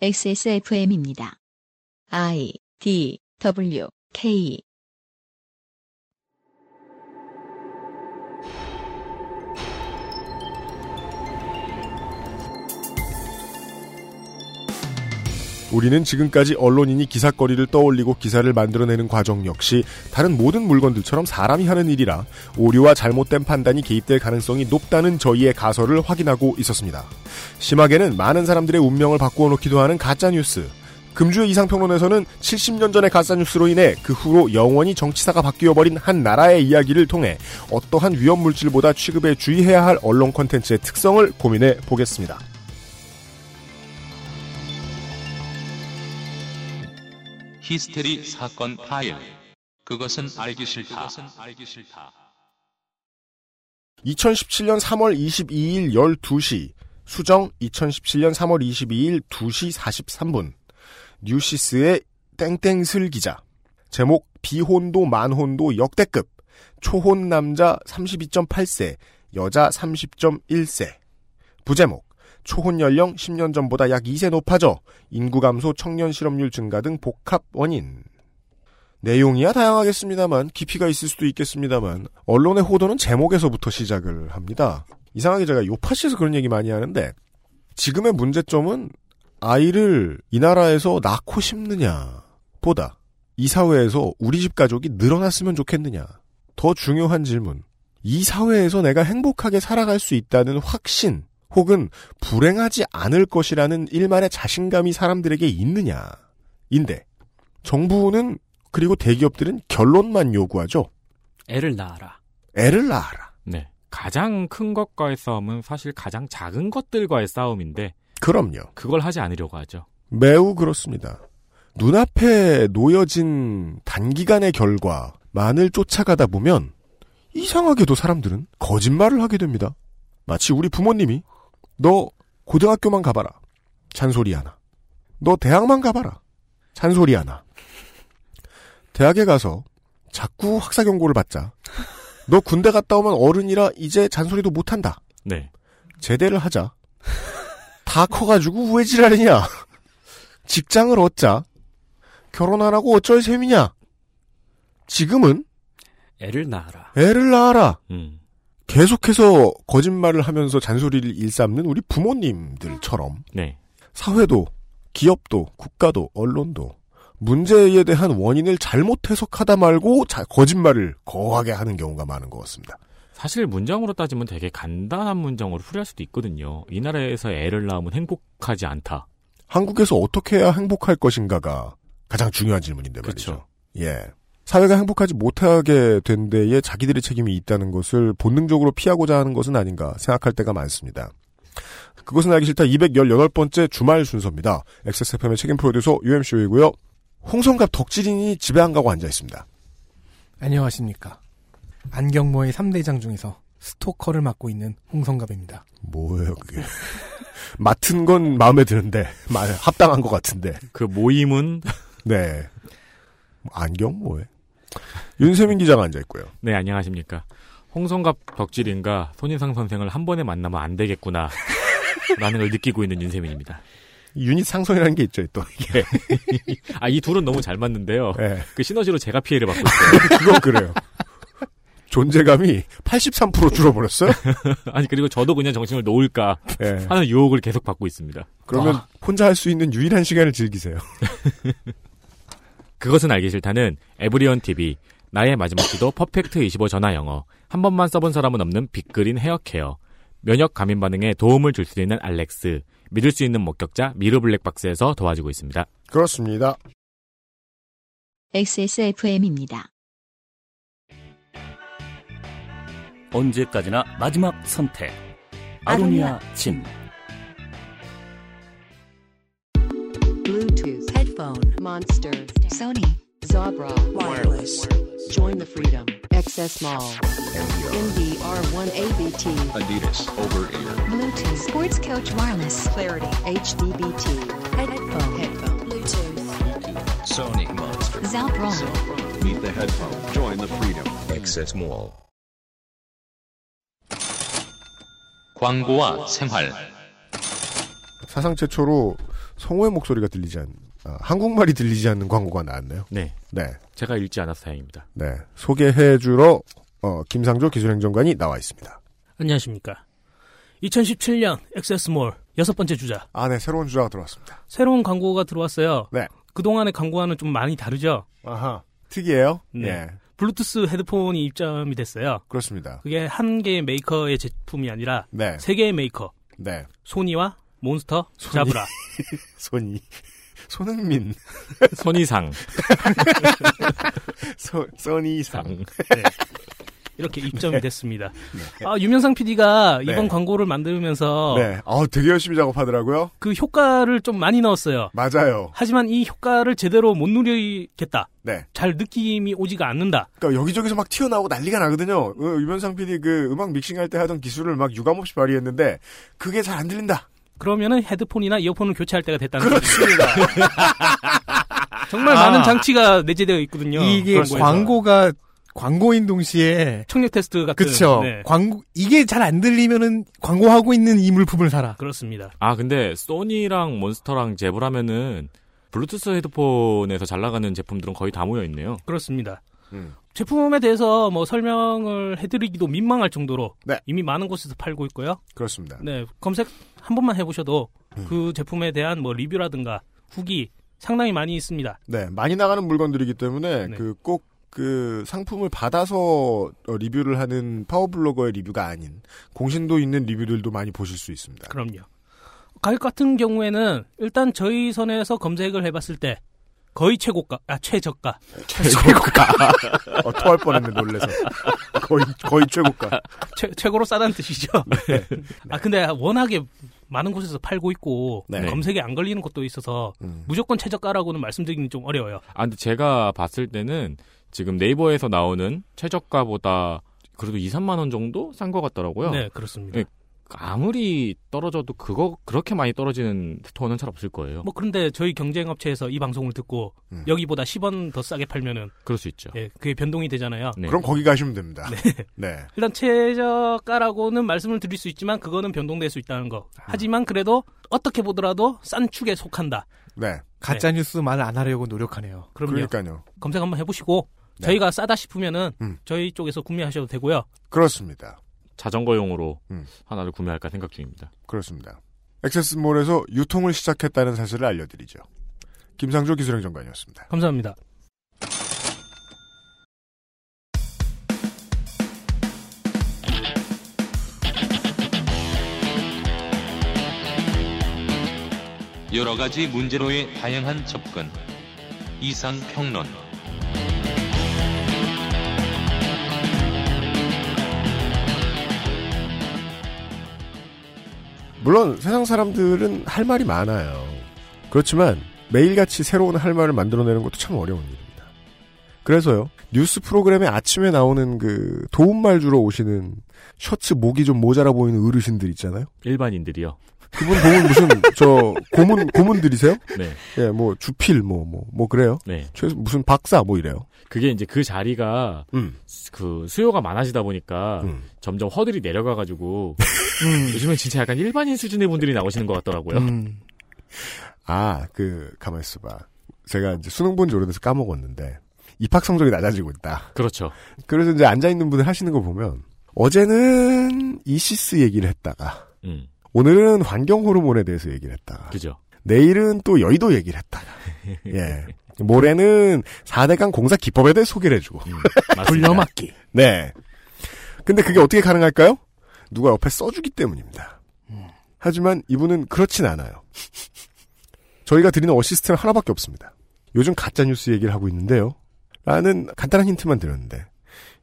XSFM입니다. I D W K 우리는 지금까지 언론인이 기사거리를 떠올리고 기사를 만들어내는 과정 역시 다른 모든 물건들처럼 사람이 하는 일이라 오류와 잘못된 판단이 개입될 가능성이 높다는 저희의 가설을 확인하고 있었습니다. 심하게는 많은 사람들의 운명을 바꾸어 놓기도 하는 가짜뉴스. 금주의 이상평론에서는 70년 전의 가짜뉴스로 인해 그 후로 영원히 정치사가 바뀌어버린 한 나라의 이야기를 통해 어떠한 위험물질보다 취급에 주의해야 할 언론 콘텐츠의 특성을 고민해 보겠습니다. 히스테리 사건 파일. 그것은 알기 싫다. 2017년 3월 22일 12시. 수정 2017년 3월 22일 2시 43분. 뉴시스의 땡땡슬 기자. 제목 비혼도 만혼도 역대급. 초혼 남자 32.8세 여자 30.1세. 부제목 초혼 연령 10년 전보다 약 2세 높아져 인구 감소 청년 실업률 증가 등 복합 원인. 내용이야 다양하겠습니다만 깊이가 있을 수도 있겠습니다만 언론의 호도는 제목에서부터 시작을 합니다. 이상하게 제가 요파시에서 그런 얘기 많이 하는데 지금의 문제점은 아이를 이 나라에서 낳고 싶느냐 보다 이 사회에서 우리 집 가족이 늘어났으면 좋겠느냐. 더 중요한 질문. 이 사회에서 내가 행복하게 살아갈 수 있다는 확신 혹은 불행하지 않을 것이라는 일만의 자신감이 사람들에게 있느냐인데 정부는 그리고 대기업들은 결론만 요구하죠. 애를 낳아라. 애를 낳아라. 네. 가장 큰 것과의 싸움은 사실 가장 작은 것들과의 싸움인데 그럼요. 그걸 하지 않으려고 하죠. 매우 그렇습니다. 눈앞에 놓여진 단기간의 결과만을 쫓아가다 보면 이상하게도 사람들은 거짓말을 하게 됩니다. 마치 우리 부모님이 너 고등학교만 가봐라. 잔소리 하나. 너 대학만 가봐라. 잔소리 하나. 대학에 가서 자꾸 학사 경고를 받자. 너 군대 갔다 오면 어른이라 이제 잔소리도 못한다. 네. 제대를 하자. 다 커가지고 왜 지랄이냐. 직장을 얻자. 결혼 안 하고 어쩔 셈이냐. 지금은 애를 낳아라. 애를 낳아라. 음. 계속해서 거짓말을 하면서 잔소리를 일삼는 우리 부모님들처럼 네. 사회도 기업도 국가도 언론도 문제에 대한 원인을 잘못 해석하다 말고 자- 거짓말을 거하게 하는 경우가 많은 것 같습니다. 사실 문장으로 따지면 되게 간단한 문장으로 풀이할 수도 있거든요. 이 나라에서 애를 낳으면 행복하지 않다. 한국에서 어떻게 해야 행복할 것인가가 가장 중요한 질문인데 말이죠. 그쵸. 예. 사회가 행복하지 못하게 된 데에 자기들의 책임이 있다는 것을 본능적으로 피하고자 하는 것은 아닌가 생각할 때가 많습니다. 그것은 알기 싫다 218번째 주말 순서입니다. XSFM의 책임 프로듀서 UMC이고요. 홍성갑 덕질인이 집에 안 가고 앉아 있습니다. 안녕하십니까. 안경모의 3대장 중에서 스토커를 맡고 있는 홍성갑입니다. 뭐예요 그게? 맡은 건 마음에 드는데 마- 합당한 것 같은데. 그 모임은 네. 안경 뭐해? 윤세민 기자가 앉아 있고요. 네 안녕하십니까. 홍성갑 덕질인가 손인상 선생을 한 번에 만나면 안 되겠구나. 라는 걸 느끼고 있는 윤세민입니다. 유닛 상성이라는 게 있죠, 또 이게. 아, 이 둘은 너무 잘 맞는데요. 예. 그 시너지로 제가 피해를 받고 있어요. 그건 그래요. 존재감이 83% 줄어버렸어요? 아니, 그리고 저도 그냥 정신을 놓을까 예. 하는 유혹을 계속 받고 있습니다. 그러면 아, 혼자 할 수 있는 유일한 시간을 즐기세요. 그것은 알기 싫다는 에브리온 TV, 나의 마지막 기도 퍼펙트 25 전화 영어, 한 번만 써본 사람은 없는 빅그린 헤어케어, 면역 감인 반응에 도움을 줄 수 있는 알렉스, 믿을 수 있는 목격자 미르 블랙박스에서 도와주고 있습니다. 그렇습니다. XSFM입니다. 언제까지나 마지막 선택. 아로니아 진. Bluetooth headphone Monster Sony Zabra wireless Join the freedom XS Mall NDR1 ABT Adidas over ear. Bluetooth Sports Coach wireless Clarity HDBT headphone headphone Bluetooth Sony Monster. Zabra Meet the headphone. Join the freedom. Access Mall. 광고와 생활. 사상 최초로 성우의 목소리가 들리지 않, 아, 한국말이 들리지 않는 광고가 나왔네요. 네. 네. 제가 읽지 않아서 다행입니다. 네. 소개해 주러, 어, 김상조 기술행정관이 나와 있습니다. 안녕하십니까. 2017년 XS몰 여섯 번째 주자. 아, 네. 새로운 주자가 들어왔습니다. 새로운 광고가 들어왔어요. 네. 그동안의 광고와는 좀 많이 다르죠? 아하. 특이해요? 네. 예. 블루투스 헤드폰이 입점이 됐어요. 그렇습니다. 그게 한 개의 메이커의 제품이 아니라 네. 세 개의 메이커. 네. 소니와 몬스터, 소니. 자브라. 손이. 손흥민. 선이상. 소, 써니상. 네. 이렇게 입점이 됐습니다. 아, 유명상 PD가 이번 네. 광고를 만들면서 네. 어, 되게 열심히 작업하더라고요. 그 효과를 좀 많이 넣었어요. 맞아요. 하지만 이 효과를 제대로 못 누리겠다. 네. 잘 느낌이 오지가 않는다. 그러니까 여기저기서 막 튀어나오고 난리가 나거든요. 어, 유면상 PD 그 음악 믹싱할 때 하던 기술을 막 유감없이 발휘했는데 그게 잘 안 들린다. 그러면은 헤드폰이나 이어폰을 교체할 때가 됐다는 그렇습니다. 거죠. 정말 아. 많은 장치가 내재되어 있거든요. 이게. 광고가 광고인 동시에 청력 테스트 같은. 그쵸. 네, 광고 이게 잘 안 들리면은 광고하고 있는 이 물품을 사라. 그렇습니다. 아, 근데 소니랑 몬스터랑 제브라면은 블루투스 헤드폰에서 잘 나가는 제품들은 거의 다 모여 있네요. 그렇습니다. 음. 제품에 대해서 뭐 설명을 해드리기도 민망할 정도로 네. 이미 많은 곳에서 팔고 있고요. 그렇습니다. 네, 검색 한 번만 해보셔도 음. 그 제품에 대한 뭐 리뷰라든가 후기 상당히 많이 있습니다. 네, 많이 나가는 물건들이기 때문에 네. 그꼭 그 상품을 받아서 어, 리뷰를 하는 파워블로거의 리뷰가 아닌 공신도 있는 리뷰들도 많이 보실 수 있습니다. 그럼요. 가격 같은 경우에는 일단 저희 선에서 검색을 해봤을 때 거의 최고가, 아 최저가. 최고가. 어, 토할 뻔했네 놀래서. 거의 거의 최고가. 최, 최고로 싸다는 뜻이죠. 아 근데 워낙에 많은 곳에서 팔고 있고 네. 검색에 안 걸리는 곳도 있어서 음. 무조건 최저가라고는 말씀드리긴 좀 어려워요. 아, 근데 제가 봤을 때는 지금 네이버에서 나오는 최저가보다 그래도 2, 3만 원 정도 싼 것 같더라고요. 네 그렇습니다. 네. 아무리 떨어져도 그거 그렇게 많이 떨어지는 톤은 잘 없을 거예요. 뭐 그런데 저희 경쟁 업체에서 이 방송을 듣고 음. 여기보다 10원 더 싸게 팔면은 그럴 수 있죠. 예, 그게 변동이 되잖아요. 네. 그럼 거기 가시면 됩니다. 네. 일단 최저가라고는 말씀을 드릴 수 있지만 그거는 변동될 수 있다는 거. 하지만 그래도 어떻게 보더라도 싼 축에 속한다. 네. 가짜 뉴스 말안 하려고 노력하네요. 그럼요. 그러니까요. 검색 한번 해보시고 네. 저희가 싸다 싶으면은 음. 저희 쪽에서 구매하셔도 되고요. 그렇습니다. 자전거용으로 음. 하나를 구매할까 생각 중입니다. 그렇습니다. 액세스몰에서 유통을 시작했다는 사실을 알려드리죠. 김상조 기술행정관이었습니다. 감사합니다. 여러 가지 문제로의 다양한 접근. 이상 평론. 물론 세상 사람들은 할 말이 많아요. 그렇지만 매일같이 새로운 할 말을 만들어내는 것도 참 어려운 일입니다. 그래서요 뉴스 프로그램에 아침에 나오는 그 도움말 주러 오시는 셔츠 목이 좀 모자라 보이는 어르신들 있잖아요. 일반인들이요. 그분 보면 무슨 저 고문 고문들이세요? 네. 예, 뭐 주필 뭐뭐 뭐 그래요. 네. 최소 무슨 박사 뭐 이래요. 그게 이제 그 자리가 음. 그 수요가 많아지다 보니까 음. 점점 허들이 내려가 가지고 요즘엔 진짜 약간 일반인 수준의 분들이 나오시는 것 같더라고요. 음. 아, 그 가만 있어 봐. 제가 이제 수능 본 지 오래돼서 까먹었는데 입학 성적이 낮아지고 있다. 그렇죠. 그래서 이제 앉아 있는 분들 하시는 거 보면 어제는 이시스 얘기를 했다가 음, 오늘은 환경 호르몬에 대해서 얘기를 했다가 그죠. 내일은 또 여의도 얘기를 했다가 예. 모레는 4대강 공사 기법에 대해 소개를 해주고 음. 돌려막기. 네. 근데 그게 어떻게 가능할까요? 누가 옆에 써주기 때문입니다. 하지만 이분은 그렇진 않아요. 저희가 드리는 어시스트는 하나밖에 없습니다. 요즘 가짜뉴스 얘기를 하고 있는데요. 라는 간단한 힌트만 드렸는데,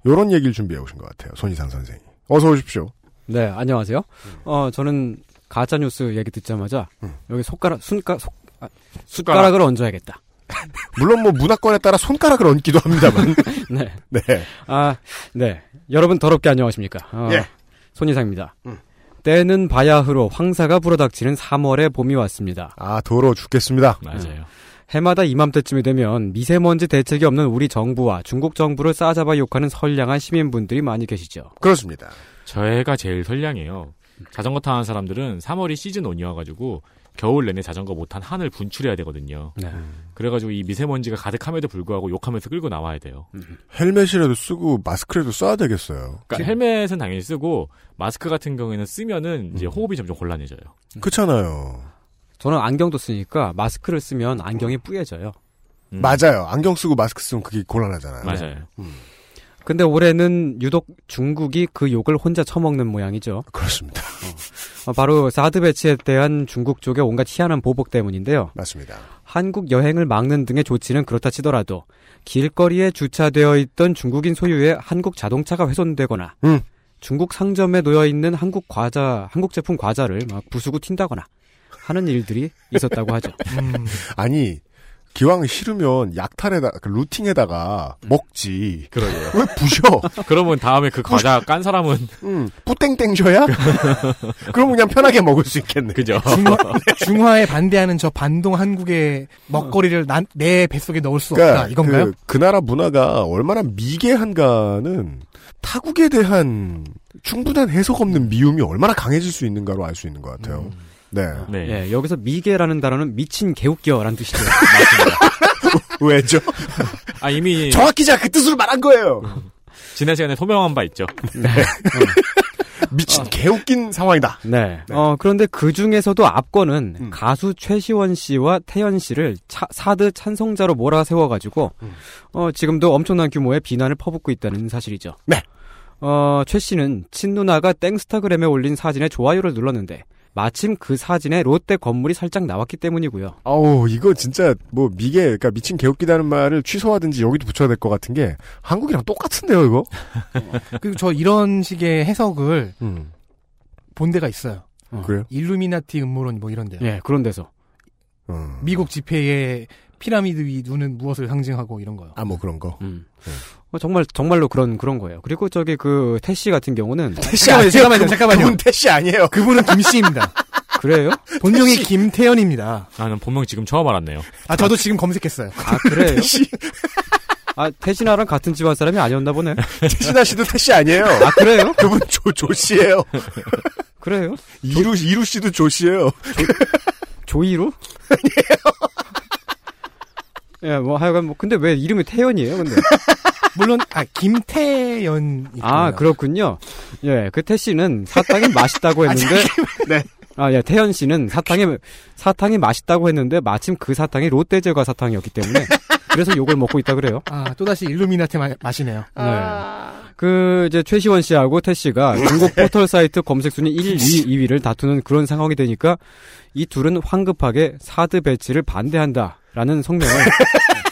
요런 얘기를 준비해 오신 것 같아요. 손희상 선생이. 어서 오십시오. 네, 안녕하세요. 어, 저는 가짜 뉴스 얘기 듣자마자 음. 여기 손가락, 손가, 손, 아, 숟가락을 얹어야겠다. 물론 뭐 문화권에 따라 손가락을 얹기도 합니다만. 네. 네. 아, 네. 여러분 더럽게 안녕하십니까. 어, 예. 손이상입니다. 음. 때는 바야흐로 황사가 불어닥치는 3월의 봄이 왔습니다. 아, 더러워 죽겠습니다. 맞아요. 해마다 이맘때쯤이 되면 미세먼지 대책이 없는 우리 정부와 중국 정부를 싸잡아 욕하는 선량한 시민분들이 많이 계시죠. 그렇습니다. 저희가 제일 선량해요. 자전거 타는 사람들은 3월이 시즌 온이어가지고 겨울 내내 자전거 못한 한을 분출해야 되거든요. 네. 그래가지고 이 미세먼지가 가득함에도 불구하고 욕하면서 끌고 나와야 돼요. 헬멧이라도 쓰고 마스크라도 써야 되겠어요. 그러니까 헬멧은 당연히 쓰고 마스크 같은 경우에는 쓰면은 이제 호흡이 점점 곤란해져요. 그렇잖아요. 저는 안경도 쓰니까 마스크를 쓰면 안경이 뿌얘져요. 음. 맞아요. 안경 쓰고 마스크 쓰면 그게 곤란하잖아요. 맞아요. 근데 올해는 유독 중국이 그 욕을 혼자 처먹는 모양이죠. 그렇습니다. 어, 바로 사드 배치에 대한 중국 쪽의 온갖 희한한 보복 때문인데요. 맞습니다. 한국 여행을 막는 등의 조치는 그렇다 치더라도 길거리에 주차되어 있던 중국인 소유의 한국 자동차가 훼손되거나 음. 중국 상점에 놓여 있는 한국 과자, 한국 제품 과자를 막 부수고 튄다거나 하는 일들이 있었다고 하죠. 음, 아니 기왕 싫으면 약탈에다 그 루팅에다가 먹지. 그러게요. 왜 부셔? 그러면 다음에 그 과자 깐 사람은 음, 뿌땡땡줘야? 그럼 그냥 편하게 먹을 수 있겠네. 그죠. 중화, 중화 에 반대하는 저 반동 한국의 먹거리를 난, 내 뱃속에 넣을 수 그러니까 없다. 이건가요? 그, 그 나라 문화가 얼마나 미개한가는 타국에 대한 충분한 해석 없는 미움이 얼마나 강해질 수 있는가로 알 수 있는 것 같아요. 네. 네. 예, 여기서 미개라는 단어는 미친 개웃겨라는 뜻이죠. 왜죠? 아 이미 정확히 제가 그 뜻으로 말한 거예요. 지난 시간에 소명한 바 있죠. 미친 개웃긴 상황이다. 네. 어, 그런데 그 중에서도 압권은 음. 가수 최시원 씨와 태연 씨를 차- 사드 찬성자로 몰아세워가지고, 음. 어, 지금도 엄청난 규모의 비난을 퍼붓고 있다는 사실이죠. 네. 어, 최 씨는 친누나가 땡스타그램에 올린 사진에 좋아요를 눌렀는데, 마침 그 사진에 롯데 건물이 살짝 나왔기 때문이고요. 아우 이거 진짜 뭐 미개 그러니까 미친 개웃기다는 말을 취소하든지 여기도 붙여야 될 것 같은 게 한국이랑 똑같은데요 이거. 그리고 저 이런 식의 해석을 음. 본 데가 있어요. 그래요? 일루미나티 음모론 뭐 이런 데요. 예, 그런 데서. 음. 미국 집회에 피라미드 위 눈은 무엇을 상징하고 이런 거요. 아 뭐 그런 거. 음. 어, 정말, 정말로 그런, 그런 거예요. 그리고 저기 그, 태씨 같은 경우는, 태씨 잠깐만요, 아니에요. 잠깐만요, 그분- 잠깐만요. 그분 태씨 아니에요. 그분은 김씨입니다. 그래요? 본명이 김태연입니다. 나는 본명 지금 처음 알았네요. 아, 저도 지금 검색했어요. 아, 그래요? 아, 태신아랑 같은 집안 사람이 아니었나 보네. 태신아 씨도 태씨 아니에요. 아, 그래요? 그분 조, 조 씨예요. 그래요? 이루, 이루 씨도 조 씨예요. 조 이루? 예, 뭐 하여간 뭐 근데 왜 이름이 태연이에요? 근데 물론 아 김태연 아 그렇군요. 예, 그태 씨는 사탕이 맛있다고 했는데 네. 아, 예, 태연 씨는 사탕이 사탕이 맛있다고 했는데 마침 그 사탕이 롯데제과 사탕이었기 때문에 그래서 욕을 먹고 있다 그래요. 아 또다시 일루미나티 마, 맛이네요. 네. 그 이제 최시원 씨하고 태 씨가 중국 포털 사이트 검색 순위 1, 2, 2위를 다투는 그런 상황이 되니까 이 둘은 황급하게 사드 배치를 반대한다라는 성명을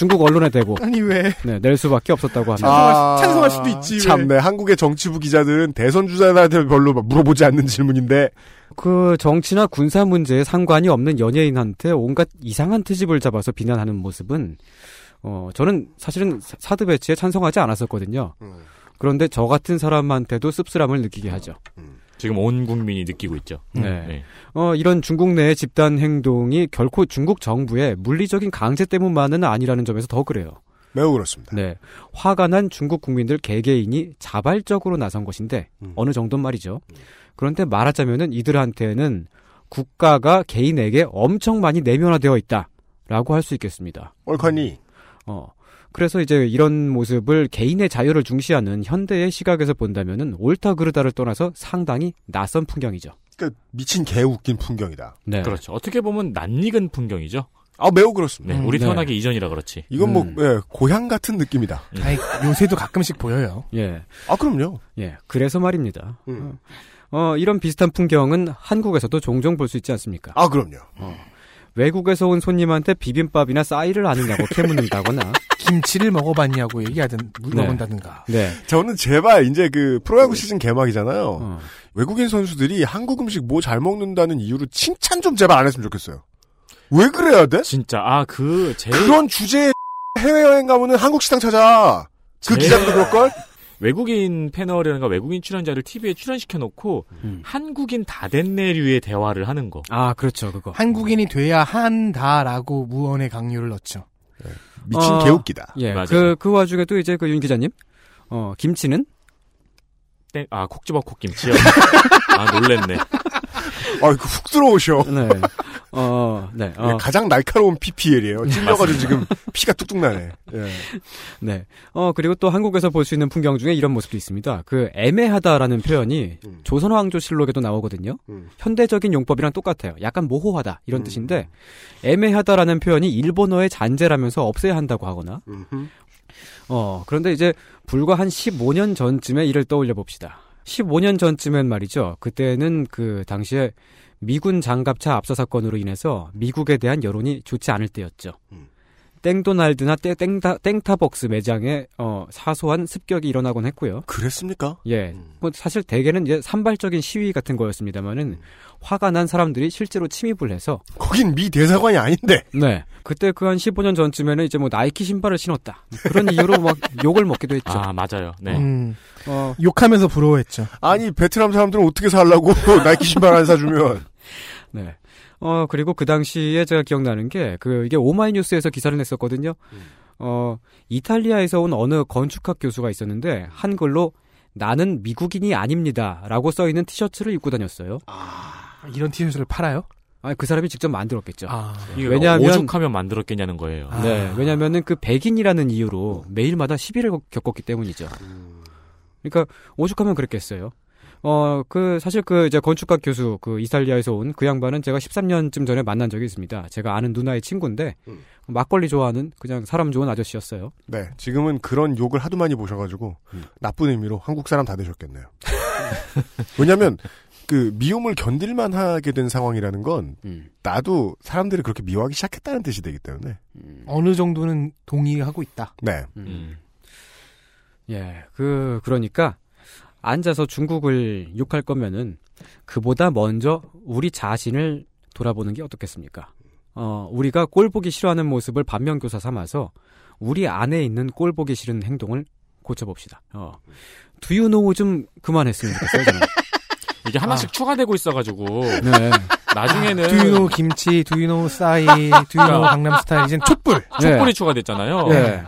중국 언론에 대고 아니 왜 네, 낼 수밖에 없었다고 합니다. 찬성할, 찬성할 수도 있지. 왜. 참네. 한국의 정치부 기자들은 대선 주자들한테 별로 물어보지 않는 질문인데 그 정치나 군사 문제에 상관이 없는 연예인한테 온갖 이상한 트집을 잡아서 비난하는 모습은 어 저는 사실은 사- 사드 배치에 찬성하지 않았었거든요. 그런데 저 같은 사람한테도 씁쓸함을 느끼게 하죠. 지금 온 국민이 느끼고 있죠. 네. 어, 이런 중국 내의 집단 행동이 결코 중국 정부의 물리적인 강제 때문만은 아니라는 점에서 더 그래요. 매우 그렇습니다. 네. 화가 난 중국 국민들 개개인이 자발적으로 나선 것인데 어느 정도는 말이죠. 그런데 말하자면은 이들한테는 국가가 개인에게 엄청 많이 내면화되어 있다라고 할 수 있겠습니다. 얼커니 어. 그래서 이제 이런 모습을 개인의 자유를 중시하는 현대의 시각에서 본다면은 옳다 그르다를 떠나서 상당히 낯선 풍경이죠. 그러니까 미친 개 웃긴 풍경이다. 네. 그렇죠. 어떻게 보면 낯익은 풍경이죠. 아 매우 그렇습니다. 네, 우리 네. 태어나기 이전이라 그렇지. 이건 뭐 음. 예, 고향 같은 느낌이다. 아이, 요새도 가끔씩 보여요. 예. 아 그럼요. 예. 그래서 말입니다. 음. 어, 이런 비슷한 풍경은 한국에서도 종종 볼 수 있지 않습니까? 아 그럼요. 외국에서 온 손님한테 비빔밥이나 싸이를 아느냐고 캐묻는다거나. 김치를 먹어봤냐고 얘기하든 네. 물어본다든가. 네. 저는 제발 이제 그 프로야구 시즌 개막이잖아요. 어. 외국인 선수들이 한국 음식 뭐 잘 먹는다는 이유로 칭찬 좀 제발 안 했으면 좋겠어요. 왜 그래야 돼? 진짜 아그 제일 그런 주제에 해외 여행 가면은 한국 식당 찾아. 그 제일- 기자도 그럴 걸? 외국인 패널이라든가 외국인 출연자를 TV에 출연시켜 놓고 음. 한국인 다 됐네류의 대화를 하는 거. 아, 그렇죠. 그거. 한국인이 돼야 한다라고 무언의 강요를 넣죠. 미친 어. 개웃기다. 예. 맞아요. 그, 그 와중에도 이제 그 윤 기자님, 어, 김치는? 땡, 아 콕 집어 콕 김치요. 아 놀랬네. 아, 그훅 들어오셔. 네. 어, 네. 어, 가장 날카로운 PPL이에요. 찔려가지고 지금 피가 뚝뚝 나네. 예. 네. 어, 그리고 또 한국에서 볼 수 있는 풍경 중에 이런 모습도 있습니다. 그 애매하다라는 표현이 음. 조선왕조실록에도 나오거든요. 음. 현대적인 용법이랑 똑같아요. 약간 모호하다 이런 음. 뜻인데 애매하다라는 표현이 일본어의 잔재라면서 없애야 한다고 하거나 음흠. 어, 그런데 이제 불과 한 15년 전쯤의 일을 떠올려 봅시다. 15년 전쯤엔 말이죠. 그때는 그 당시에 미군 장갑차 압사 사건으로 인해서 미국에 대한 여론이 좋지 않을 때였죠. 음. 땡도날드나 땡, 땡타, 땡타벅스 매장에 어, 사소한 습격이 일어나곤 했고요. 그랬습니까? 예. 음. 뭐 사실 대개는 이제 산발적인 시위 같은 거였습니다만은 화가 난 사람들이 실제로 침입을 해서 거긴 미 대사관이 아닌데. 네. 그때 그 한 15년 전쯤에는 이제 뭐 나이키 신발을 신었다. 그런 이유로 막 욕을 먹기도 했죠. 아, 맞아요. 네. 음, 어, 욕하면서 부러워했죠. 아니 베트남 사람들은 어떻게 살라고 나이키 신발 안 사주면. 네. 어, 그리고 그 당시에 제가 기억나는 게, 그, 이게 오마이뉴스에서 기사를 냈었거든요. 어, 이탈리아에서 온 어느 건축학 교수가 있었는데, 한글로, 나는 미국인이 아닙니다. 라고 써있는 티셔츠를 입고 다녔어요. 이런 티셔츠를 팔아요? 아, 그 사람이 직접 만들었겠죠. 아, 왜냐하면- 오죽하면 만들었겠냐는 거예요. 아. 네. 왜냐면은 그 백인이라는 이유로 매일마다 시비를 겪었기 때문이죠. 그러니까 오죽하면 그랬겠어요. 어, 그, 사실 그, 이제 건축학 교수, 그, 이탈리아에서 온 그 양반은 제가 13년쯤 전에 만난 적이 있습니다. 제가 아는 누나의 친구인데, 음. 막걸리 좋아하는 그냥 사람 좋은 아저씨였어요. 네, 지금은 그런 욕을 하도 많이 보셔가지고 나쁜 의미로 한국 사람 다 되셨겠네요. 왜냐하면 그 미움을 견딜만 하게 된 상황이라는 건 음. 나도 사람들이 그렇게 미워하기 시작했다는 뜻이 되기 때문에. 어느 정도는 동의하고 있다. 네. 음. 예, 그, 그러니까, 앉아서 중국을 욕할 거면은, 그보다 먼저 우리 자신을 돌아보는 게 어떻겠습니까? 어, 우리가 꼴 보기 싫어하는 모습을 반면교사 삼아서, 우리 안에 있는 꼴 보기 싫은 행동을 고쳐봅시다. 어. Do you know 좀 그만했으면 좋겠어요. 이게 하나씩 추가되고 있어가지고 네. 나중에는 두유노 김치, 두유노 싸이, 두유노 강남 스타일, 이젠 촛불. 촛불이 추가됐잖아요. 네.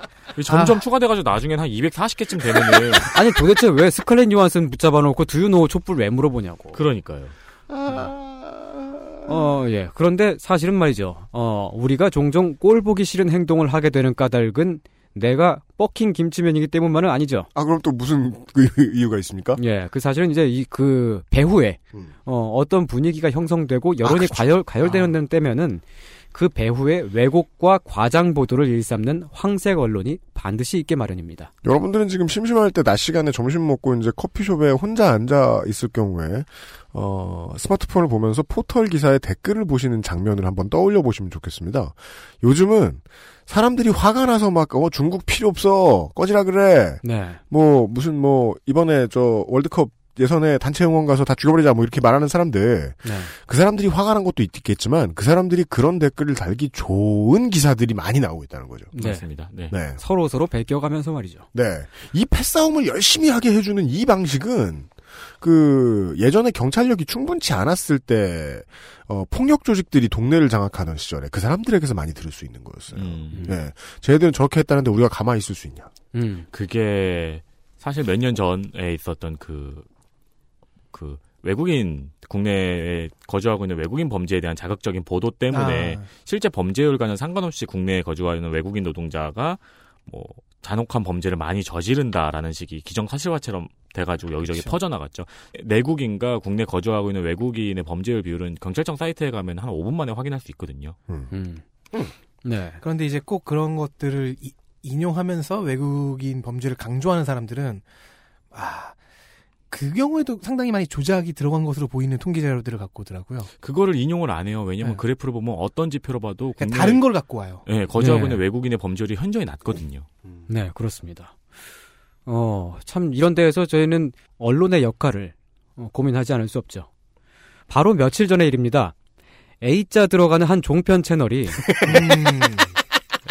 점점 추가돼가지고 나중엔 한 240개쯤 되면은 아니, 도대체 왜 스칼렛 요한슨 붙잡아놓고 Do you know 촛불 왜 물어보냐고. 그러니까요. 어, 예. 그런데 사실은 말이죠. 어, 우리가 종종 꼴 보기 싫은 행동을 하게 되는 까닭은 내가 뻑킹 김치면이기 때문만은 아니죠. 아 그럼 또 무슨 그 이유가 있습니까? 예. 그 사실은 이제 이 그 배후에 음. 어, 어떤 분위기가 형성되고 여론이 그렇죠. 과열 가열되는 때면은 그 배후에 왜곡과 과장 보도를 일삼는 황색 언론이 반드시 있게 마련입니다. 여러분들은 지금 심심할 때 낮 시간에 점심 먹고 이제 커피숍에 혼자 앉아 있을 경우에 어, 스마트폰을 보면서 포털 기사의 댓글을 보시는 장면을 한번 떠올려 보시면 좋겠습니다. 요즘은 사람들이 화가 나서 막 어, 중국 필요 없어 꺼지라 그래 네. 뭐 무슨 뭐 이번에 저 월드컵 예선에 단체 응원 가서 다 죽여버리자 뭐 이렇게 말하는 사람들 네. 그 사람들이 화가 난 것도 있겠지만 그 사람들이 그런 댓글을 달기 좋은 기사들이 많이 나오고 있다는 거죠. 네. 맞습니다. 네. 네. 서로 서로 베껴가면서 말이죠. 네. 이 패싸움을 열심히 하게 해주는 이 방식은 그 예전에 경찰력이 충분치 않았을 때 어, 폭력 조직들이 동네를 장악하던 시절에 그 사람들에게서 많이 들을 수 있는 거였어요. 음. 네. 쟤들은 저렇게 했다는데 우리가 가만히 있을 수 있냐. 음. 그게 사실 몇 년 전에 있었던 그, 그 외국인 국내에 거주하고 있는 외국인 범죄에 대한 자극적인 보도 때문에 아. 실제 범죄율과는 상관없이 국내에 거주하는 외국인 노동자가 뭐 잔혹한 범죄를 많이 저지른다라는 식이 기정사실화처럼 돼가지고 여기저기 그쵸. 퍼져나갔죠. 내국인과 국내 거주하고 있는 외국인의 범죄율 비율은 경찰청 사이트에 가면 한 5분 만에 확인할 수 있거든요. 음. 네. 그런데 이제 꼭 그런 것들을 이- 인용하면서 외국인 범죄를 강조하는 사람들은 아, 그 경우에도 상당히 많이 조작이 들어간 것으로 보이는 통계 자료들을 갖고 오더라고요. 그거를 인용을 안 해요. 왜냐면 네. 그래프를 보면 어떤 지표로 봐도 그러니까 국내 다른 걸 갖고 와요. 예, 거주하고 네. 있는 외국인의 범죄율이 현저히 낮거든요. 네, 그렇습니다. 어, 참, 이런 데에서 저희는 언론의 역할을 어, 고민하지 않을 수 없죠. 바로 며칠 전의 일입니다. A자 들어가는 한 종편 채널이, 음,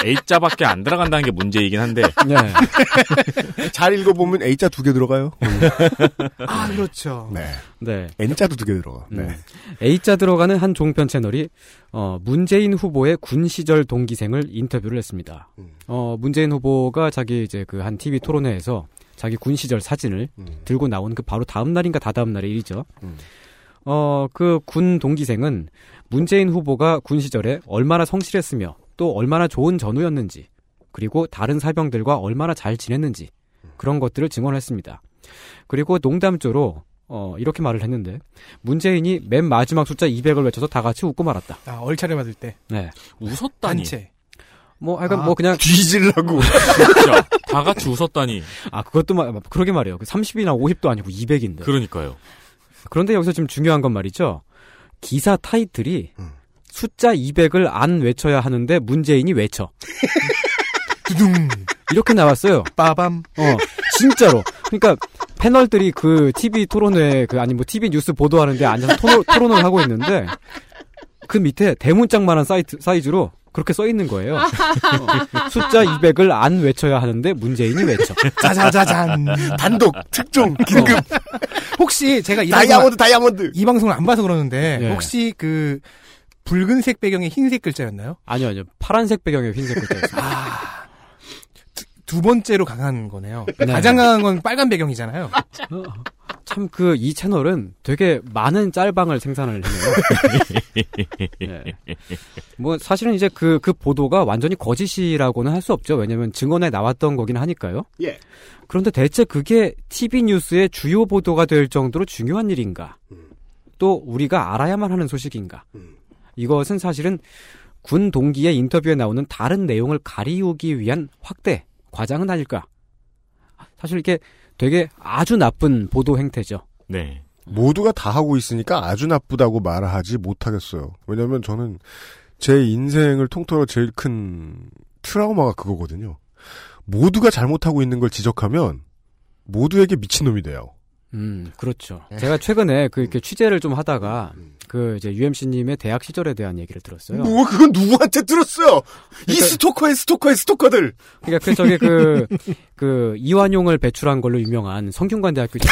A자밖에 안 들어간다는 게 문제이긴 한데 네, 잘 읽어보면 A자 두 개 들어가요. 아 그렇죠. 네. 네. N자도 두 개 들어가. 네. 음. A자 들어가는 한 종편 채널이, 어, 문재인 후보의 군 시절 동기생을 인터뷰를 했습니다. 음. 어, 문재인 후보가 자기 이제 그 한 TV 토론회에서 자기 군 시절 사진을 음. 들고 나온 그 바로 다음 날인가 다다음 날의 일이죠. 음. 어, 그 군 동기생은 문재인 후보가 군 시절에 얼마나 성실했으며 또 얼마나 좋은 전우였는지 그리고 다른 사병들과 얼마나 잘 지냈는지 그런 것들을 증언했습니다. 그리고 농담조로 어, 이렇게 말을 했는데 문재인이 맨 마지막 숫자 200을 외쳐서 다 같이 웃고 말았다. 아, 얼차려 받을 때. 네. 웃었다니. 단체. 뭐 아, 뭐 그냥 뒤질라고. 진짜 다 같이 웃었다니. 아 그것도 마, 그러게 말이에요. 30이나 50도 아니고 200인데. 그러니까요. 그런데 여기서 지금 중요한 건 말이죠. 기사 타이틀이 음. 숫자 200을 안 외쳐야 하는데 문재인이 외쳐. 두둥. 이렇게 나왔어요. 빠밤. 어, 진짜로. 그러니까 패널들이 그 TV 토론회 그 아니 뭐 TV 뉴스 보도하는데 앉아서 토론, 토론을 하고 있는데 그 밑에 대문짝만한 사이트 사이즈로 그렇게 써 있는 거예요. 어, 숫자 200을 안 외쳐야 하는데 문재인이 외쳐. 짜자자잔. 단독, 특종, 긴급, 혹시 제가 이 방송을, 다이아몬드, 다이아몬드. 이 방송을 안 봐서 그러는데 예. 혹시 그 붉은색 배경에 흰색 글자였나요? 아니요, 아니요. 파란색 배경에 흰색 글자였어요. 아. 두, 두 번째로 강한 거네요. 네. 가장 강한 건 빨간 배경이잖아요. 참 그 이 채널은 되게 많은 짤방을 생산을 해요. 예. 뭐 사실은 이제 그그 보도가 완전히 거짓이라고는 할 수 없죠. 왜냐하면 증언에 나왔던 거긴 하니까요. 예. 그런데 대체 그게 TV 뉴스의 주요 보도가 될 정도로 중요한 일인가? 또 우리가 알아야만 하는 소식인가? 음. 이것은 사실은 군 동기의 인터뷰에 나오는 다른 내용을 가리우기 위한 확대 과장은 아닐까? 사실 이게 되게 아주 나쁜 보도 행태죠. 네. 모두가 다 하고 있으니까 아주 나쁘다고 말하지 못하겠어요. 왜냐면 저는 제 인생을 통틀어 제일 큰 트라우마가 그거거든요. 모두가 잘못하고 있는 걸 지적하면 모두에게 미친놈이 돼요. 음, 그렇죠. 제가 최근에 그 이렇게 취재를 좀 하다가 그 이제 UMC님의 대학 시절에 대한 얘기를 들었어요. 뭐 그건 누구한테 들었어요? 이 스토커의 스토커의 스토커들. 그러니까 그 저기 그, 그 이완용을 배출한 걸로 유명한 성균관 대학교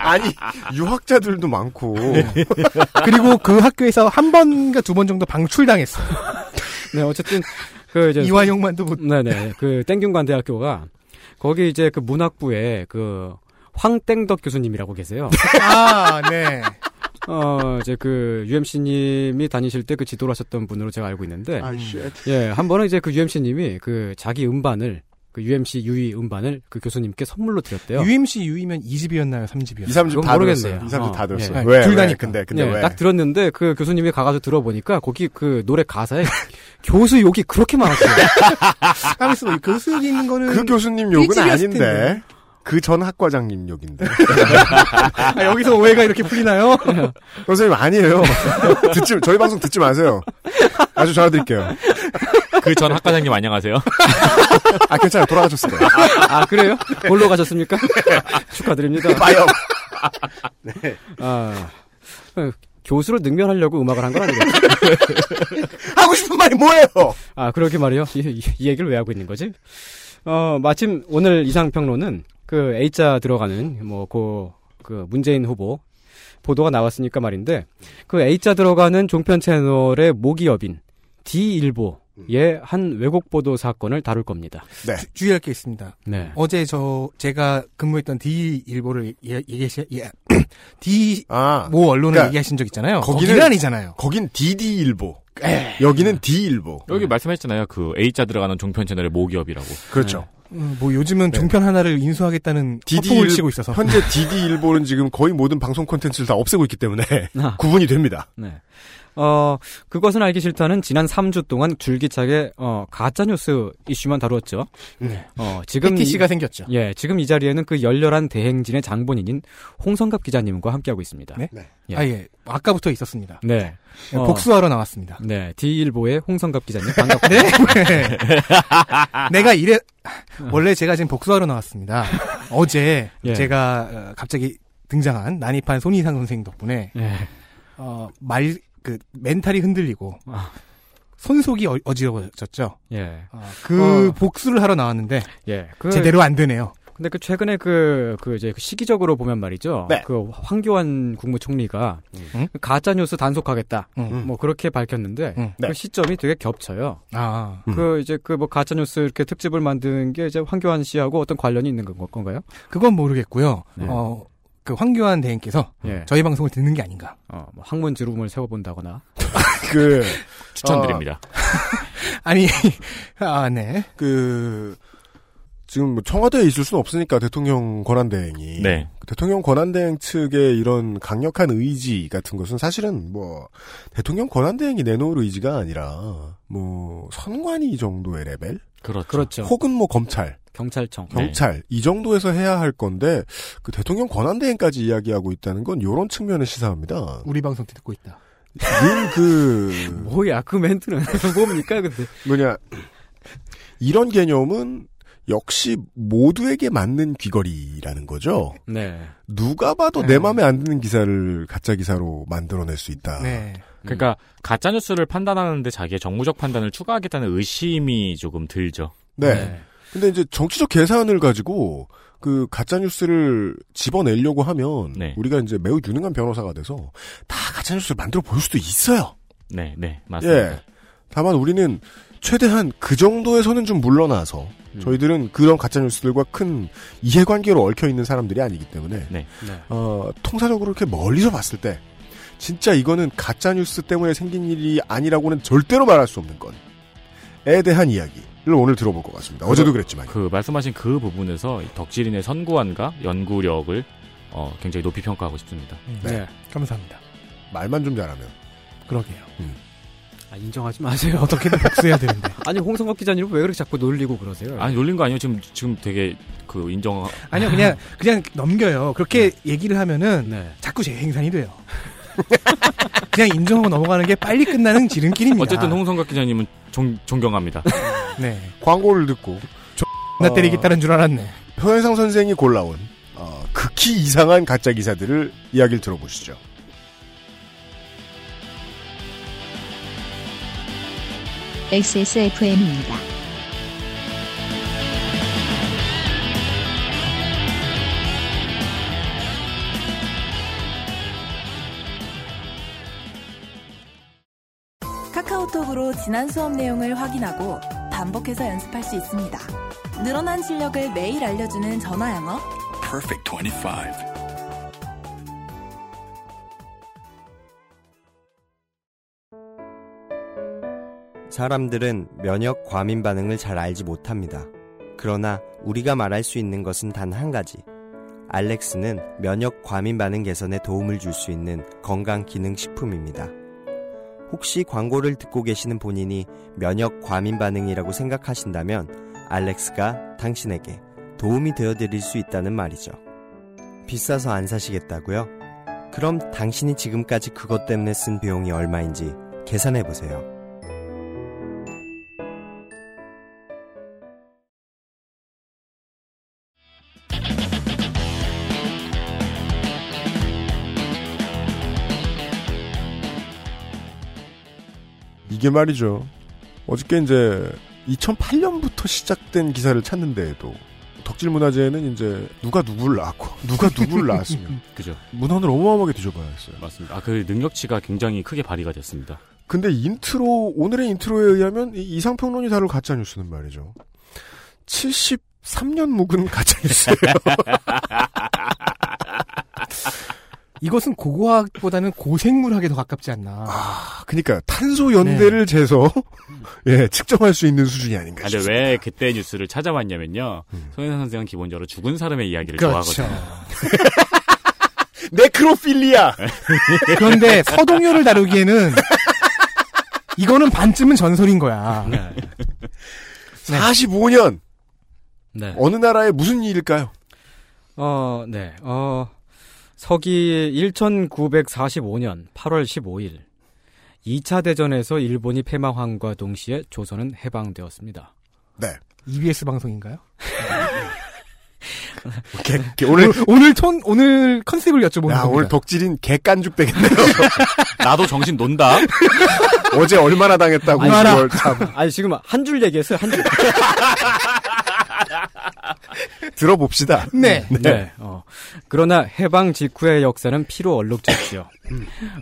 아니 유학자들도 많고. 그리고 그 학교에서 한 번인가 두번 정도 방출당했어요. 네, 어쨌든 그 이제 이완용만도 못. 네네 그 땡균관 대학교가 거기 이제 그 문학부에 그 황땡덕 교수님이라고 계세요. 아, 네. 어 이제 그 UMC님이 다니실 때 그 지도를 하셨던 분으로 제가 알고 있는데 아, shit. 예, 한 번은 이제 그 UMC님이 그 자기 음반을 그 UMC 유이 음반을 그 교수님께 선물로 드렸대요. UMC U이면 2집이었나요? 3집이었나요? 2, 3집 그건 다 모르겠네요. 들었어요. 2, 3집 다 어, 들었어요. 예. 왜? 둘 왜? 다니까. 근데 근데 예, 왜? 딱 들었는데 그 교수님이 가가지고 들어보니까 거기 그 노래 가사에 교수 욕이 그렇게 많았어요. 하면서 교수 여기 있는 거는 그 교수님 욕은 일집이었을 아닌데. 텐데. 그 전 학과장님 욕인데. 아, 여기서 오해가 이렇게 풀리나요? 선생님 아니에요. 듣지 저희 방송 듣지 마세요. 아주 전화드릴게요. 그 전 학과장님 안녕하세요. 아 괜찮아요. 돌아가셨을 거예요. 아 그래요? 뭘로 가셨습니까? 축하드립니다. 빠염. 아 어, 교수를 능멸하려고 음악을 한 건 아니겠죠? 하고 싶은 말이 뭐예요? 아 그러게 말이요. 이, 이- 이 얘기를 왜 하고 있는 거지? 어 마침 오늘 이상평론은 그 A자 들어가는 뭐그 그 문재인 후보 보도가 나왔으니까 말인데 그 A자 들어가는 종편 채널의 모기업인 D일보의 한 왜곡 보도 사건을 다룰 겁니다. 네. 주- 주의할 게 있습니다. 네. 어제 저 제가 근무했던 D 일보를 예- 얘기하시 예. D 아 모 언론을 그러니까 얘기하신 적 있잖아요. 거기는- 아니잖아요. 거긴 DD일보. 여기는 D일보. 여기 말씀하셨잖아요. 그 A자 들어가는 종편 채널의 모기업이라고. 그렇죠. 음, 뭐 요즘은 종편 하나를 인수하겠다는 일- 치고 있어서 현재 DD일보는 지금 거의 모든 방송 콘텐츠를 다 없애고 있기 때문에 아. 구분이 됩니다. 네. 어, 그것은 알기 싫다는 지난 3주 동안 줄기차게, 어, 가짜 뉴스 이슈만 다루었죠. 네. 어, 지금. PTC가 이- 생겼죠. 예, 지금 이 자리에는 그 열렬한 대행진의 장본인인 홍성갑 기자님과 함께하고 있습니다. 네? 네. 예. 아 예, 아까부터 있었습니다. 네. 예, 어, 복수하러 나왔습니다. 네, D일보의 홍성갑 기자님 반갑습니다. 네? 내가 이래 원래 제가 지금 복수하러 나왔습니다. 어제 예. 제가 어, 갑자기 등장한 난입한 손희상 선생님 덕분에 예. 어, 말 그 멘탈이 흔들리고 아. 손속이 어, 어지러워졌죠. 예. 어, 그 어. 복수를 하러 나왔는데 예. 그, 제대로 안 되네요. 근데 그 최근에 그, 그 이제 그 시기적으로 보면 말이죠. 네. 그 황교안 국무총리가 응? 가짜 뉴스 단속하겠다. 응. 뭐 그렇게 밝혔는데 응. 그 네. 시점이 되게 겹쳐요. 아 음. 그 이제 그 뭐 가짜 뉴스 이렇게 특집을 만든 게 이제 황교안 씨하고 어떤 관련이 있는 건- 건가요? 그건 모르겠고요. 네. 어 그 황교안 대행께서 예. 저희 방송을 듣는 게 아닌가. 어, 뭐 학문 지rum을 세워본다거나. 그 추천드립니다. 아니, 아, 네. 그 지금 뭐 청와대에 있을 수는 없으니까 대통령 권한대행이 네. 그 대통령 권한대행 측의 이런 강력한 의지 같은 것은 사실은 뭐 대통령 권한대행이 내놓을 의지가 아니라 뭐 선관위 정도의 레벨 그렇죠. 그렇죠. 혹은 뭐 검찰 경찰청. 경찰 이 정도에서 해야 할 건데 그 대통령 권한대행까지 이야기하고 있다는 건 이런 측면의 시사입니다. 우리 방송 듣고 있다. 늘 그 뭐야 그 멘트는 뭡니까 근데. 뭐냐 이런 개념은 역시 모두에게 맞는 귀걸이라는 거죠. 네. 누가 봐도 네. 내 마음에 안 드는 기사를 가짜 기사로 만들어낼 수 있다. 네. 그러니까 가짜 뉴스를 판단하는데 자기의 정무적 판단을 추가하겠다는 의심이 조금 들죠. 네. 근데 이제 정치적 계산을 가지고 그 가짜 뉴스를 집어내려고 하면 네. 우리가 이제 매우 유능한 변호사가 돼서 다 가짜 뉴스를 만들어 볼 수도 있어요. 네, 네, 맞습니다. 예. 다만 우리는 최대한 그 정도에서는 좀 물러나서 음. 저희들은 그런 가짜 뉴스들과 큰 이해관계로 얽혀 있는 사람들이 아니기 때문에 네. 네. 어, 통사적으로 이렇게 멀리서 봤을 때 진짜 이거는 가짜 뉴스 때문에 생긴 일이 아니라고는 절대로 말할 수 없는 건에 대한 이야기 를 오늘 들어볼 것 같습니다. 어제도 그랬지만 그 말씀하신 그 부분에서 이 덕질인의 선구안과 연구력을 어, 굉장히 높이 평가하고 싶습니다. 네. 감사합니다. 말만 좀 잘하면 그러게요. 아, 인정하지 마세요. 어떻게든 복수해야 되는데. 아니 홍성갑 기자님 왜 그렇게 자꾸 놀리고 그러세요? 아니 놀린 거 아니에요? 지금 지금 되게 그 인정. 아니요, 그냥, 그냥 넘겨요. 그렇게 얘기를 하면은 네. 자꾸 제 행산이 돼요. 그냥 인정하고 넘어가는 게 빨리 끝나는 지름길입니다. 어쨌든 홍성각 기자님은 존, 존경합니다. 네. 광고를 듣고 나 어, 때리겠다는 줄 알았네. 표현상 선생이 골라온 어, 극히 이상한 가짜 기사들을 이야기를 들어보시죠. XSFM입니다. 카카오톡으로 지난 수업 내용을 확인하고 반복해서 연습할 수 있습니다. 늘어난 실력을 매일 알려주는 전화 영어. Perfect 25. 사람들은 면역 과민 반응을 잘 알지 못합니다. 그러나 우리가 말할 수 있는 것은 단 한 가지. 알렉스는 면역 과민 반응 개선에 도움을 줄 수 있는 건강 기능 식품입니다. 혹시 광고를 듣고 계시는 본인이 면역 과민 반응이라고 생각하신다면 알렉스가 당신에게 도움이 되어 드릴 수 있다는 말이죠. 비싸서 안 사시겠다고요? 그럼 당신이 지금까지 그것 때문에 쓴 비용이 얼마인지 계산해 보세요. 이게 말이죠. 어저께 이제 2008년부터 시작된 기사를 찾는데도 덕질 문화재는 이제 누가 누구를 낳았고 누가 누구를 낳았으면 그죠. 문헌을 어마어마하게 뒤져봐야 했어요. 맞습니다. 아, 그 능력치가 굉장히 크게 발휘가 됐습니다. 근데 인트로 오늘의 intro에 의하면 이 이상평론이 다룰 가짜 뉴스는 말이죠. 73년 묵은 가짜 뉴스예요. 이것은 고고학보다는 고생물학에 더 가깝지 않나. 아, 그러니까 탄소 연대를 재서 예 측정할 수 있는 수준이 아닌가 아, 근데 싶습니다. 음. 왜 그때 뉴스를 찾아봤냐면요. 송현상 선생은 기본적으로 죽은 사람의 이야기를 그렇죠. 좋아하거든요. 네크로필리아. 그런데 서동요를 다루기에는 이거는 반쯤은 전설인 거야. 네. 45년 네. 어느 나라의 무슨 일일까요? 어, 네. 어, 서기 1945년 8월 15일 2차 대전에서 일본이 패망함과 동시에 조선은 해방되었습니다. 네. EBS 방송인가요? 개, 개, 오늘 오늘 톤 오늘 컨셉을 여쭤보는 야, 겁니다. 오늘 덕질인 개깐죽 되겠네요. 나도 정신 논다. 어제 얼마나 당했다고 아니, 그걸 참 아니 지금 한 줄 얘기했어요. 한 줄. 들어봅시다. 네. 네. 어. 그러나 해방 직후의 역사는 피로 얼룩졌지요.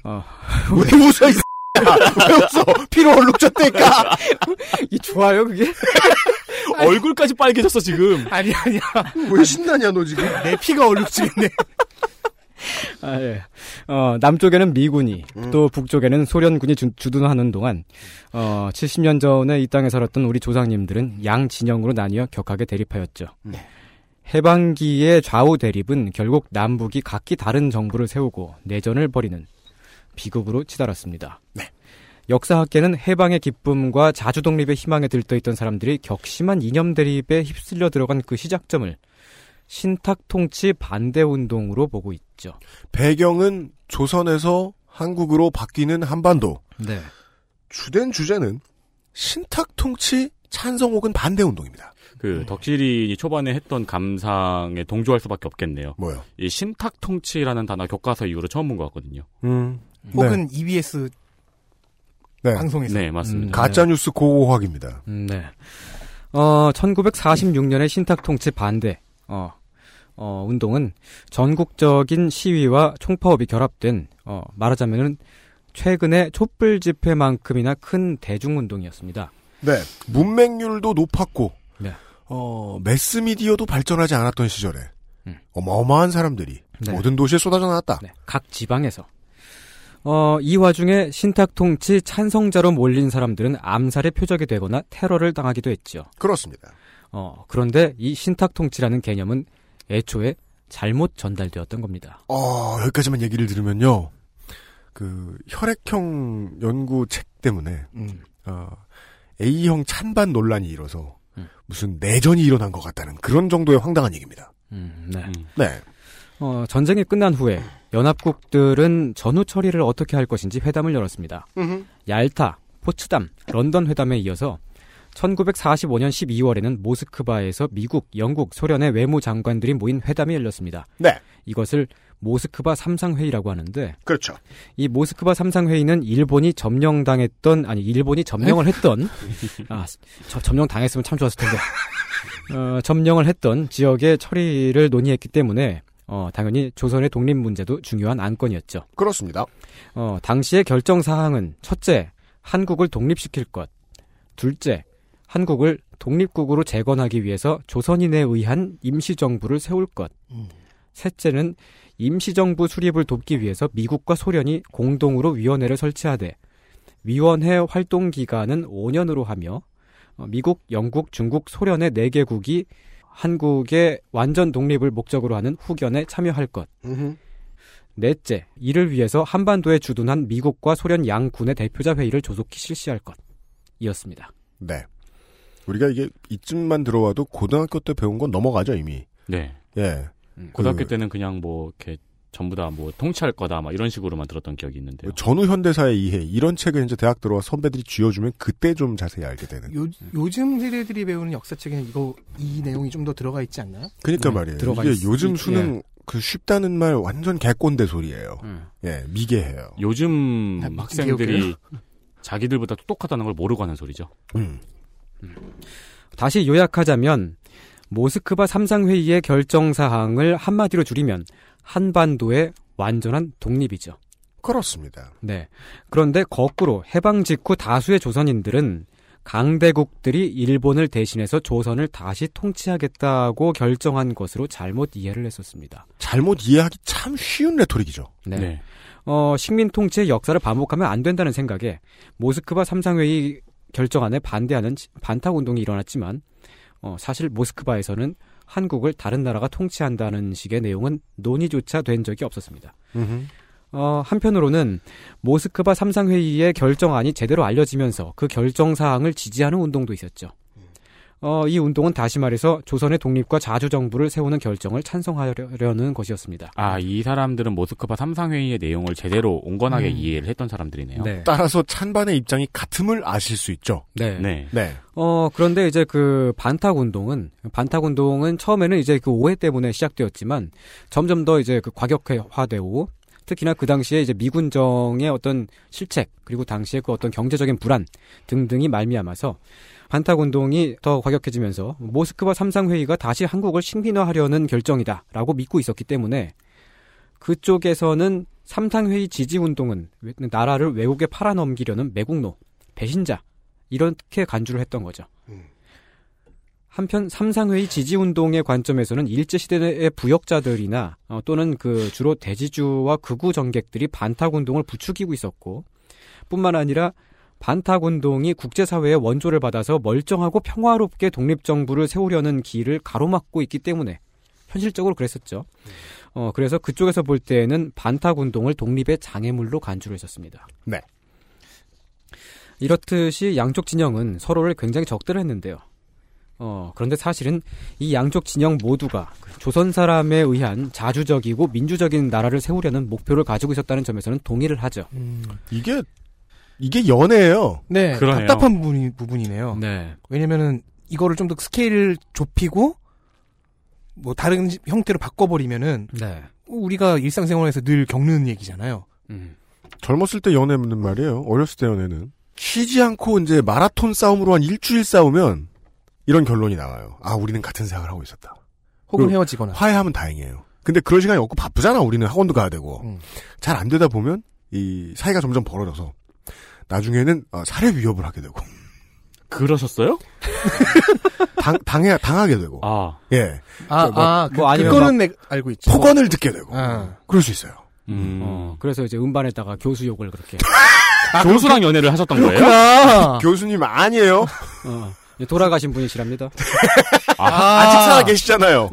어, 왜 웃어 이? 왜 웃어? 피로 얼룩졌다니까. 이 좋아요 그게? 얼굴까지 빨개졌어 지금. 아니 아니야. 왜 신나냐 너 지금? 내 피가 얼룩지겠네. 아, 예. 어, 남쪽에는 미군이, 음. 또 북쪽에는 소련군이 주, 주둔하는 동안, 어, 70년 전에 이 땅에 살았던 우리 조상님들은 양 진영으로 나뉘어 격하게 대립하였죠. 네. 해방기의 좌우 대립은 결국 남북이 각기 다른 정부를 세우고 내전을 벌이는 비극으로 치달았습니다. 네. 역사학계는 해방의 기쁨과 자주 독립의 희망에 들떠있던 사람들이 격심한 이념 대립에 휩쓸려 들어간 그 시작점을 신탁 통치 반대 운동으로 보고 있 죠. 배경은 조선에서 한국으로 바뀌는 한반도. 네. 주된 주제는 신탁 통치 찬성 혹은 반대 운동입니다. 그 덕질인이 초반에 했던 감상에 동조할 수밖에 없겠네요. 뭐요? 이 신탁 통치라는 단어 교과서 이후로 처음 본 것 같거든요. 음. 혹은 EBS 네. 방송에서 네, 맞습니다. 가짜 뉴스 고고학입니다. 음, 네. 어, 1946년의 신탁 통치 반대 어, 어, 운동은 전국적인 시위와 총파업이 결합된 어, 말하자면은 최근의 촛불 집회만큼이나 큰 대중 운동이었습니다. 네. 문맹률도 높았고, 네. 어, 매스미디어도 발전하지 않았던 시절에, 음. 어마어마한 사람들이 네. 모든 도시에 쏟아져 나왔다. 각 지방에서. 어, 이 와중에 신탁 통치 찬성자로 몰린 사람들은 암살의 표적이 되거나 테러를 당하기도 했죠. 그렇습니다. 어, 그런데 이 신탁 통치라는 개념은 애초에 잘못 전달되었던 겁니다. 어, 여기까지만 얘기를 들으면요. 그, 혈액형 연구 책 때문에, 음. 어, A형 찬반 논란이 일어서, 음. 무슨 내전이 일어난 것 같다는 그런 정도의 황당한 얘기입니다. 음, 네. 네. 어, 전쟁이 끝난 후에 연합국들은 전후 처리를 어떻게 할 것인지 회담을 열었습니다. 음흠. 얄타, 포츠담, 런던 회담에 이어서 1945년 12월에는 모스크바에서 미국, 영국, 소련의 외무장관들이 모인 회담이 열렸습니다. 네. 이것을 모스크바 삼상회의라고 하는데 그렇죠. 이 모스크바 삼상회의는 일본이 점령당했던 아니 일본이 점령을 했던 아 저, 점령 당했으면 참 좋았을 텐데 어, 점령을 했던 지역의 처리를 논의했기 때문에 어, 당연히 조선의 독립 문제도 중요한 안건이었죠. 그렇습니다. 어, 당시의 결정 사항은 첫째 한국을 독립시킬 것, 둘째 한국을 독립국으로 재건하기 위해서 조선인에 의한 임시정부를 세울 것, 셋째는 임시정부 수립을 돕기 위해서 미국과 소련이 공동으로 위원회를 설치하되 위원회 활동 기간은 5년으로 하며 어, 미국, 영국, 중국, 소련의 4개국이 한국의 완전 독립을 목적으로 하는 후견에 참여할 것. 음흠. 넷째, 이를 위해서 한반도에 주둔한 미국과 소련 양군의 대표자 회의를 조속히 실시할 것. 이었습니다. 네. 우리가 이게 이쯤만 들어와도 고등학교 때 배운 건 넘어가죠, 이미. 네. 예. 고등학교 그- 때는 그냥 뭐 이렇게 전부 다 뭐 통치할 거다 막 이런 식으로만 들었던 기억이 있는데요. 전후 현대사의 이해 이런 책을 이제 대학 들어와 선배들이 쥐어주면 그때 좀 자세히 알게 되는. 요, 요즘 세대들이 배우는 역사책에는 이거 이 내용이 좀 더 들어가 있지 않나요? 그러니까 네, 말이에요. 들어가 이게 있- 요즘 이- 수능 예. 그 쉽다는 말 완전 개꼰대 소리예요. 음. 예, 미개해요. 요즘 아, 막 학생들이? 자기들보다 똑똑하다는 걸 모르고 하는 소리죠. 음. 다시 요약하자면 모스크바 삼상회의의 결정 사항을 한마디로 줄이면 한반도의 완전한 독립이죠. 그렇습니다. 네. 그런데 거꾸로 해방 직후 다수의 조선인들은 강대국들이 일본을 대신해서 조선을 다시 통치하겠다고 결정한 것으로 잘못 이해를 했었습니다. 잘못 이해하기 참 쉬운 레토릭이죠. 네. 어, 식민 통치의 역사를 반복하면 안 된다는 생각에 모스크바 삼상회의 결정안에 반대하는 지- 반탁 운동이 일어났지만 어, 사실 모스크바에서는 한국을 다른 나라가 통치한다는 식의 내용은 논의조차 된 적이 없었습니다. 어, 한편으로는 모스크바 삼상회의의 결정안이 제대로 알려지면서 그 결정 사항을 지지하는 운동도 있었죠. 어, 이 운동은 다시 말해서 조선의 독립과 자주정부를 세우는 결정을 찬성하려는 것이었습니다. 아, 이 사람들은 모스크바 삼상회의의 내용을 제대로 온건하게 음. 이해를 했던 사람들이네요. 네. 따라서 찬반의 입장이 같음을 아실 수 있죠. 네. 네. 네. 어, 그런데 이제 그 반탁 운동은, 반탁 운동은 처음에는 이제 그 오해 때문에 시작되었지만 점점 더 이제 그 과격화되고 특히나 그 당시에 이제 미군정의 어떤 실책 그리고 당시에 그 어떤 경제적인 불안 등등이 말미암아서 반탁 운동이 더 과격해지면서 모스크바 삼상회의가 다시 한국을 식민화하려는 결정이다라고 믿고 있었기 때문에 그쪽에서는 삼상회의 지지 운동은 나라를 외국에 팔아넘기려는 매국노, 배신자 이렇게 간주를 했던 거죠. 한편 삼상회의 지지 운동의 관점에서는 일제 시대의 부역자들이나 어, 또는 그 주로 대지주와 극우 정객들이 반탁 운동을 부추기고 있었고 뿐만 아니라 반탁운동이 국제사회의 원조를 받아서 멀쩡하고 평화롭게 독립정부를 세우려는 길을 가로막고 있기 때문에 현실적으로 그랬었죠. 어, 그래서 그쪽에서 볼 때에는 반탁운동을 독립의 장애물로 간주를 했었습니다. 네. 이렇듯이 양쪽 진영은 서로를 굉장히 적대를 했는데요. 어, 그런데 사실은 이 양쪽 진영 모두가 그 조선 사람에 의한 자주적이고 민주적인 나라를 세우려는 목표를 가지고 있었다는 점에서는 동의를 하죠. 이게 이게 연애예요. 네, 그러네요. 답답한 부분이, 부분이네요. 네. 왜냐면은 이거를 좀 더 스케일을 좁히고 뭐 다른 형태로 바꿔버리면은 네. 우리가 일상생활에서 늘 겪는 얘기잖아요. 음. 젊었을 때 연애는 말이에요. 어렸을 때 연애는 쉬지 않고 이제 마라톤 싸움으로 한 일주일 싸우면 이런 결론이 나와요. 아, 우리는 같은 생각을 하고 있었다. 혹은 헤어지거나. 화해하면 다행이에요. 근데 그럴 시간이 없고 바쁘잖아. 우리는 학원도 가야 되고. 음. 잘안 되다 보면 이 사이가 점점 벌어져서 나중에는 어, 살해 위협을 하게 되고 그러셨어요? 당 당해 당하게 되고 아. 예. 아, 뭐, 아, 그, 뭐 아니면 그거는 막 내, 알고 있죠. 폭언을 듣게 되고 아. 그럴 수 있어요. 음. 어, 그래서 이제 음반에다가 교수 욕을 그렇게. 교수랑 연애를 하셨던 거예요? 그렇구나. 교수님 아니에요. 어, 돌아가신 분이시랍니다. 아, 아 직 살아 계시잖아요.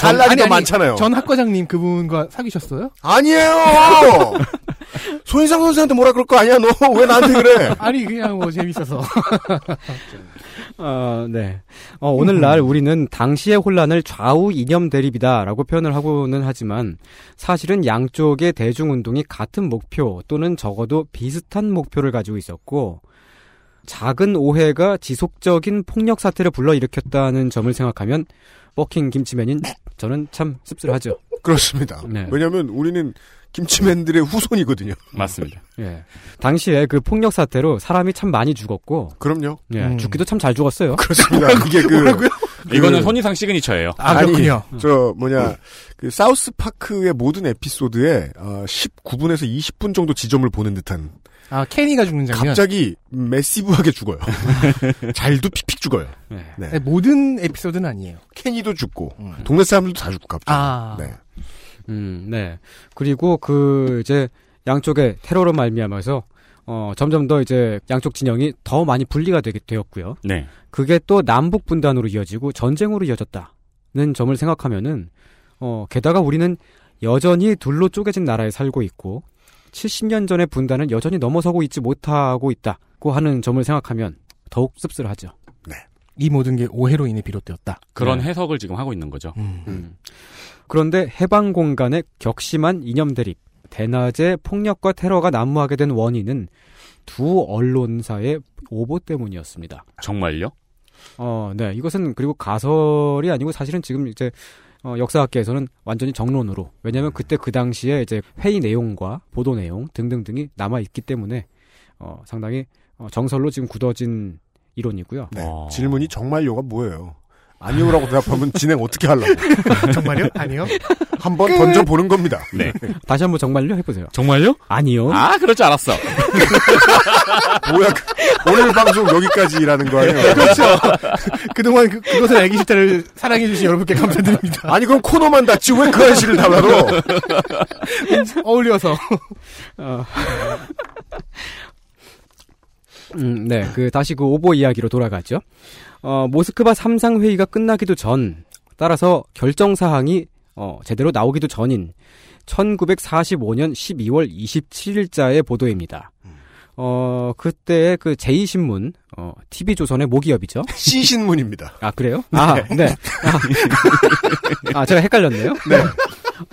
살 날이 더 많잖아요. 전 학과장님 그분과 사귀셨어요? 아니에요. 손희상 선수한테 뭐라 그럴 거 아니야. 너 왜 나한테 그래? 아니 그냥 뭐 재밌어서. 어, 네. 어, 오늘날 우리는 당시의 혼란을 좌우 이념 대립이다라고 표현을 하고는 하지만 사실은 양쪽의 대중운동이 같은 목표 또는 적어도 비슷한 목표를 가지고 있었고 작은 오해가 지속적인 폭력 사태를 불러일으켰다는 점을 생각하면 버킹 김치맨인 저는 참 씁쓸하죠. 그렇습니다. 네. 왜냐하면 우리는 김치맨들의 후손이거든요. 맞습니다. 예. 당시에 그 폭력 사태로 사람이 참 많이 죽었고 그럼요. 예, 음. 죽기도 참 잘 죽었어요. 그렇습니다. 그게 그 이거는 손이상 시그니처예요. 아, 아니, 그렇군요. 저 뭐냐 그 사우스 파크의 모든 에피소드에 어, 19분에서 20분 정도 지점을 보는 듯한 아 케니가 죽는 장면. 갑자기 매시브하게 죽어요. 잘도 픽픽 죽어요. 네. 네. 네, 모든 에피소드는 아니에요. 케니도 죽고 음. 동네 사람들도 다 죽고 갑자기. 아. 네. 음, 네. 그리고 그 이제 양쪽의 테러로 말미암아서 어 점점 더 이제 양쪽 진영이 더 많이 분리가 되게 되었고요. 네. 그게 또 남북 분단으로 이어지고 전쟁으로 이어졌다는 점을 생각하면은 어 게다가 우리는 여전히 둘로 쪼개진 나라에 살고 있고 70년 전의 분단은 여전히 넘어서고 있지 못하고 있다고 하는 점을 생각하면 더욱 씁쓸하죠. 이 모든 게 오해로 인해 비롯되었다. 그런 네. 해석을 지금 하고 있는 거죠. 음. 음. 그런데 해방 공간의 격심한 이념 대립, 대낮에 폭력과 테러가 난무하게 된 원인은 두 언론사의 오보 때문이었습니다. 정말요? 어, 네. 이것은 그리고 가설이 아니고 사실은 지금 이제 어, 역사학계에서는 완전히 정론으로 왜냐하면 그때 그 당시에 이제 회의 내용과 보도 내용 등등등이 남아 있기 때문에 어, 상당히 어, 정설로 지금 굳어진 이론이고요. 네. 어. 질문이 정말요가 뭐예요? 아니요라고 대답하면 진행 어떻게 하려고? 정말요? 아니요. 한번 던져 보는 겁니다. 네. 다시 한번 정말요 해보세요. 정말요? 아니요. 아, 그럴 줄 알았어. 뭐야? 그- 오늘 방송 여기까지라는 거 아니에요? 그렇죠. 그동안 그, 그것을 알기 싫다를 사랑해주신 여러분께 감사드립니다. 아니 그럼 코너만 닫지 왜 그 아저씨를 달아도? 어울려서. 어. 음, 네. 그, 다시 그 오보 이야기로 돌아가죠. 어, 모스크바 삼상 회의가 끝나기도 전, 따라서 결정 사항이, 어, 제대로 나오기도 전인 1945년 12월 27일자의 보도입니다. 어, 그때 그 제2신문, 어, TV조선의 모기업이죠. C 신문입니다. 아, 그래요? 아, 네. 아, 아, 제가 헷갈렸네요? 네.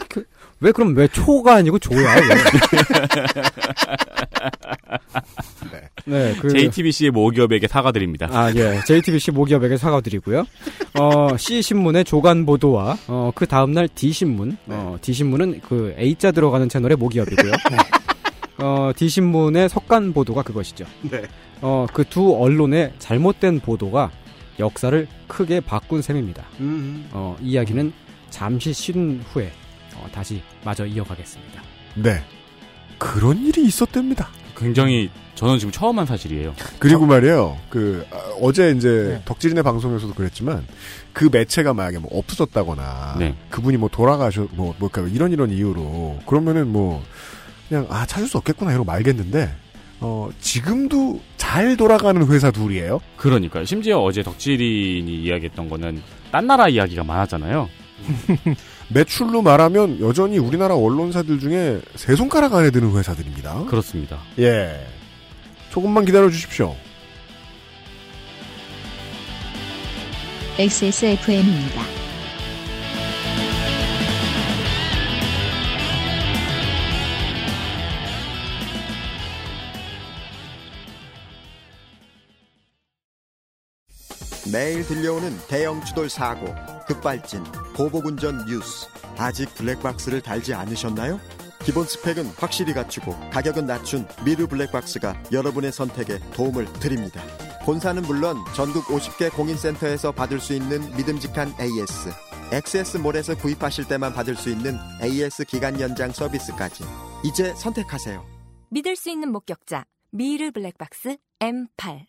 그, 왜 그럼 왜 초가 아니고 조야? 왜? 네, 그 JTBC의 모기업에게 사과드립니다. 아, 예. JTBC 모기업에게 사과드리고요. 어, C신문의 조간 보도와, 어, 그 다음 날 D신문, 어, D신문은 그 A자 들어가는 채널의 모기업이고요. 어, D신문의 석간 보도가 그것이죠. 네. 어, 그 두 언론의 잘못된 보도가 역사를 크게 바꾼 셈입니다. 음. 어, 이 이야기는 잠시 쉰 후에, 어, 다시 마저 이어가겠습니다. 네. 그런 일이 있었답니다. 굉장히 저는 지금 처음 한 사실이에요. 그리고 말이에요. 그 아, 어제 이제 네. 덕질인의 방송에서도 그랬지만 그 매체가 만약에 뭐 없어졌다거나 네. 그분이 뭐 돌아가셔 뭐 뭐까 이런 이런 이유로 그러면은 뭐 그냥 아 찾을 수 없겠구나 이러고 말겠는데 어 지금도 잘 돌아가는 회사 둘이에요. 그러니까 심지어 어제 덕질인이 이야기했던 거는 딴 나라 이야기가 많았잖아요. 매출로 말하면 여전히 우리나라 언론사들 중에 세 손가락 안에 드는 회사들입니다. 그렇습니다. 예. 조금만 기다려 주십시오. XSFM입니다. 매일 들려오는 대형 추돌 사고, 급발진, 보복운전 뉴스. 아직 블랙박스를 달지 않으셨나요? 기본 스펙은 확실히 갖추고 가격은 낮춘 미르 블랙박스가 여러분의 선택에 도움을 드립니다. 본사는 물론 전국 50개 공인센터에서 받을 수 있는 믿음직한 AS, XS몰에서 구입하실 때만 받을 수 있는 AS 기간 연장 서비스까지. 이제 선택하세요. 믿을 수 있는 목격자 미르 블랙박스 M8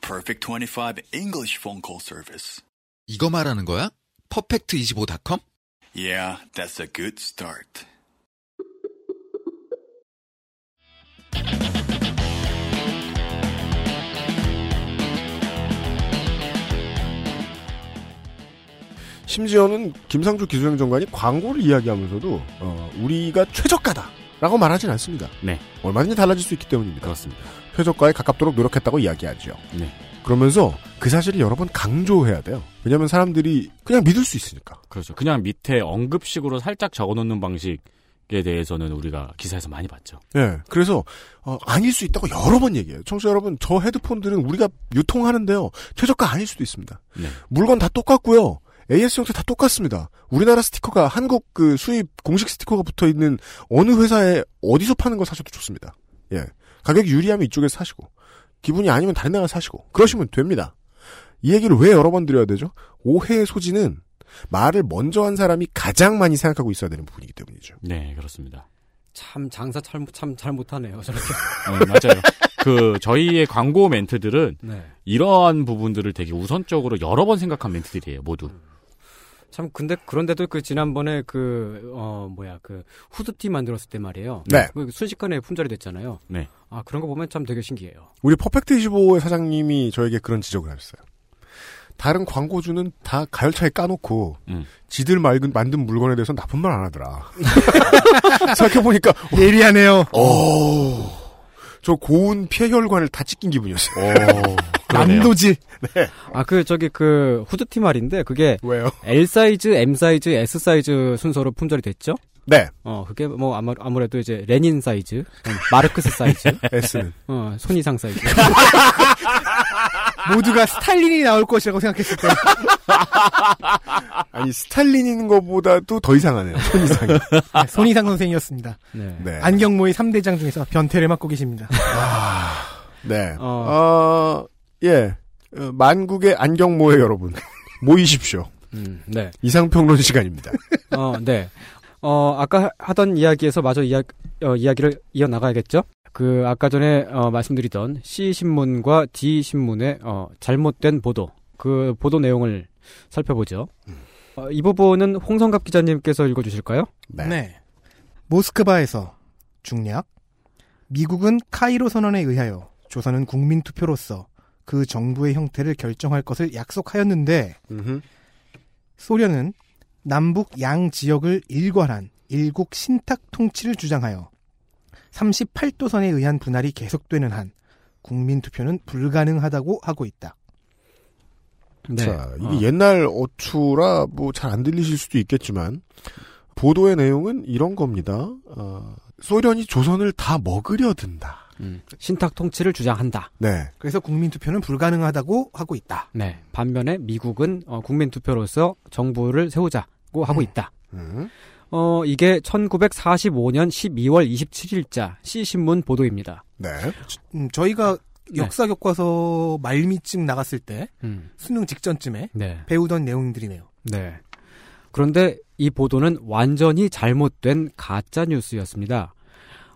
Perfect 25 English phone call service. 이거 말하는 거야? 퍼펙트25.com? Yeah, that's a good start. 심지어는 김상조 기술행 정관이 광고를 이야기하면서도 어, 우리가 최저가다라고 말하진 않습니다. 네. 얼마든지 달라질 수 있기 때문입니다. 그렇습니다. 최저가에 가깝도록 노력했다고 이야기하죠. 네. 그러면서 그 사실을 여러 번 강조해야 돼요. 왜냐하면 사람들이 그냥 믿을 수 있으니까. 그렇죠. 그냥 밑에 언급식으로 살짝 적어놓는 방식에 대해서는 우리가 기사에서 많이 봤죠. 예. 그래서 어, 아닐 수 있다고 여러 번 얘기해요. 청취자 여러분, 저 헤드폰들은 우리가 유통하는데요. 최저가 아닐 수도 있습니다. 네. 물건 다 똑같고요. AS 형태 다 똑같습니다. 우리나라 스티커가 한국 그 수입 공식 스티커가 붙어 있는 어느 회사에 어디서 파는 걸 사셔도 좋습니다. 예. 가격이 유리하면 이쪽에서 사시고 기분이 아니면 다른 데가 사시고 그러시면 됩니다. 이 얘기를 왜 여러 번 드려야 되죠? 오해의 소지는 말을 먼저 한 사람이 가장 많이 생각하고 있어야 되는 부분이기 때문이죠. 네, 그렇습니다. 참 장사 참 참 잘 못하네요. 저렇게. 어, 맞아요. 그 저희의 광고 멘트들은 네. 이러한 부분들을 되게 우선적으로 여러 번 생각한 멘트들이에요, 모두. 참 근데 그런데도 그 지난번에 그 어 뭐야 그 후드티 만들었을 때 말이에요. 네. 그 순식간에 품절이 됐잖아요. 네. 아 그런 거 보면 참 되게 신기해요. 우리 퍼펙트 25의 사장님이 저에게 그런 지적을 하셨어요. 다른 광고주는 다 가열차에 까놓고 음. 지들 맑은 만든 물건에 대해서 나쁜 말 안 하더라. 생각해보니까 예리하네요. 오, 저 고운 폐혈관을 다 찢긴 기분이었어요. 난도질. 네. 아 그 저기 그 후드티 말인데 그게 왜요? L 사이즈, M 사이즈, S 사이즈 순서로 품절이 됐죠? 네. 어 그게 뭐 아무, 아무래도 이제 레닌 사이즈, 음, 마르크스 사이즈, S는 어 손이상 사이즈. 모두가 스탈린이 나올 것이라고 생각했을 때. 아니 스탈린인 것보다도 더 이상하네요. 손 이상이. 네, 손이상 선생이었습니다. 네. 네. 안경모의 3대장 중에서 변태를 맡고 계십니다. 네. 어. 어, 예. 어, 만국의 안경모의 여러분 모이십시오. 음, 네. 이상평론 시간입니다. 어, 네. 어, 아까 하- 하던 이야기에서 마저 이야, 어, 이야기를 이어나가야겠죠? 그, 아까 전에, 어, 말씀드리던 C신문과 D신문의, 어, 잘못된 보도. 그 보도 내용을 살펴보죠. 어, 이 부분은 홍성갑 기자님께서 읽어주실까요? 네. 모스크바에서 중략 미국은 카이로 선언에 의하여 조선은 국민 투표로서 그 정부의 형태를 결정할 것을 약속하였는데 소련은 남북 양 지역을 일괄한 일국 신탁 통치를 주장하여 38도선에 의한 분할이 계속되는 한 국민 투표는 불가능하다고 하고 있다. 네. 자, 이게 옛날 어투라 뭐 잘 안 들리실 수도 있겠지만 보도의 내용은 이런 겁니다. 어, 소련이 조선을 다 먹으려 든다. 음, 신탁 통치를 주장한다. 네. 그래서 국민 투표는 불가능하다고 하고 있다. 네. 반면에 미국은 어, 국민 투표로서 정부를 세우자고 하고 있다. 음. 어, 이게 1945년 12월 27일자 C신문 보도입니다. 네. 음, 저희가 네. 역사 교과서 말미쯤 나갔을 때 음. 수능 직전쯤에 네. 배우던 내용들이네요. 네. 그런데 이 보도는 완전히 잘못된 가짜 뉴스였습니다.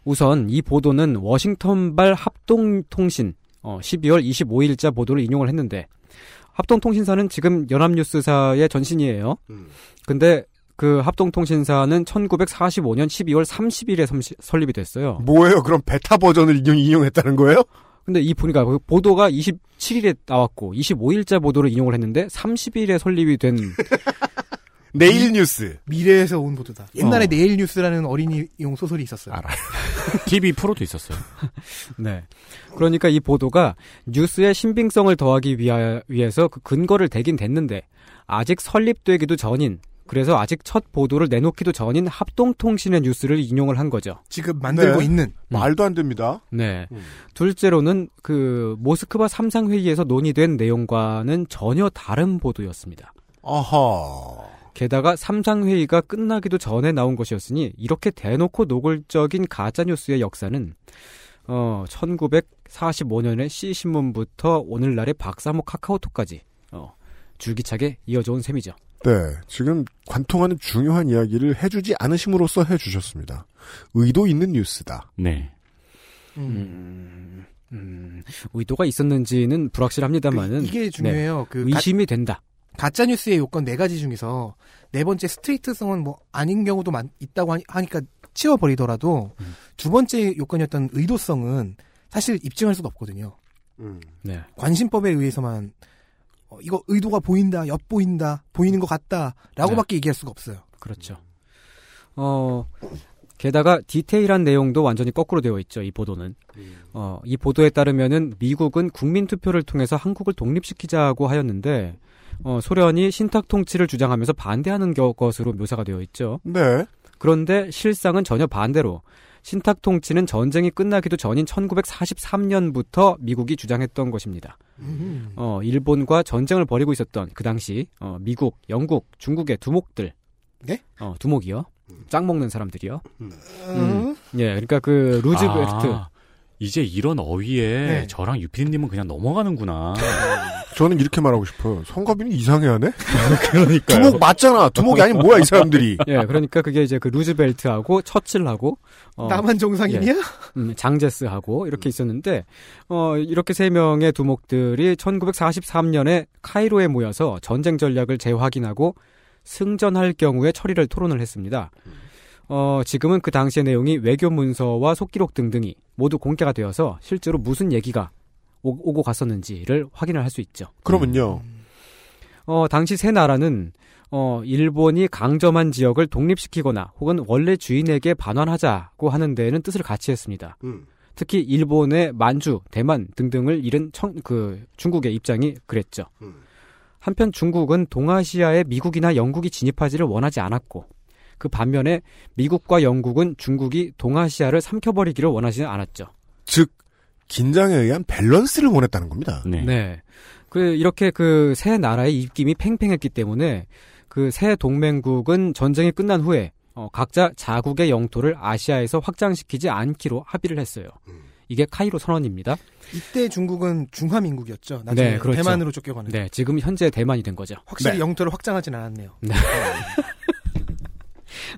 우선 이 보도는 워싱턴발 합동통신 어, 12월 25일자 보도를 인용을 했는데 합동통신사는 지금 연합뉴스사의 전신이에요. 근데 그 합동통신사는 1945년 12월 30일에 설립이 됐어요. 뭐예요? 그럼 베타 버전을 인용, 인용했다는 거예요? 근데 이 보니까 그 보도가 27일에 나왔고 25일자 보도를 인용을 했는데 30일에 설립이 된 내일 뉴스. 미래에서 온 보도다. 옛날에 어. 내일 뉴스라는 어린이용 소설이 있었어요. 알아요. TV 프로도 있었어요. 네. 그러니까 이 보도가 뉴스의 신빙성을 더하기 위하, 위해서 그 근거를 대긴 됐는데 아직 설립되기도 전인 그래서 아직 첫 보도를 내놓기도 전인 합동통신의 뉴스를 인용을 한 거죠. 지금 만들고 네. 있는 말도 안 됩니다. 네. 둘째로는 그 모스크바 삼상 회의에서 논의된 내용과는 전혀 다른 보도였습니다. 아하. 게다가 삼상 회의가 끝나기도 전에 나온 것이었으니 이렇게 대놓고 노골적인 가짜 뉴스의 역사는 어 1945년의 C 신문부터 오늘날의 박사모 카카오톡까지 어 줄기차게 이어져 온 셈이죠. 네. 지금 관통하는 중요한 이야기를 해주지 않으심으로써 해주셨습니다. 의도 있는 뉴스다. 네. 음, 음, 의도가 있었는지는 불확실합니다만은 그 이게 중요해요. 네, 그 의심이 된다. 가짜 뉴스의 요건 네 가지 중에서 네 번째 스트레이트성은 뭐 아닌 경우도 많, 있다고 하니- 하니까 치워버리더라도 음. 두 번째 요건이었던 의도성은 사실 입증할 수가 없거든요. 네. 관심법에 의해서만 어, 이거 의도가 보인다, 엿보인다, 보이는 것 같다라고밖에 얘기할 수가 없어요. 그렇죠. 어, 게다가 디테일한 내용도 완전히 거꾸로 되어 있죠, 이 보도는. 어, 이 보도에 따르면은 미국은 국민 투표를 통해서 한국을 독립시키자고 하였는데, 어, 소련이 신탁 통치를 주장하면서 반대하는 겨- 것으로 묘사가 되어 있죠. 네. 그런데 실상은 전혀 반대로 신탁 통치는 전쟁이 끝나기도 전인 1943년부터 미국이 주장했던 것입니다. 어, 일본과 전쟁을 벌이고 있었던 그 당시 어, 미국, 영국, 중국의 두목들. 네? 어, 두목이요. 짱 먹는 사람들이요. 음. 음. 예, 그러니까 그 루즈벨트. 아, 이제 이런 어휘에 네. 저랑 유피디님은 그냥 넘어가는구나. 저는 이렇게 말하고 싶어요. 성가비는 이상해하네? 그러니까요. 두목 맞잖아. 두목이 아니면 뭐야, 이 사람들이. 예, 그러니까 그게 이제 그 루즈벨트하고 처칠하고 어, 나만 정상인이야? 예, 음, 장제스하고 이렇게 있었는데 어 이렇게 세 명의 두목들이 1943년에 카이로에 모여서 전쟁 전략을 재확인하고 승전할 경우에 처리를 토론을 했습니다. 어 지금은 그 당시의 내용이 외교 문서와 속기록 등등이 모두 공개가 되어서 실제로 무슨 얘기가 오, 오고 갔었는지를 확인을 할 수 있죠. 그러면요. 어, 당시 세 나라는 어, 일본이 강점한 지역을 독립시키거나 혹은 원래 주인에게 반환하자고 하는 데에는 뜻을 같이 했습니다. 음. 특히 일본의 만주, 대만 등등을 잃은 청, 그 중국의 입장이 그랬죠. 한편 중국은 동아시아에 미국이나 영국이 진입하지를 원하지 않았고 그 반면에 미국과 영국은 중국이 동아시아를 삼켜버리기를 원하지는 않았죠. 즉, 긴장에 의한 밸런스를 원했다는 겁니다. 네. 그 이렇게 그 세 나라의 입김이 팽팽했기 때문에 그 세 동맹국은 전쟁이 끝난 후에 어, 각자 자국의 영토를 아시아에서 확장시키지 않기로 합의를 했어요. 이게 카이로 선언입니다. 이때 중국은 중화민국이었죠. 나중에 네, 그렇죠. 대만으로 쫓겨가는. 네, 지금 현재 대만이 된 거죠. 확실히 영토를 확장하진 않았네요. 네.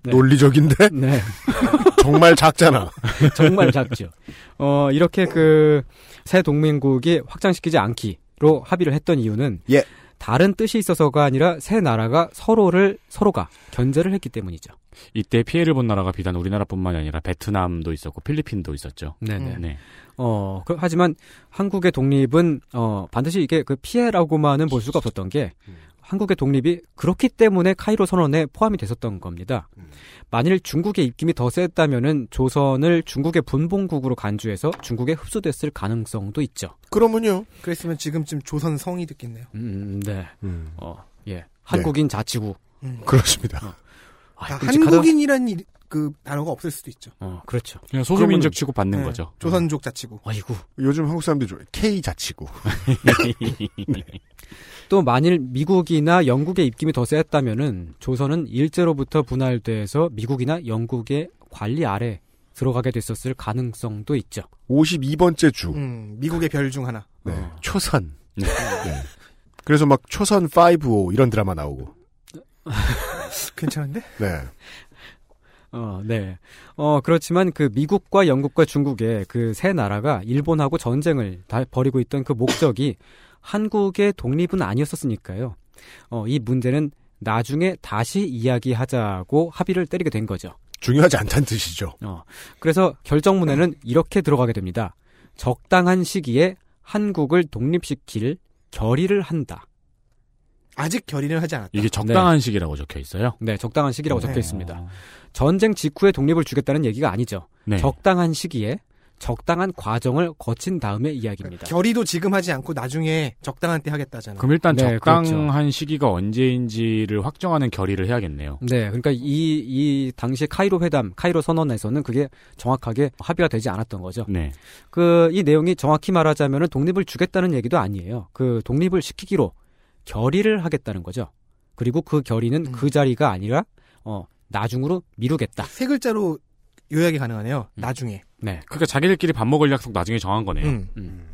네. 논리적인데? 네. 정말 작잖아. 정말 작죠. 어, 이렇게 그 새 동맹국이 확장시키지 않기로 합의를 했던 이유는 예. 다른 뜻이 있어서가 아니라 세 나라가 서로를 서로가 견제를 했기 때문이죠. 이때 피해를 본 나라가 비단 우리나라뿐만이 아니라 베트남도 있었고 필리핀도 있었죠. 네네. 네. 어, 그, 하지만 한국의 독립은, 어, 반드시 이게 그 피해라고만은 볼 수가 없었던 게, 한국의 독립이 그렇기 때문에 카이로 선언에 포함이 됐었던 겁니다. 만일 중국의 입김이 더 셌다면은 조선을 중국의 분봉국으로 간주해서 중국에 흡수됐을 가능성도 있죠. 그러면요. 그랬으면 지금쯤 조선 성이 듣겠네요. 음, 네. 어, 예. 한국인 자치구. 음. 그렇습니다. 아, 다 끔찍하다. 한국인이란 일- 그 단어가 없을 수도 있죠. 어, 그렇죠. 그냥 소수민족 취급 받는 네, 거죠. 조선족 자치구. 아이고. 요즘 한국 사람들이 좋아해. K 자치구. 또 만일 미국이나 영국의 입김이 더 셌다면은 조선은 일제로부터 분할돼서 미국이나 영국의 관리 아래 들어가게 됐었을 가능성도 있죠. 52번째 주. 음, 미국의 별 중 하나. 네. 초선. 네. 그래서 막 초선 5 이런 드라마 나오고. 괜찮은데? 네. 어, 네. 어, 그렇지만 그 미국과 영국과 중국의 그 세 나라가 일본하고 전쟁을 다 벌이고 있던 그 목적이 한국의 독립은 아니었었으니까요. 어, 이 문제는 나중에 다시 이야기하자고 합의를 때리게 된 거죠. 중요하지 않다는 뜻이죠. 어, 그래서 결정문에는 이렇게 들어가게 됩니다. 적당한 시기에 한국을 독립시킬 결의를 한다. 아직 결의를 하지 않았다. 이게 적당한 시기라고 적혀 있어요. 네, 적당한 시기라고 네. 적혀 있습니다. 전쟁 직후에 독립을 주겠다는 얘기가 아니죠. 네. 적당한 시기에 적당한 과정을 거친 다음의 이야기입니다. 결의도 지금 하지 않고 나중에 적당한 때 하겠다잖아. 그럼 일단 네, 적당한 시기가 언제인지를 확정하는 결의를 해야겠네요. 네, 그러니까 이, 이 당시 카이로 회담, 카이로 선언에서는 그게 정확하게 합의가 되지 않았던 거죠. 네. 그, 이 내용이 정확히 말하자면은 독립을 주겠다는 얘기도 아니에요. 그 독립을 시키기로 결의를 하겠다는 거죠. 그리고 그 결의는 그 자리가 아니라, 어, 나중으로 미루겠다. 세 글자로 요약이 가능하네요. 나중에. 네. 그러니까 자기들끼리 밥 먹을 약속 나중에 정한 거네요. 음.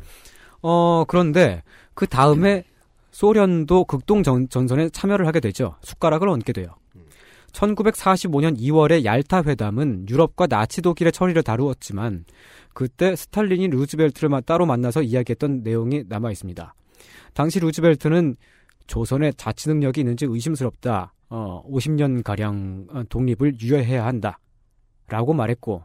어, 그런데 그 다음에 소련도 극동 전, 전선에 참여를 하게 되죠. 숟가락을 얹게 돼요. 1945년 2월의 얄타 회담은 유럽과 나치 독일의 처리를 다루었지만 그때 스탈린이 루즈벨트를 마- 따로 만나서 이야기했던 내용이 남아 있습니다. 당시 루즈벨트는 조선의 자치 능력이 있는지 의심스럽다. 어, 50년 가량 독립을 유예해야 한다. 라고 말했고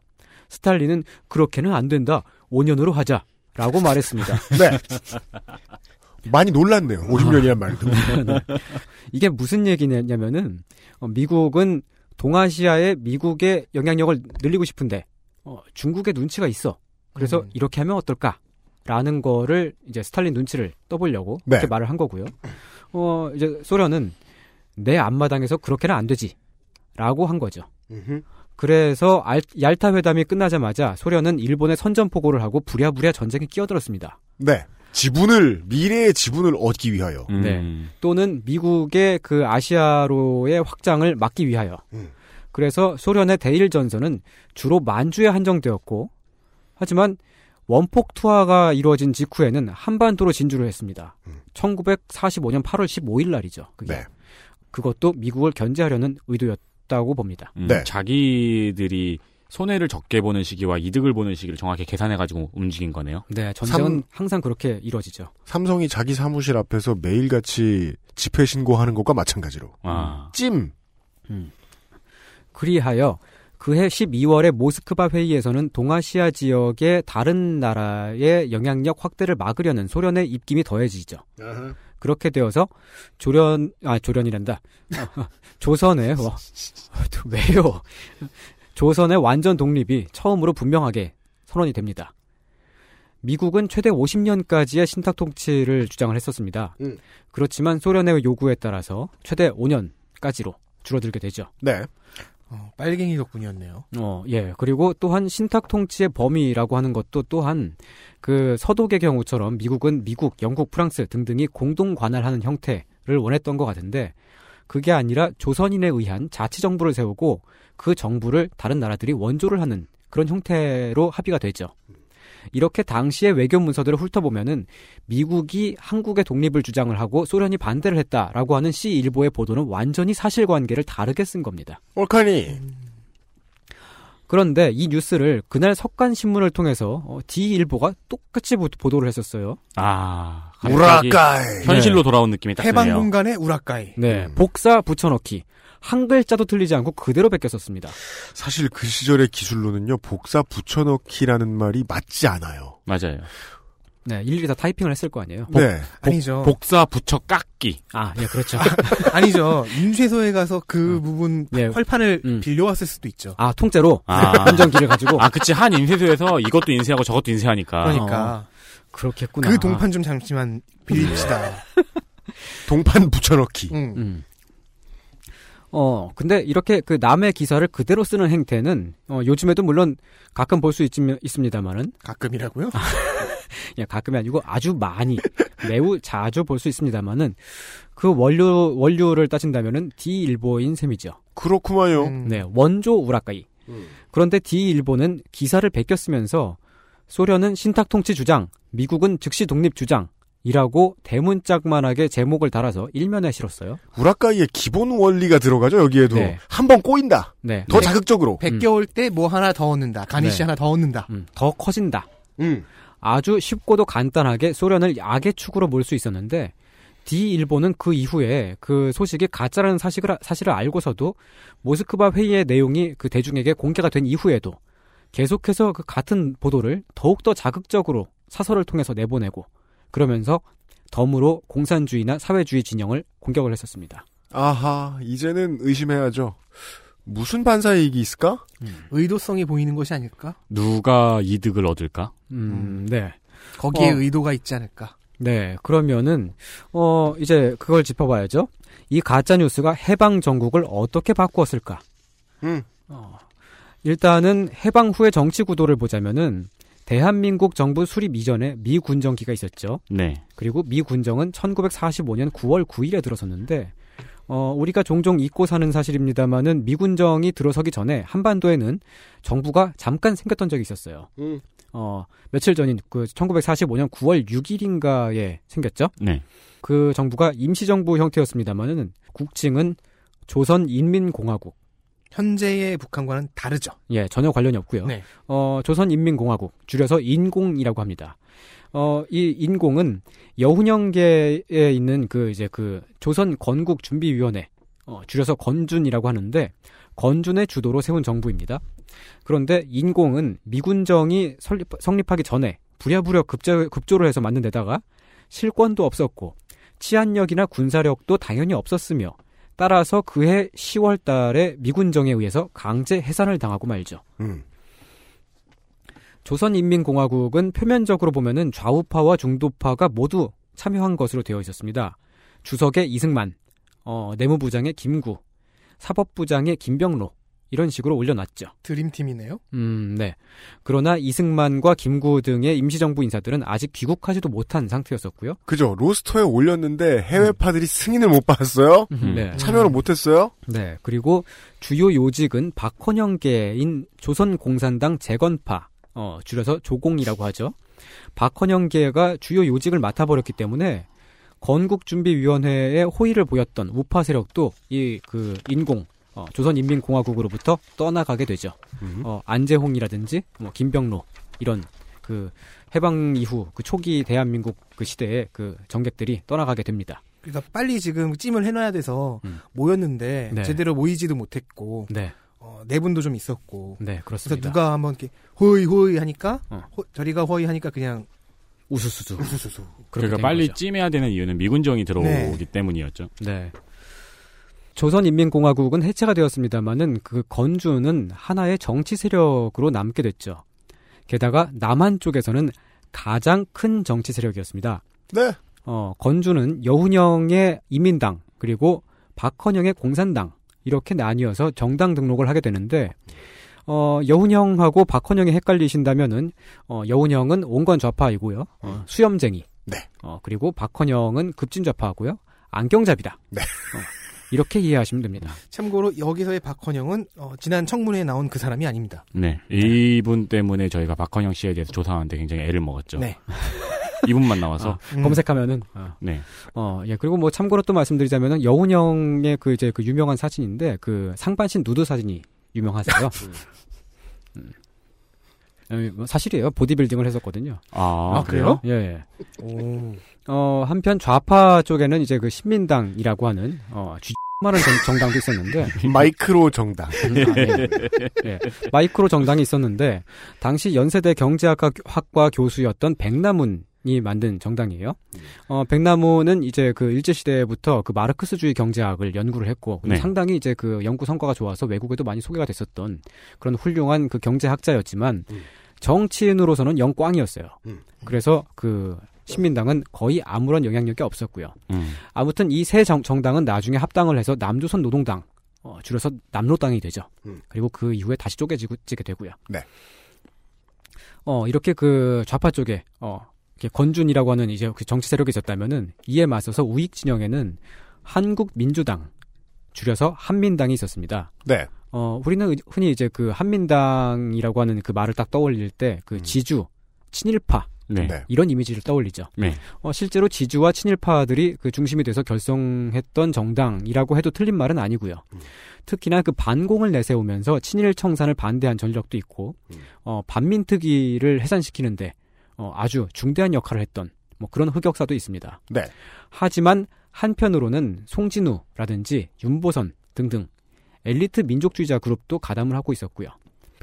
스탈린은 그렇게는 안 된다. 5년으로 하자. 라고 말했습니다. 네. 많이 놀랐네요. 50년이란 말을 듣고. 네. 이게 무슨 얘기냐면은 어, 미국은 동아시아의 미국의 영향력을 늘리고 싶은데 어, 중국의 눈치가 있어. 그래서 음. 이렇게 하면 어떨까? 라는 거를 이제 스탈린 눈치를 떠보려고 네. 그렇게 말을 한 거고요. 어, 이제 소련은 내 앞마당에서 그렇게는 안 되지. 라고 한 거죠. 음흠. 그래서 알- 얄타 회담이 끝나자마자 소련은 일본에 선전포고를 하고 부랴부랴 전쟁에 끼어들었습니다. 네. 지분을, 미래의 지분을 얻기 위하여. 음. 네. 또는 미국의 그 아시아로의 확장을 막기 위하여. 음. 그래서 소련의 대일 전선은 주로 만주에 한정되었고, 하지만 원폭 투하가 이루어진 직후에는 한반도로 진주를 했습니다. 1945년 8월 15일 날이죠. 그게. 네. 그것도 미국을 견제하려는 의도였 다고 봅니다. 음, 네. 자기들이 손해를 적게 보는 시기와 이득을 보는 시기를 정확히 계산해가지고 움직인 거네요. 네, 전쟁은 삼- 항상 그렇게 이루어지죠. 삼성이 자기 사무실 앞에서 매일같이 집회 신고하는 것과 마찬가지로. 아. 찜. 그리하여 그해 12월의 모스크바 회의에서는 동아시아 지역의 다른 나라의 영향력 확대를 막으려는 소련의 입김이 더해지죠. 그렇게 되어서 조련 아 조련이란다. 조선의 와, 왜요? 조선의 완전 독립이 처음으로 분명하게 선언이 됩니다. 미국은 최대 50년까지의 신탁 통치를 주장을 했었습니다. 음. 그렇지만 소련의 요구에 따라서 최대 5년까지로 줄어들게 되죠. 네. 어, 빨갱이 덕분이었네요. 어, 예. 그리고 또한 신탁 통치의 범위라고 하는 것도 또한 그 서독의 경우처럼 미국은 미국, 영국, 프랑스 등등이 공동 관할하는 형태를 원했던 것 같은데 그게 아니라 조선인에 의한 자치 정부를 세우고 그 정부를 다른 나라들이 원조를 하는 그런 형태로 합의가 되죠. 이렇게 당시의 외교 문서들을 훑어보면은 미국이 한국의 독립을 주장을 하고 소련이 반대를 했다라고 하는 C 일보의 보도는 완전히 사실관계를 다르게 쓴 겁니다. 올카니. 그런데 이 뉴스를 그날 석간 신문을 통해서 어, D 일보가 똑같이 보- 보도를 했었어요. 아, 우라카이. 현실로 돌아온 느낌이 딱 해방 드네요. 공간의 우라카이. 네, 음. 복사 붙여넣기. 한 글자도 틀리지 않고 그대로 베꼈었습니다. 사실 그 시절의 기술로는요, 복사 붙여넣기라는 말이 맞지 않아요. 맞아요. 네, 일일이 다 타이핑을 했을 거 아니에요. 네. 아니죠. 복사 붙여 깎기. 아, 예, 그렇죠. 아니죠. 인쇄소에 가서 그 부분 네. 활판을 음. 빌려왔을 수도 있죠. 아, 통째로 아. 한정기를 가지고 아, 그치. 한 인쇄소에서 이것도 인쇄하고 저것도 인쇄하니까. 그러니까 그렇겠구나. 그 동판 좀 잠시만 빌립시다. 동판 붙여넣기. 음. 음. 어, 근데 이렇게 그 남의 기사를 그대로 쓰는 행태는 어, 요즘에도 물론 가끔 볼 수 있습니다만은 가끔이라고요? 예, 가끔이 아니고 아주 많이 매우 자주 볼 수 있습니다만은 그 원료 원료를 따진다면은 D 일보인 셈이죠. 그렇구만요. 음. 네, 원조 우라카이. 그런데 D 일보는 기사를 베꼈으면서 소련은 신탁 통치 주장, 미국은 즉시 독립 주장 이라고 대문짝만하게 제목을 달아서 일면에 실었어요. 우라카이의 기본 원리가 들어가죠 여기에도 네. 한번 꼬인다. 네. 더 네. 자극적으로. 베껴올 때 뭐 하나 더 얻는다. 가니시 네. 하나 더 얻는다. 음, 더 커진다. 음. 아주 쉽고도 간단하게 소련을 악의 축으로 몰 수 있었는데 D 일본은 그 이후에 그 소식이 가짜라는 사실을, 사실을 알고서도 모스크바 회의의 내용이 그 대중에게 공개가 된 이후에도 계속해서 그 같은 보도를 더욱더 자극적으로 사설을 통해서 내보내고 그러면서 덤으로 공산주의나 사회주의 진영을 공격을 했었습니다. 아하 이제는 의심해야죠. 무슨 반사이익이 있을까? 의도성이 보이는 것이 아닐까? 누가 이득을 얻을까? 음, 네. 거기에 어. 의도가 있지 않을까? 네, 그러면은 어 이제 그걸 짚어봐야죠. 이 가짜 뉴스가 해방 전국을 어떻게 바꾸었을까? 음. 어, 일단은 해방 후의 정치 구도를 보자면은 대한민국 정부 수립 이전에 미 군정기가 있었죠. 네. 그리고 미 군정은 1945년 9월 9일에 들어섰는데 어, 우리가 종종 잊고 사는 사실입니다만은 미군정이 들어서기 전에 한반도에는 정부가 잠깐 생겼던 적이 있었어요. 음. 어, 며칠 전인 그 1945년 9월 6일인가에 생겼죠. 네. 그 정부가 임시정부 형태였습니다만은 국칭은 조선인민공화국. 현재의 북한과는 다르죠. 예, 전혀 관련이 없고요. 네. 어, 조선인민공화국 줄여서 인공이라고 합니다. 어, 이 인공은 여훈영계에 있는 그 이제 그 조선 건국 준비위원회 어, 줄여서 건준이라고 하는데 건준의 주도로 세운 정부입니다. 그런데 인공은 미군정이 설립, 성립하기 전에 부랴부랴 급조, 급조를 해서 만든 데다가 실권도 없었고 치안력이나 군사력도 당연히 없었으며 따라서 그해 10월 달에 미군정에 의해서 강제 해산을 당하고 말죠. 음. 조선인민공화국은 표면적으로 보면은 좌우파와 중도파가 모두 참여한 것으로 되어 있었습니다. 주석의 이승만, 어, 내무부장의 김구, 사법부장의 김병로 이런 식으로 올려놨죠. 드림팀이네요. 음, 네. 그러나 이승만과 김구 등의 임시정부 인사들은 아직 귀국하지도 못한 상태였었고요. 그죠. 로스터에 올렸는데 해외파들이 승인을 못 받았어요. 네. 참여를 못했어요. 네. 그리고 주요 요직은 박헌영계인 조선공산당 재건파, 어, 줄여서 조공이라고 하죠. 박헌영계가 주요 요직을 맡아버렸기 때문에 건국준비위원회에 호의를 보였던 우파 세력도 이 그 인공 어, 조선인민공화국으로부터 떠나가게 되죠. 어, 안재홍이라든지 뭐 김병로 이런 그 해방 이후 그 초기 대한민국 그 시대의 그 정객들이 떠나가게 됩니다. 그러니까 빨리 지금 찜을 해놔야 돼서 모였는데 네. 제대로 모이지도 못했고 네. 어, 내분도 좀 있었고 네, 그래서. 누가 한번 이렇게 호의 호의 하니까 어. 호- 저리가 호의 하니까 그냥 우수수수 우수수수 그러니까 빨리 찜해야 되는 이유는 미군정이 들어오기 네. 때문이었죠. 네. 조선인민공화국은 해체가 되었습니다만은 그 건주는 하나의 정치 세력으로 남게 됐죠. 게다가 남한 쪽에서는 가장 큰 정치 세력이었습니다. 네. 어, 건주는 여훈영의 이민당 그리고 박헌영의 공산당 이렇게 나뉘어서 정당 등록을 하게 되는데 어, 여훈영하고 박헌영이 헷갈리신다면은 어, 여훈영은 온건 좌파이고요. 어, 수염쟁이. 네. 어, 그리고 박헌영은 급진 좌파고요. 안경잡이다. 네. 어, 이렇게 이해하시면 됩니다. 참고로 여기서의 박헌영은 어, 지난 청문회에 나온 그 사람이 아닙니다. 네. 이분 때문에 저희가 박헌영 씨에 대해서 조사하는데 굉장히 애를 먹었죠. 네. 이분만 나와서. 아, 검색하면은 어. 네. 어, 예, 그리고 뭐 참고로 또 말씀드리자면은 여운형의 그 이제 그 유명한 사진인데 그 상반신 누드 사진이 유명하세요. 뭐 사실이에요. 보디빌딩을 했었거든요. 아, 그래요? 예, 예. 오. 어, 한편 좌파 쪽에는 이제 그 신민당이라고 하는 어, 쥐 많은 정, 정당도 있었는데 마이크로 정당. 음, 아, 예. 예. 마이크로 정당이 있었는데 당시 연세대 경제학과 학과 교수였던 백남훈 이 만든 정당이에요. 어, 백남훈은 이제 그 일제 시대부터 그 마르크스주의 경제학을 연구를 했고 네. 상당히 이제 그 연구 성과가 좋아서 외국에도 많이 소개가 됐었던 그런 훌륭한 그 경제학자였지만 정치인으로서는 영꽝이었어요. 그래서 그 신민당은 거의 아무런 영향력이 없었고요. 음. 아무튼 이 세 정당은 나중에 합당을 해서 남조선 노동당 어, 줄여서 남로당이 되죠. 음. 그리고 그 이후에 다시 쪼개지고 게 되고요. 네. 어, 이렇게 그 좌파 쪽에 어, 건준이라고 하는 이제 그 정치 세력이 있었다면은 이에 맞서서 우익 진영에는 한국 민주당 줄여서 한민당이 있었습니다. 네. 어, 우리는 흔히 이제 그 한민당이라고 하는 그 말을 딱 떠올릴 때그 지주, 친일파 네. 네. 이런 이미지를 떠올리죠. 네. 어, 실제로 지주와 친일파들이 그 중심이 돼서 결성했던 정당이라고 해도 틀린 말은 아니고요. 특히나 그 반공을 내세우면서 친일 청산을 반대한 전력도 있고, 어, 반민특위를 해산시키는데 어, 아주 중대한 역할을 했던 뭐 그런 흑역사도 있습니다. 네. 하지만 한편으로는 송진우라든지 윤보선 등등 엘리트 민족주의자 그룹도 가담을 하고 있었고요.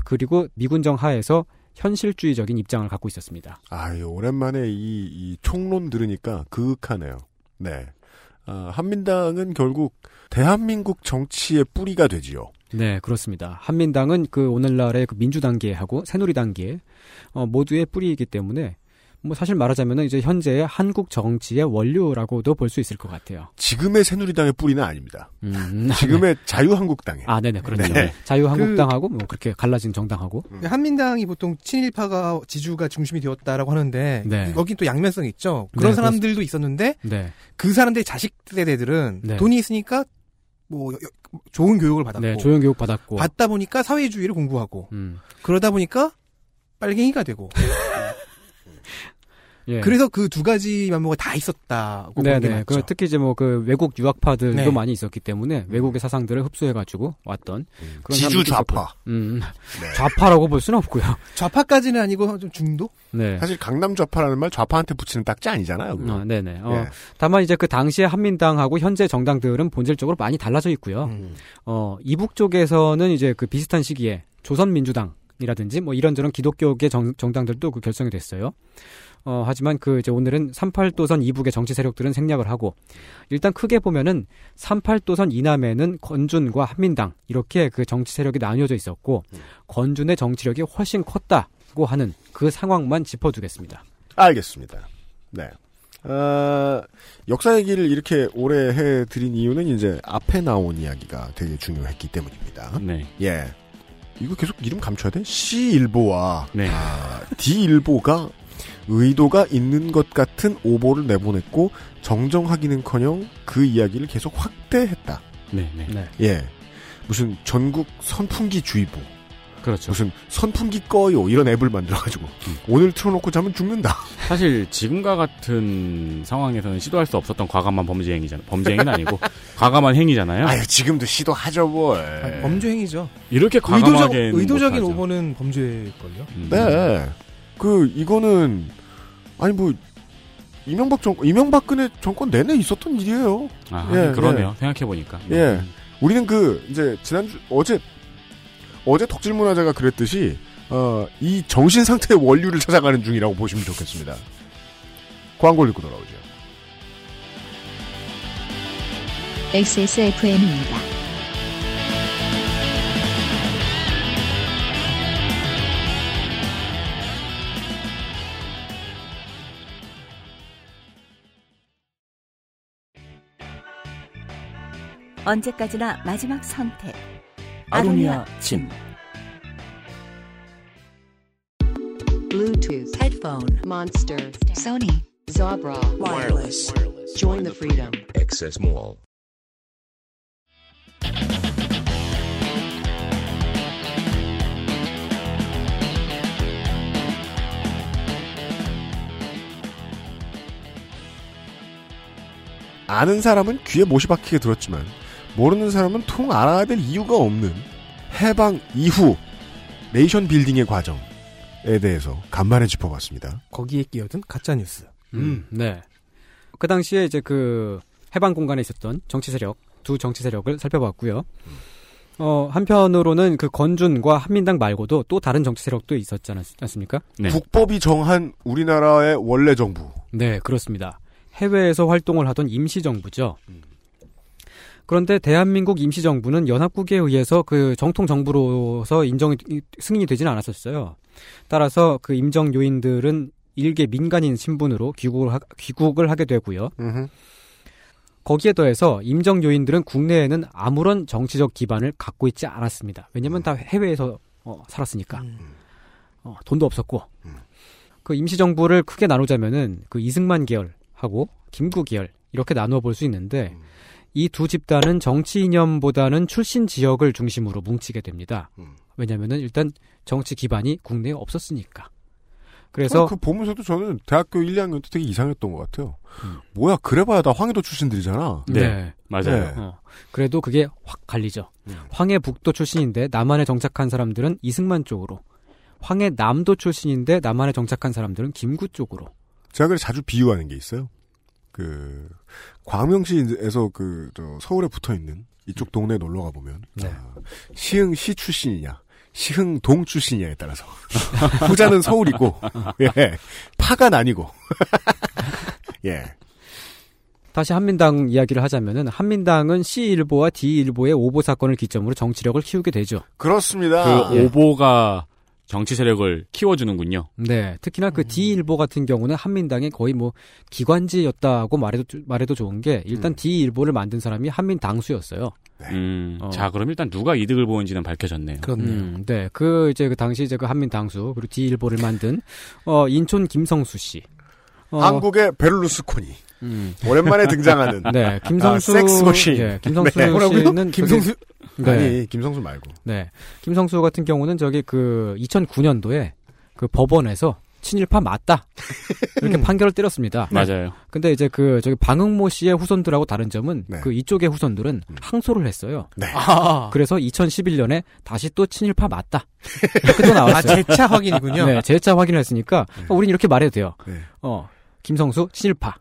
그리고 미군정 하에서 현실주의적인 입장을 갖고 있었습니다. 아유, 오랜만에 이, 이 총론 들으니까 그윽하네요. 네. 아, 한민당은 결국 대한민국 정치의 뿌리가 되지요. 네, 그렇습니다. 한민당은 그 오늘날의 그 민주단계하고 새누리단계 어, 모두의 뿌리이기 때문에 뭐 사실 말하자면은 이제 현재의 한국 정치의 원료라고도 볼 수 있을 것 같아요. 지금의 새누리당의 뿌리는 아닙니다. 음, 지금의 자유한국당에. 아, 네네, 그렇네요. 네. 자유한국당하고 뭐 그렇게 갈라진 정당하고. 한민당이 보통 친일파가 지주가 중심이 되었다라고 하는데 네. 여긴 또 양면성이 있죠. 그런 네, 사람들도 있었는데 네. 그 사람들의 자식 세대들은 네. 돈이 있으니까 뭐 좋은 교육을 받았고 네, 조형 교육 받았고. 받다 보니까 사회주의를 공부하고 음. 그러다 보니까 빨갱이가 되고 예. 그래서 그 두 가지 면모가 다 있었다고 네네. 맞죠. 그 특히 이제 뭐 그 외국 유학파들도 네. 많이 있었기 때문에 외국의 사상들을 흡수해가지고 왔던 그런 지주 좌파. 있었고. 음, 네. 좌파라고 볼 수는 없고요. 좌파까지는 아니고 좀 중도? 네. 사실 강남 좌파라는 말 좌파한테 붙이는 딱지 아니잖아요. 어, 네네. 어, 네. 다만 이제 그 당시에 한민당하고 현재 정당들은 본질적으로 많이 달라져 있고요. 음. 어, 이북 쪽에서는 이제 그 비슷한 시기에 조선민주당 이라든지 뭐 이런저런 기독교계 정, 정당들도 그 결성이 됐어요. 어, 하지만 그 이제 오늘은 38도선 이북의 정치 세력들은 생략을 하고 일단 크게 보면은 38도선 이남에는 건준과 한민당 이렇게 그 정치 세력이 나뉘어져 있었고 건준의 정치력이 훨씬 컸다고 하는 그 상황만 짚어두겠습니다. 알겠습니다. 네. 아, 역사 얘기를 이렇게 오래 해드린 이유는 이제 앞에 나온 이야기가 되게 중요했기 때문입니다. 네. 예. 이거 계속 이름 감춰야 돼? C일보와 네. 아, D일보가 의도가 있는 것 같은 오보를 내보냈고 정정하기는커녕 그 이야기를 계속 확대했다. 네, 네. 예. 무슨 전국 선풍기 주의보. 그렇죠. 무슨 선풍기 꺼요 이런 앱을 만들어가지고 오늘 틀어놓고 자면 죽는다. 사실 지금과 같은 상황에서는 시도할 수 없었던 과감한 범죄 행위잖아요. 범죄 행위는 아니고 과감한 행위잖아요. 아유 지금도 시도하죠 뭘. 범죄 행위죠. 이렇게 의도적, 과감하게 의도적인 못하죠. 오보는 범죄일걸요. 음. 네. 그 이거는 아니 뭐 이명박 정 이명박근혜 정권 내내 있었던 일이에요. 아, 예, 그러네요. 예. 생각해 보니까. 예. 우리는 그 이제 지난주 어제 어제 덕질문화재가 그랬듯이 어, 이 정신 상태의 원류를 찾아가는 중이라고 보시면 좋겠습니다. 광고를 읽고 돌아오죠. XSFM입니다. 언제까지나 마지막 선택. 아로니아 침. Bluetooth, headphone, Monster, Sony, Zabra, wireless. Join the freedom. Access Mall. 아는 사람은 귀에 못이 박히게 들었지만 모르는 사람은 통 알아야 될 이유가 없는 해방 이후 네이션 빌딩의 과정에 대해서 간만에 짚어봤습니다. 거기에 끼어든 가짜 뉴스. 음, 네. 그 당시에 이제 그 해방 공간에 있었던 정치 세력 두 정치 세력을 살펴봤고요. 어, 한편으로는 그 건준과 한민당 말고도 또 다른 정치 세력도 있었지 않습니까? 국법이 정한 우리나라의 원래 정부. 네, 그렇습니다. 해외에서 활동을 하던 임시정부죠. 그런데 대한민국 임시정부는 연합국에 의해서 그 정통 정부로서 인정이 승인이 되지는 않았었어요. 따라서 그 임정 요인들은 일개 민간인 신분으로 귀국을, 하, 귀국을 하게 되고요. 거기에 더해서 임정 요인들은 국내에는 아무런 정치적 기반을 갖고 있지 않았습니다. 왜냐면 다 해외에서 어, 살았으니까. 어, 돈도 없었고. 그 임시정부를 크게 나누자면은 그 이승만 계열하고 김구 계열 이렇게 나누어 볼 수 있는데 이 두 집단은 정치 이념보다는 출신 지역을 중심으로 뭉치게 됩니다. 왜냐면은 일단 정치 기반이 국내에 없었으니까. 그래서 그 보면서도 저는 대학교 1, 2학년 때 되게 이상했던 것 같아요. 음. 뭐야 그래봐야 다 황해도 출신들이잖아. 네, 맞아요. 어, 그래도 그게 확 갈리죠. 황해 북도 출신인데 남한에 정착한 사람들은 이승만 쪽으로, 황해 남도 출신인데 남한에 정착한 사람들은 김구 쪽으로. 제가 그래 자주 비유하는 게 있어요. 그 광명시에서 그 저 서울에 붙어 있는 이쪽 동네 놀러 가 보면 네. 아, 시흥시 출신이냐 시흥동 출신이냐에 따라서 후자는 서울이고 예 파가 아니고 예 다시 한민당 이야기를 하자면은 한민당은 C일보와 D일보의 오보 사건을 기점으로 정치력을 키우게 되죠. 그렇습니다. 그 오보가 정치 세력을 키워주는군요. 네, 특히나 그 D일보 같은 경우는 한민당의 거의 뭐 기관지였다고 말해도 말해도 좋은 게 일단 D일보를 만든 사람이 한민당수였어요. 음, 어. 자, 그럼 일단 누가 이득을 보는지는 밝혀졌네요. 음, 네, 그 이제 그 당시 이제 그 한민당수 그리고 D일보를 만든 어 인촌 김성수 씨. 어, 한국의 베를루스코니 음. 오랜만에 등장하는 네, 김성수 아, 섹스머신 예, 김성수 네. 씨는 김성수 저기- 아니 김성수 말고 네. 김성수 같은 경우는 저기 그 2009년도에 그 법원에서 친일파 맞다. 이렇게 판결을 때렸습니다. 맞아요. 근데 이제 그 저기 방응모 씨의 후손들하고 다른 점은 네. 그 이쪽의 후손들은 항소를 했어요. 네. 아. 그래서 2011년에 다시 또 친일파 맞다. 이렇게 또 나왔어요. 아, 재차 확인이군요. 네, 재차 확인을 했으니까 어, 우린 이렇게 말해도 돼요. 네. 어, 김성수 친일파.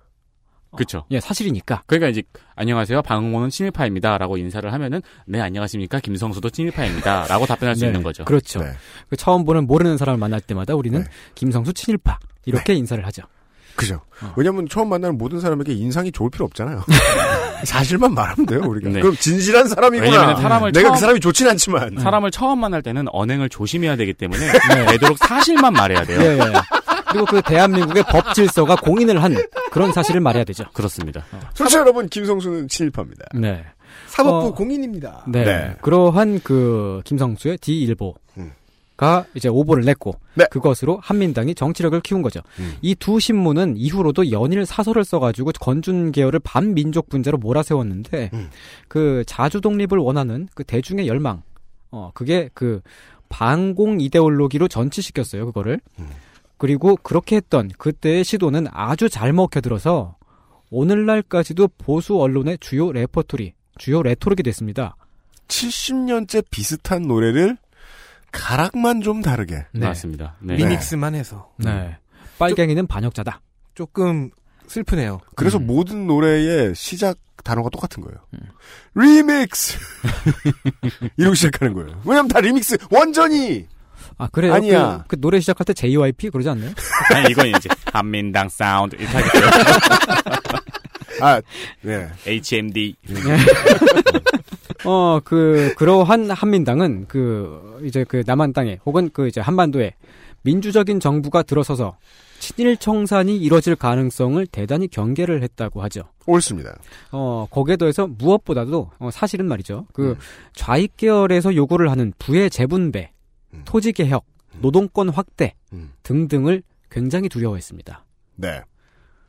그렇죠. 예, 사실이니까. 그러니까 이제 안녕하세요. 방응호는 친일파입니다라고 인사를 하면은 네 안녕하십니까 김성수도 친일파입니다라고 답변할 수 네, 있는 거죠. 그렇죠. 네. 그 처음 보는 모르는 사람을 만날 때마다 우리는 김성수 친일파 이렇게 인사를 하죠. 그죠. 어. 왜냐면 처음 만나는 모든 사람에게 인상이 좋을 필요 없잖아요. 사실만 말하면 돼요, 우리가. 네. 그럼 진실한 사람이구나. 왜냐면 사람을 내가 처음- 그 사람이 좋진 않지만. 사람을 처음 만날 때는 언행을 조심해야 되기 때문에 되도록 사실만 말해야 돼요. 예, 예. 그리고 그 대한민국의 법 질서가 공인을 한 그런 사실을 말해야 되죠. 그렇습니다. 청취자 여러분, 김성수는 친일파입니다. 네. 사법부 어, 공인입니다. 네. 네. 그러한 그 김성수의 D일보가 음. 이제 오보를 냈고 네. 그것으로 한민당이 정치력을 키운 거죠. 음. 이두 신문은 이후로도 연일 사설을 써가지고 건준 계열을 반민족 분자로 몰아세웠는데 음. 그 자주 독립을 원하는 그 대중의 열망, 어 그게 그 반공 이데올로기로 전치시켰어요 그거를. 음. 그리고 그렇게 했던 그때의 시도는 아주 잘 먹혀들어서 오늘날까지도 보수 언론의 주요 레퍼토리, 주요 레토릭이 됐습니다. 70년째 비슷한 노래를 가락만 좀 다르게. 네. 맞습니다. 네. 리믹스만 해서. 네. 빨갱이는 반역자다. 조금 슬프네요. 그래서 음. 모든 노래의 시작 단어가 똑같은 거예요. 리믹스! 이러고 시작하는 거예요. 왜냐면 다 리믹스, 원전이! 아 그래요? 아니야. 그, 그 노래 시작할 때 JYP 그러지 않나요? 아니 이건 이제 한민당 사운드 이렇게 하겠죠. 아, 네. HMD. 어, 그, 그러한 한민당은 그, 이제 그 남한 땅에 혹은 그 이제 한반도에 민주적인 정부가 들어서서 친일 청산이 이뤄질 가능성을 대단히 경계를 했다고 하죠. 옳습니다. 어, 거기에 더해서 무엇보다도, 어, 사실은 말이죠. 그 음. 좌익 계열에서 요구를 하는 부의 재분배, 토지 개혁, 노동권 확대 음. 등등을 굉장히 두려워했습니다. 네.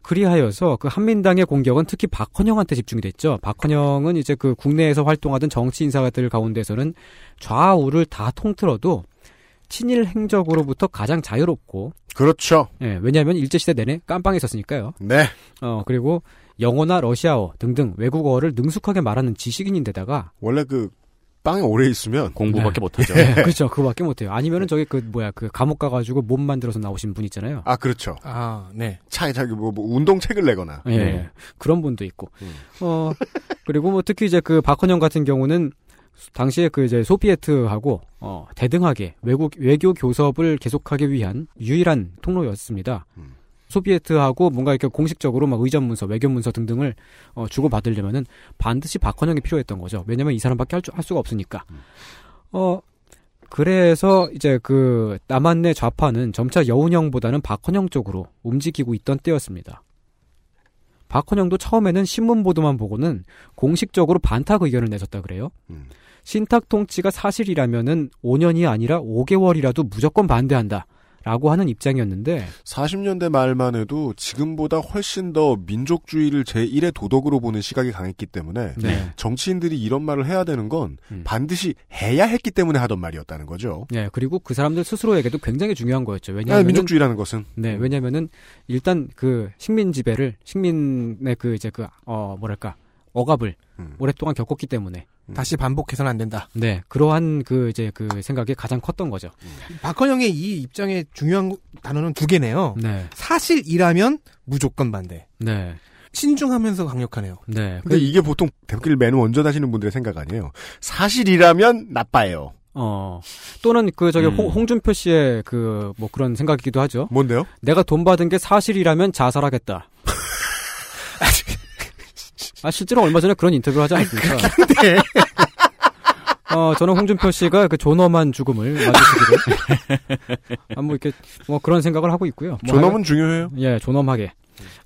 그리하여서 그 한민당의 공격은 특히 박헌영한테 집중이 됐죠. 박헌영은 이제 그 국내에서 활동하던 정치 인사들 가운데서는 좌우를 다 통틀어도 친일 행적으로부터 가장 자유롭고 그렇죠. 예, 왜냐하면 일제 시대 내내 깜빵에 있었으니까요. 네. 어 그리고 영어나 러시아어 등등 외국어를 능숙하게 말하는 지식인인데다가 원래 그 빵에 오래 있으면 공부밖에 못하죠. 네, 그렇죠. 그거밖에 못해요. 아니면은 저기 그 뭐야 그 감옥 가가지고 몸 만들어서 나오신 분 있잖아요. 아 그렇죠. 아, 네. 차에 자기 뭐, 뭐 운동책을 내거나. 예, 네. 그런 분도 있고. 음. 어, 그리고 뭐 특히 이제 그 박헌영 같은 경우는 당시에 그 이제 소비에트하고 어, 대등하게 외국 외교 교섭을 계속하기 위한 유일한 통로였습니다. 음. 소비에트하고 뭔가 이렇게 공식적으로 막 의전 문서, 외교 문서 등등을 어, 주고 받으려면은 반드시 박헌영이 필요했던 거죠. 왜냐면 이 사람밖에 할, 줄- 할 수가 없으니까. 어 그래서 이제 그 남한 내 좌파는 점차 여운형보다는 박헌영 쪽으로 움직이고 있던 때였습니다. 박헌영도 처음에는 신문 보도만 보고는 공식적으로 반탁 의견을 내셨다 그래요. 음. 신탁 통치가 사실이라면은 5년이 아니라 5개월이라도 무조건 반대한다. 라고 하는 입장이었는데 40년대 말만 해도 지금보다 훨씬 더 민족주의를 제1의 도덕으로 보는 시각이 강했기 때문에 네. 정치인들이 이런 말을 해야 되는 건 반드시 해야 했기 때문에 하던 말이었다는 거죠. 네, 그리고 그 사람들 스스로에게도 굉장히 중요한 거였죠. 아, 왜냐하면 민족주의라는 것은 네, 왜냐면은 일단 그 식민 지배를 식민의 그 이제 그 어 뭐랄까 억압을 음. 오랫동안 겪었기 때문에 다시 반복해서는 안 된다. 네, 그러한 그 이제 그 생각이 가장 컸던 거죠. 박헌영의 이 입장의 중요한 단어는 두 개네요. 네. 사실이라면 무조건 반대. 네. 신중하면서 강력하네요. 네. 근데 이게 보통 대표끼리 맨 원전 하시는 분들의 생각 아니에요. 사실이라면 나빠요. 어 또는 그 저기 음. 홍, 홍준표 씨의 그 뭐 그런 생각이기도 하죠. 뭔데요? 내가 돈 받은 게 사실이라면 자살하겠다. 아 실제로 얼마 전에 그런 인터뷰를 하지 않았습니까? 근데 어 저는 홍준표 씨가 그 존엄한 죽음을 맞으시기를 아, 뭐 이렇게 뭐 그런 생각을 하고 있고요. 뭐 존엄은 하여간- 중요해요. 예, 존엄하게.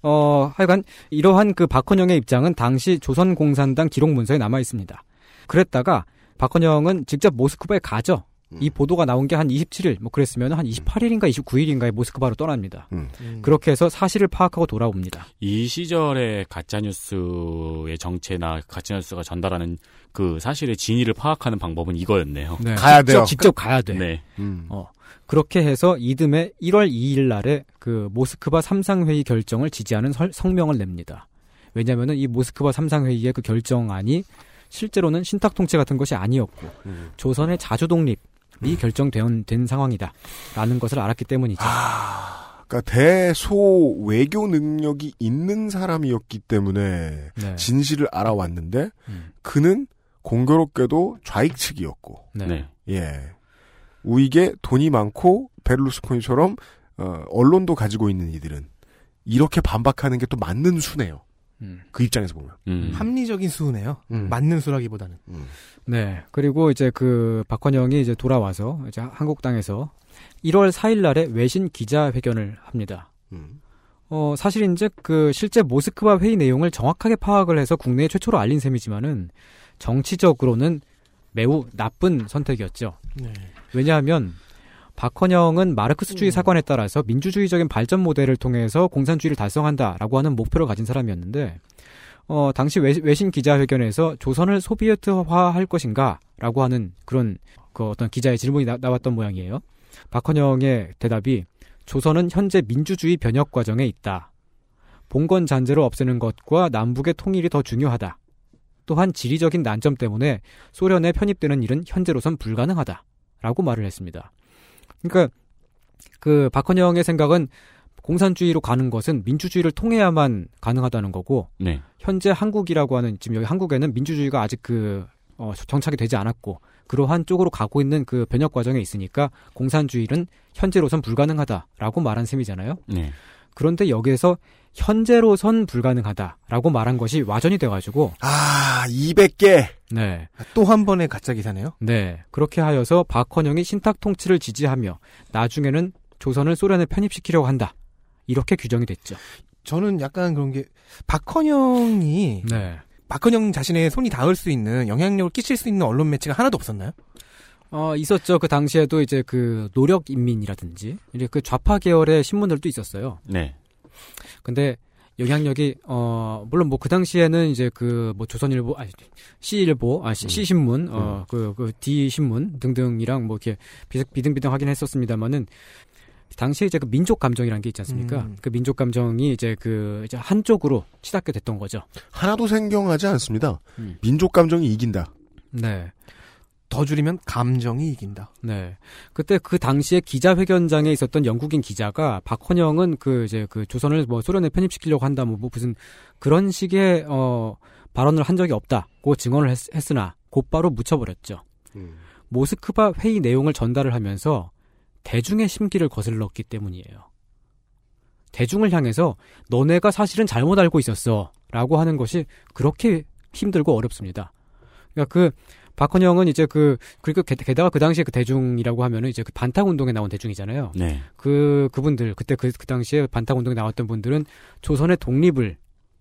어, 하여간 이러한 그 박헌영의 입장은 당시 조선공산당 기록 문서에 남아 있습니다. 그랬다가 박헌영은 직접 모스크바에 가죠. 이 보도가 나온 게 한 27일, 뭐 그랬으면 한 28일인가 29일인가에 모스크바로 떠납니다. 음. 그렇게 해서 사실을 파악하고 돌아옵니다. 이 시절에 가짜뉴스의 정체나 가짜뉴스가 전달하는 그 사실의 진위를 파악하는 방법은 이거였네요. 네, 직접, 직접 가야 돼. 네. 어, 그렇게 해서 이듬해 1월 2일 날에 그 모스크바 삼상회의 결정을 지지하는 설- 성명을 냅니다. 왜냐면은 이 모스크바 삼상회의의 그 결정안이 실제로는 신탁 통치 같은 것이 아니었고 조선의 자주 독립이 결정된 된 상황이다. 라는 것을 알았기 때문이죠. 그러니까 대소 외교 능력이 있는 사람이었기 때문에 네. 진실을 알아왔는데 음. 그는 공교롭게도 좌익 측이었고 네. 예 우익에 돈이 많고 베를루스코니처럼 어, 언론도 가지고 있는 이들은 이렇게 반박하는 게 또 맞는 수네요. 음. 그 입장에서 보면 합리적인 수네요. 음. 맞는 수라기보다는. 네. 그리고 이제 그 박헌영이 이제 돌아와서 이제 한국 땅에서 1월 4일 날에 외신 기자 회견을 합니다. 음. 어, 사실 이제 그 실제 모스크바 회의 내용을 정확하게 파악을 해서 국내에 최초로 알린 셈이지만은 정치적으로는 매우 나쁜 선택이었죠. 네. 왜냐하면 박헌영은 마르크스주의 사관에 따라서 민주주의적인 발전 모델을 통해서 공산주의를 달성한다라고 하는 목표를 가진 사람이었는데 어, 당시 외, 외신 기자회견에서 조선을 소비에트화할 것인가라고 하는 그런 그 어떤 기자의 질문이 나, 나왔던 모양이에요. 박헌영의 대답이 조선은 현재 민주주의 변혁 과정에 있다. 봉건 잔재를 없애는 것과 남북의 통일이 더 중요하다. 또한 지리적인 난점 때문에 소련에 편입되는 일은 현재로선 불가능하다. 라고 말을 했습니다. 그러니까 그 박헌영의 생각은 공산주의로 가는 것은 민주주의를 통해야만 가능하다는 거고 네. 현재 한국이라고 하는 지금 여기 한국에는 민주주의가 아직 그 어, 정착이 되지 않았고 그러한 쪽으로 가고 있는 그 변혁 과정에 있으니까 공산주의는 현재로선 불가능하다라고 말한 셈이잖아요. 네. 그런데 여기에서 현재로선 불가능하다라고 말한 것이 와전이 돼가지고 아 200개 네. 또 한 번의 가짜 기사네요. 네. 그렇게 하여서 박헌영이 신탁 통치를 지지하며 나중에는 조선을 소련에 편입시키려고 한다. 이렇게 규정이 됐죠. 저는 약간 그런 게 박헌영이 네. 박헌영 자신의 손이 닿을 수 있는 영향력을 끼칠 수 있는 언론 매체가 하나도 없었나요? 어, 있었죠. 그 당시에도 이제 그 노력인민이라든지, 이제 그 좌파 계열의 신문들도 있었어요. 네. 근데 영향력이, 어, 물론 뭐 그 당시에는 이제 그 뭐 조선일보, 아, C일보, 아, C, 신문 어, 그, 그 D신문 등등이랑 뭐 이렇게 비등비등 하긴 했었습니다만은, 당시에 이제 그 민족 감정이라는 게 있지 않습니까? 음. 그 민족 감정이 이제 그 이제 한쪽으로 치닫게 됐던 거죠. 하나도 생경하지 않습니다. 음. 민족 감정이 이긴다. 네. 더 줄이면 감정이 이긴다. 네. 그때 그 당시에 기자회견장에 있었던 영국인 기자가 박헌영은 그 이제 그 조선을 뭐 소련에 편입시키려고 한다 뭐, 뭐 무슨 그런 식의 어 발언을 한 적이 없다고 증언을 했, 했으나 곧바로 묻혀버렸죠. 모스크바 회의 내용을 전달을 하면서 대중의 심기를 거슬렀기 때문이에요. 대중을 향해서 너네가 사실은 잘못 알고 있었어 라고 하는 것이 그렇게 힘들고 어렵습니다. 그러니까 그 박헌영은 이제 그 그리고 게, 게다가 그 당시에 그 대중이라고 하면은 이제 그 반탁 운동에 나온 대중이잖아요. 네. 그 그분들 그때 그, 그 당시에 반탁 운동에 나왔던 분들은 조선의 독립을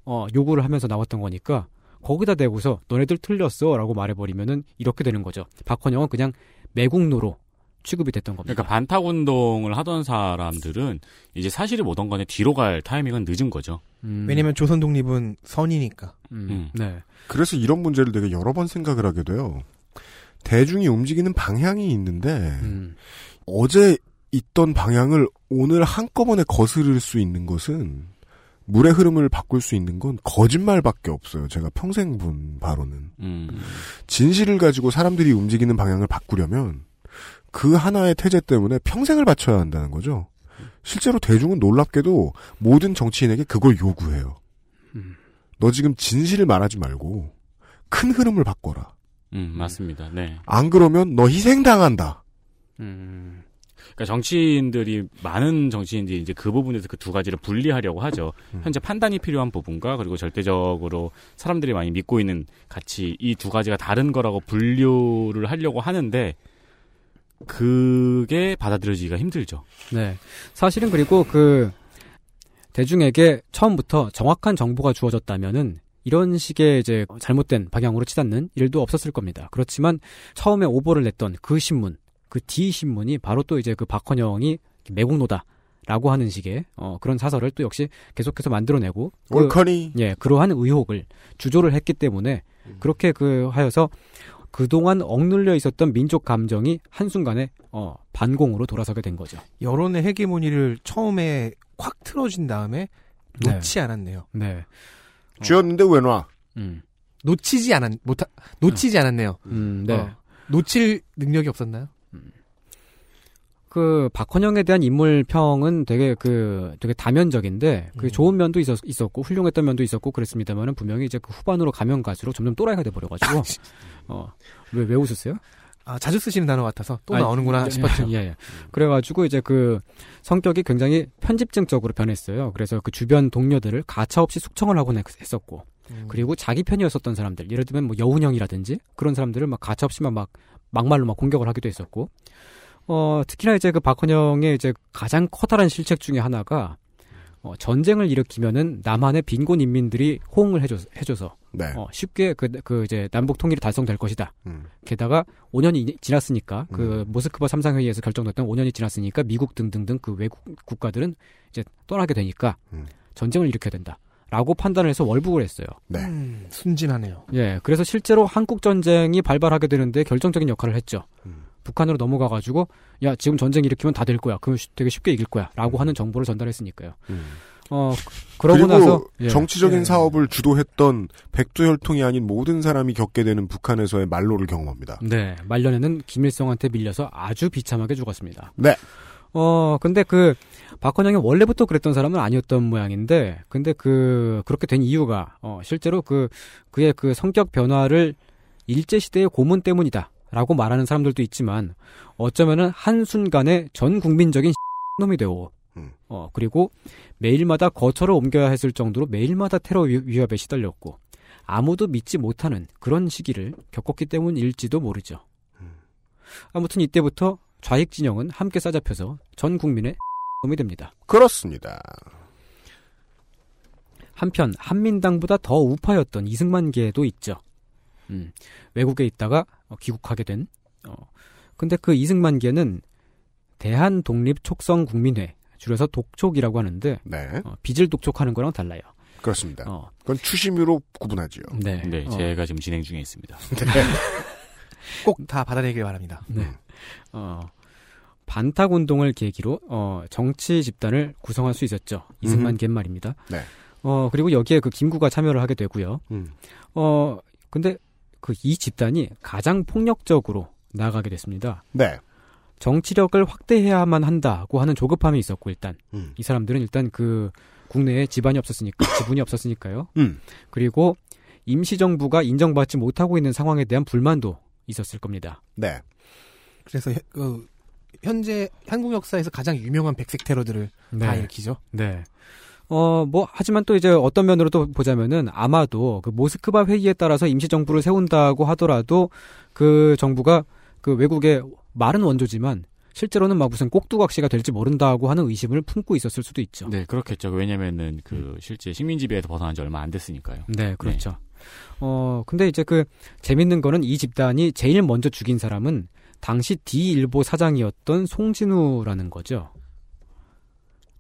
어, 요구를 하면서 나왔던 거니까 거기다 대고서 너네들 틀렸어라고 말해버리면은 이렇게 되는 거죠. 박헌영은 그냥 매국노로 취급이 됐던 겁니다. 그러니까 반탁 운동을 하던 사람들은 이제 사실이 뭐던 간에 뒤로 갈 타이밍은 늦은 거죠. 왜냐면 조선 독립은 선이니까. 음. 네. 그래서 이런 문제를 되게 여러 번 생각을 하게 돼요. 대중이 움직이는 방향이 있는데 음. 어제 있던 방향을 오늘 한꺼번에 거스를 수 있는 것은 물의 흐름을 바꿀 수 있는 건 거짓말밖에 없어요. 제가 평생 본 바로는. 음. 진실을 가지고 사람들이 움직이는 방향을 바꾸려면 그 하나의 태제 때문에 평생을 바쳐야 한다는 거죠. 실제로 대중은 놀랍게도 모든 정치인에게 그걸 요구해요. 너 지금 진실을 말하지 말고 큰 흐름을 바꿔라. 음, 맞습니다. 네. 안 그러면 너 희생당한다. 음. 그러니까 정치인들이 많은 정치인들이 이제 그 부분에서 그 두 가지를 분리하려고 하죠. 현재 판단이 필요한 부분과 그리고 절대적으로 사람들이 많이 믿고 있는 가치 이 두 가지가 다른 거라고 분류를 하려고 하는데 그게 받아들여지기가 힘들죠. 네. 사실은 그리고 그 대중에게 처음부터 정확한 정보가 주어졌다면은 이런 식의 이제 잘못된 방향으로 치닫는 일도 없었을 겁니다. 그렇지만 처음에 오보를 냈던 그 신문, 그 D 신문이 바로 또 이제 그 박헌영이 매국노다 라고 하는 식의 어 그런 사설을 또 역시 계속해서 만들어내고 그-. 예 그러한 의혹을 주조를 했기 때문에 그렇게 그 하여서 그동안 억눌려 있었던 민족 감정이 한순간에 어 반공으로 돌아서게 된 거죠. 여론의 헤게모니를 처음에 확 틀어진 다음에 네. 놓지 않았네요. 네. 쥐었는데 왜 놔? 음. 놓치지 않았 못 놓치지 않았네요. 음, 네. 어, 놓칠 능력이 없었나요? 그 박헌영에 대한 인물 평은 되게 그 되게 다면적인데 그 좋은 면도 있었, 있었고 훌륭했던 면도 있었고 그랬습니다만은 분명히 이제 그 후반으로 가면 갈수록 점점 또라이가 돼 버려 가지고 어왜 왜 웃으세요? 아, 자주 쓰시는 단어 같아서 또 아니, 나오는구나 예, 싶었죠. 예, 예. 그래가지고 이제 그 성격이 굉장히 편집증적으로 변했어요. 그래서 그 주변 동료들을 가차없이 숙청을 하곤 했- 했었고, 그리고 자기 편이었었던 사람들, 예를 들면 뭐 여운형이라든지 그런 사람들을 막 가차없이만 막 막말로 막 공격을 하기도 했었고, 어 특히나 이제 그 박헌영의 이제 가장 커다란 실책 중에 하나가 어, 전쟁을 일으키면은 남한의 빈곤 인민들이 호응을 해줘, 해줘서 네. 어, 쉽게 그, 그 이제 남북 통일이 달성될 것이다. 음. 게다가 5년이 지났으니까 그 모스크바 삼상회의에서 결정됐던 5년이 지났으니까 미국 등등등 그 외국 국가들은 이제 떠나게 되니까 전쟁을 일으켜야 된다 라고 판단을 해서 월북을 했어요. 네. 음, 순진하네요. 예, 그래서 실제로 한국 전쟁이 발발하게 되는데 결정적인 역할을 했죠. 북한으로 넘어가가지고 야 지금 전쟁 일으키면 다 될 거야. 그럼 쉬- 되게 쉽게 이길 거야라고 하는 정보를 전달했으니까요. 어 그- 그러고 나서 예. 정치적인 예. 사업을 주도했던 백두혈통이 아닌 모든 사람이 겪게 되는 북한에서의 말로를 경험합니다. 네, 말년에는 김일성한테 밀려서 아주 비참하게 죽었습니다. 네. 어, 근데 그, 박헌영이 원래부터 그랬던 사람은 아니었던 모양인데, 근데 그, 그렇게 된 이유가, 어, 실제로 그, 그의 그 성격 변화를 일제 시대의 고문 때문이다. 라고 말하는 사람들도 있지만, 어쩌면은 한순간에 전 국민적인 놈이 되고, 어, 그리고 매일마다 거처를 옮겨야 했을 정도로 매일마다 테러 위- 위협에 시달렸고, 아무도 믿지 못하는 그런 시기를 겪었기 때문일지도 모르죠. 아무튼 이때부터 좌익 진영은 함께 싸잡혀서 전 국민의 놈이 됩니다. 그렇습니다. 한편 한민당보다 더 우파였던 이승만계도 있죠. 음, 외국에 있다가 어, 귀국하게 된. 어, 근데 그 이승만계는 대한 독립 촉성 국민회 줄여서 독촉이라고 하는데 네. 어, 빚을 독촉하는 거랑 달라요. 그렇습니다. 어. 그건 추심으로 구분하지요. 네. 네, 어. 제가 지금 진행 중에 있습니다. 꼭다 받아내길 바랍니다. 네. 어, 반탁 운동을 계기로 어, 정치 집단을 구성할 수 있었죠. 이승만. 갯 말입니다. 네. 어, 그리고 여기에 그 김구가 참여를 하게 되고요. 음. 어, 근데 그 이 집단이 가장 폭력적으로 나아가게 됐습니다. 네. 정치력을 확대해야만 한다고 하는 조급함이 있었고 일단 음. 이 사람들은 일단 그 국내에 지반이 없었으니까 지분이 없었으니까요. 음. 그리고 임시정부가 인정받지 못하고 있는 상황에 대한 불만도 있었을 겁니다. 네. 그래서 현- 그 현재 한국 역사에서 가장 유명한 백색 테러들을 다 네. 일으키죠. 네. 어, 뭐, 하지만 또 이제 어떤 면으로도 보자면은 아마도 그 모스크바 회의에 따라서 임시정부를 세운다고 하더라도 그 정부가 그 외국의 말은 원조지만 실제로는 막 무슨 꼭두각시가 될지 모른다고 하는 의심을 품고 있었을 수도 있죠. 네, 그렇겠죠. 왜냐면은 그 실제 식민 지배에서 벗어난 지 얼마 안 됐으니까요. 네, 그렇죠. 어, 근데 이제 그 재밌는 거는 이 집단이 제일 먼저 죽인 사람은 당시 D일보 사장이었던 송진우라는 거죠.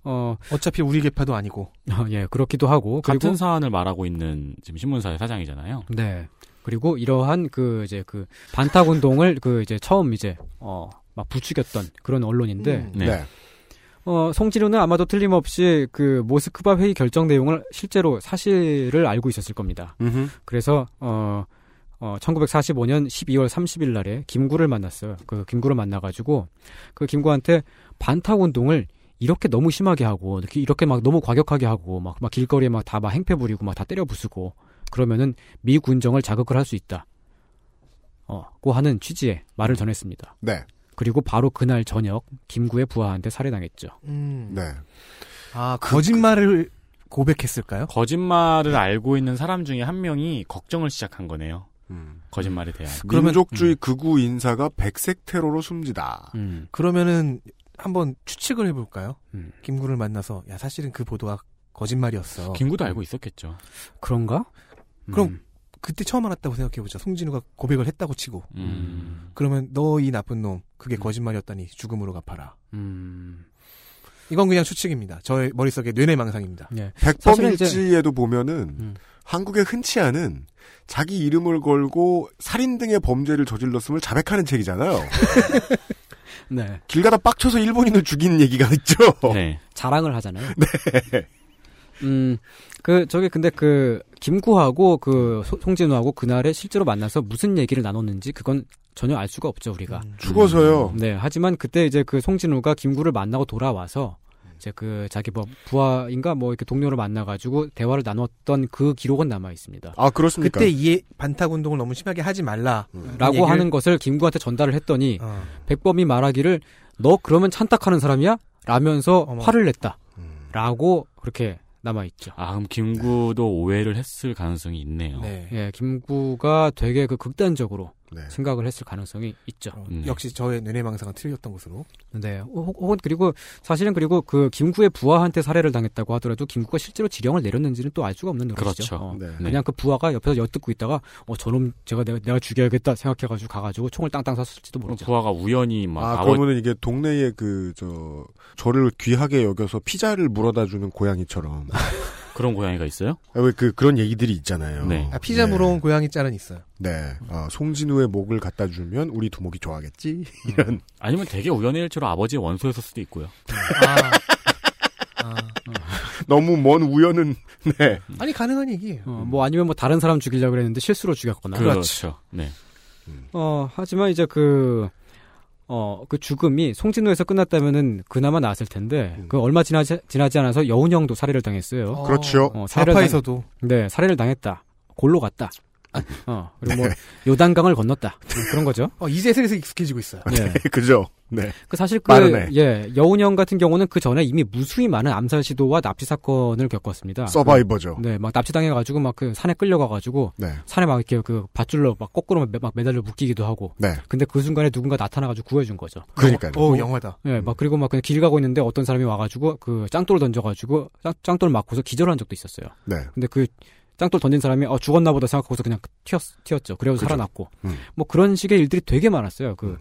어, 어차피 우리 계파도 아니고. 어, 예, 그렇기도 하고. 같은 그리고 사안을 말하고 있는 지금 신문사의 사장이잖아요. 네. 그리고 이러한 그 이제 그 반탁 운동을 그 이제 처음 이제 어 막 부추겼던 그런 언론인데 음, 네. 어 송진우는 아마도 틀림없이 그 모스크바 회의 결정 내용을 실제로 사실을 알고 있었을 겁니다. 음흠. 그래서 어 어, 1945년 12월 30일 날에 김구를 만났어요. 그 김구를 만나 가지고 그 김구한테 반탁 운동을 이렇게 너무 심하게 하고 이렇게, 막 너무 과격하게 하고 막, 막 길거리에 막 다 막 행패 부리고 막 다 때려 부수고 그러면은 미 군정을 자극을 할 수 있다. 어, 고 하는 취지의 말을 전했습니다. 네. 그리고 바로 그날 저녁 김구의 부하한테 살해당했죠. 음. 네. 아, 거짓말을 고백했을까요? 거짓말을 알고 있는 사람 중에 한 명이 걱정을 시작한 거네요. 거짓말에 대한. 민족주의 극우 인사가 백색 테러로 숨지다. 음. 그러면은 한번 추측을 해볼까요? 김구를 만나서 야 사실은 그 보도가 거짓말이었어. 김구도 알고 있었겠죠. 그런가? 그럼 그때 처음 알았다고 생각해보자. 송진우가 고백을 했다고 치고. 음. 그러면 너 이 나쁜 놈 그게 거짓말이었다니 죽음으로 갚아라. 음. 이건 그냥 추측입니다. 저의 머릿속에 뇌내망상입니다. 네. 백범일지에도 보면은 한국에 흔치 않은 자기 이름을 걸고 살인 등의 범죄를 저질렀음을 자백하는 책이잖아요. 네. 길 가다 빡쳐서 일본인을 죽인 얘기가 있죠. 네. 자랑을 하잖아요. 네. 음, 그, 저기, 근데 그, 김구하고 그, 소- 송진우하고 그날에 실제로 만나서 무슨 얘기를 나눴는지 그건 전혀 알 수가 없죠, 우리가. 죽어서요. 네, 하지만 그때 이제 그 송진우가 김구를 만나고 돌아와서 이제 그 자기 뭐 부하인가 뭐 이렇게 동료를 만나가지고 대화를 나눴던 그 기록은 남아 있습니다. 아, 그렇습니까? 그때 이해 반탁 운동을 너무 심하게 하지 말라. 라고 하는 것을 김구한테 전달을 했더니 어. 백범이 말하기를 너 그러면 찬딱하는 사람이야? 라면서 화를 냈다. 라고 그렇게 남아 있죠. 아, 그럼 김구도 오해를 했을 가능성이 있네요. 예, 김구가 되게 그 극단적으로 네. 생각을 했을 가능성이 있죠. 음. 역시 저의 뇌내망상은 틀렸던 것으로. 네. 혹- 혹은 그리고 사실은 그리고 그 김구의 부하한테 살해를 당했다고 하더라도 김구가 실제로 지령을 내렸는지는 또 알 수가 없는 노릇이죠. 그렇죠. 어, 네. 그냥 그 부하가 옆에서 엿듣고 있다가 어 저놈 제가 내가, 내가 죽여야겠다 생각해가지고 가가지고 총을 땅땅 쐈을지도 모르죠. 부하가 우연히 막 아, 아버- 그러면은 이게 동네에 그, 저, 저를 귀하게 여겨서 피자를 물어다 주는 고양이처럼. 그런 고양이가 있어요? 왜 그, 그런 얘기들이 있잖아요. 네. 아, 피자 물어온 고양이 짤은 있어요. 네. 어, 송진우의 목을 갖다 주면 우리 두목이 좋아하겠지? 이런. 아니면 되게 우연의 일치로 아버지의 원소였을 수도 있고요. 너무 먼 우연은, 네. 아니 가능한 얘기예요. 어, 뭐 아니면 뭐 다른 사람 죽이려고 그랬는데 실수로 죽였거나. 그렇죠. 네. 어, 하지만 이제 그, 어, 그 죽음이 송진우에서 끝났다면은 그나마 나았을 텐데, 그 얼마 지나지, 지나지 않아서 여운형도 살해를 당했어요. 어. 그렇죠. 어, 살해를 좌파에서도. 당, 네, 살해를 당했다. 골로 갔다. 어, 그리고 뭐, 요단강을 건넜다. 뭐 그런 거죠. 어, 이제 슬슬 익숙해지고 있어요. 네. 그죠? 네. 그 사실 그, 빠르네. 예, 여운형 같은 경우는 그 전에 이미 무수히 많은 암살 시도와 납치 사건을 겪었습니다. 서바이버죠. 그, 네, 막 납치당해 가지고 막 그 산에 끌려가 가지고 네. 산에 막 이렇게 그 밧줄로 막 거꾸로 매- 막 매달려 묶이기도 하고. 네. 근데 그 순간에 누군가 나타나 가지고 구해 준 거죠. 그러니까요. 오, 영화다. 예, 막 그리고 막 그냥 길 가고 있는데 어떤 사람이 와 가지고 그 짱돌을 던져 가지고 짱, 짱돌 맞고서 기절한 적도 있었어요. 네. 근데 그 짱돌 던진 사람이 어 죽었나 보다 생각하고서 그냥 튀었, 튀었죠. 그래서. 살아났고. 음. 뭐 그런 식의 일들이 되게 많았어요. 그,